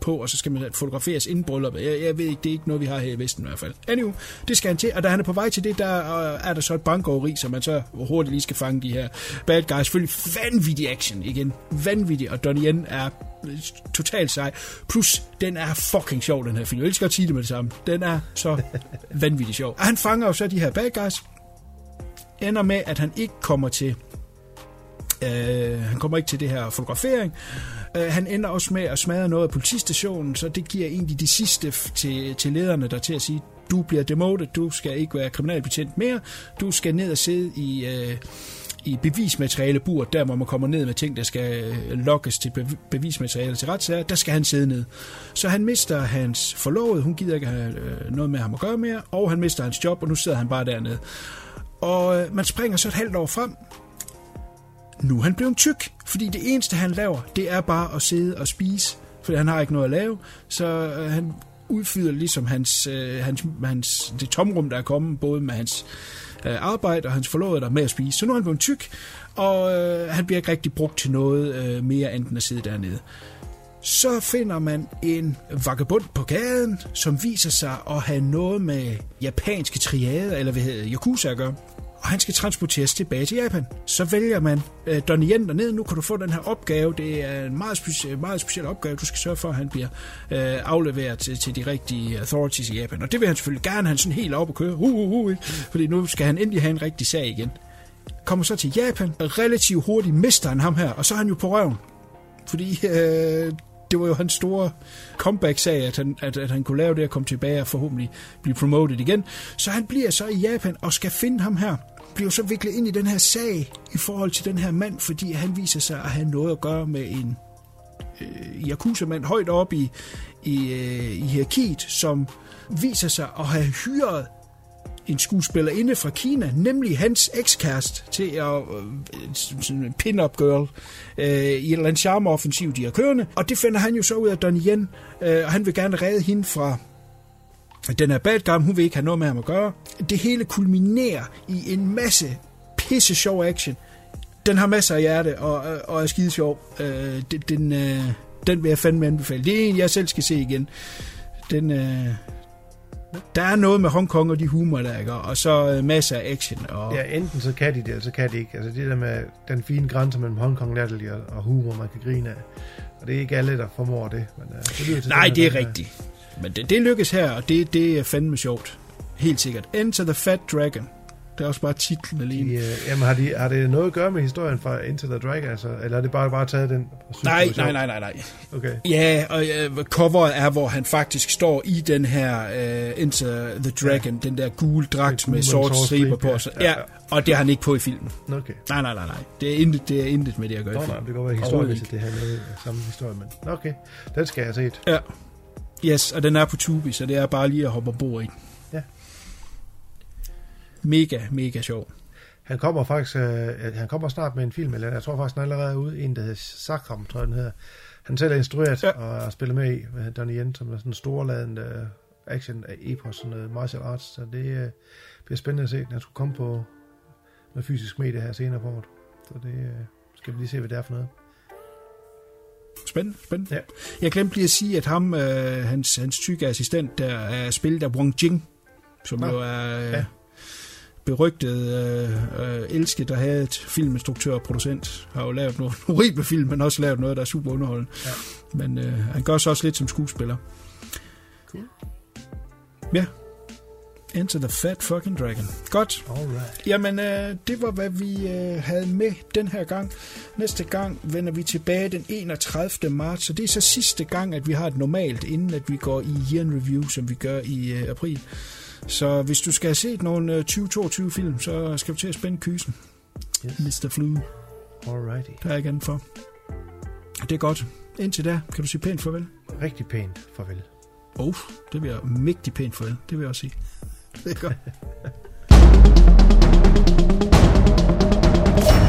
på, og så skal man fotograferes inden brylluppet. Jeg, jeg ved ikke, det er ikke noget, vi har her i Vesten i hvert fald. Anyway, det skal han til, og da han er på vej til det, der øh, er der så et bankoveri, så man så hurtigt lige skal fange de her bad guys. Selvfølgelig vanvittig action igen. Vanvittig, og Donnie Yen er øh, totalt sej. Plus, den er fucking sjov, den her film. Jeg elsker at sige det med det samme. Den er så [laughs] vanvittig sjov. Og han fanger jo så de her bad guys, ender med, at han ikke kommer til Øh, han kommer ikke til det her fotografering. Øh, han ender også med at smadre noget af politistationen, så det giver egentlig de sidste til, til lederne der til at sige, du bliver demoted, du skal ikke være kriminalbetjent mere, du skal ned og sidde i, øh, i bevismaterialeburt, der hvor man kommer ned med ting, der skal øh, lokkes til bevismateriale til retssager, der skal han sidde ned. Så han mister hans forlovede, hun gider ikke have øh, noget med ham at gøre mere, og han mister hans job, og nu sidder han bare dernede. Og øh, man springer så et halvt år frem, nu er han blevet tyk, fordi det eneste, han laver, det er bare at sidde og spise, for han har ikke noget at lave, så øh, han udfylder ligesom hans, øh, hans, hans, det tomrum, der er kommet, både med hans øh, arbejde og hans forlovede der med at spise. Så nu er han blevet tyk, og øh, han bliver ikke rigtig brugt til noget øh, mere, end at sidde dernede. Så finder man en vagabond på gaden, som viser sig at have noget med japanske triader, eller hvad hedder Yakuza at gøre og han skal transporteres tilbage til Japan. Så vælger man øh, Donnie Yen dernede. Nu kan du få den her opgave. Det er en meget, speci- meget speciel opgave. Du skal sørge for, at han bliver øh, afleveret til, til de rigtige authorities i Japan. Og det vil han selvfølgelig gerne. Han sådan helt op og køre. Uh, uh, uh, fordi nu skal han endelig have en rigtig sag igen. Kommer så til Japan. og Relativt hurtigt mister han ham her. Og så er han jo på røven. Fordi øh, det var jo hans store comeback-sag, at han, at, at han kunne lave det og komme tilbage og forhåbentlig blive promoted igen. Så han bliver så i Japan og skal finde ham her. Bliver så viklet ind i den her sag i forhold til den her mand, fordi han viser sig at have noget at gøre med en øh, Yakuza-mand højt op i, i, øh, i hierarkiet, som viser sig at have hyret en skuespillerinde fra Kina, nemlig hans ekskæreste, til at øh, sådan en pin-up girl øh, i en eller anden charmeoffensiv, de har kørende. Og det finder han jo så ud af Donnie Yen, øh, og han vil gerne redde hende fra den her bad guy, hun vil ikke have noget med ham at gøre. Det hele kulminerer i en masse pisse sjov action. Den har masser af hjerte og, øh, og er skide sjov. Øh, den, øh, den vil jeg fandme anbefale. Det er en, jeg selv skal se igen. Den, øh, der er noget med Hongkong og de humor der, ikke? og så øh, masser af action. Og, Ja, enten så kan de det, eller så kan de ikke. Altså det der med den fine grænse mellem Hongkong latterlig og, og humor, man kan grine af. Og det er ikke alle, der formår det. Men, uh, det lyder til Nej, det er den rigtigt. Men det, det lykkes her, og det, det er fandme sjovt. Helt sikkert. Enter the Fat Dragon. Det er også bare titlen alene. De, uh, jamen, har, de, har det noget at gøre med historien fra Into the Dragon, altså? Eller er det bare, bare taget den? Nej, nej, nej, nej, nej. Okay. Ja, og øh, coveret er, hvor han faktisk står i den her uh, Enter the Dragon, ja. den der gule dragt Med med sort striber stribe, på. ja. Ja, ja, og det har han ikke på i filmen. Okay. Nej, nej, nej, nej. Det er intet, det er intet med det at gøre Nå, i nej, filmen. det kan godt være at det har noget af samme historie, men okay, den skal jeg have set. Ja. Yes, og den er på Tubi, så det er bare lige at hoppe ombord i den. Mega, mega sjov. Han kommer faktisk, øh, han kommer snart med en film, eller jeg tror faktisk, han er allerede ude, en der hedder Sakram, tror jeg den hedder. Han selv er instrueret Ja. og har spillet med i, med Donnie Yen, som er sådan en storladende øh, action af epos, sådan noget martial arts, så det øh, bliver spændende at se. Han skulle komme på med fysisk medie her senere på året. Så det øh, skal vi lige se, hvad det er for noget. Spændende, spændende. Ja. Jeg glemte lige at sige, at ham, øh, hans, hans tykke assistent, der er spillet af Wong Jing, som Nå, jo er øh, ja. Berygtet, øh, øh, elsket og hadet filminstruktør og producent. Har jo lavet nogle [laughs] horrible film, men også lavet noget, der er super underholdende. Ja. Men øh, han gør så også lidt som skuespiller. Cool. Ja. Enter the Fat Fucking Dragon. Godt. Alright. Jamen, øh, det var, hvad vi øh, havde med den her gang. Næste gang vender vi tilbage den 31. marts, så det er så sidste gang, at vi har et normalt, inden at vi går i year review, som vi gør i øh, april. Så hvis du skal have set nogle øh, 2022-film, så skal du til at spænde kysen. Yes. Mr. Flue. Alrighty. Der er igen for. Det er godt. Indtil da, kan du sige pænt farvel? Rigtig pænt farvel. Oh, det vil jeg mægtig pænt farvel. Det vil jeg også sige. Det er godt. [laughs]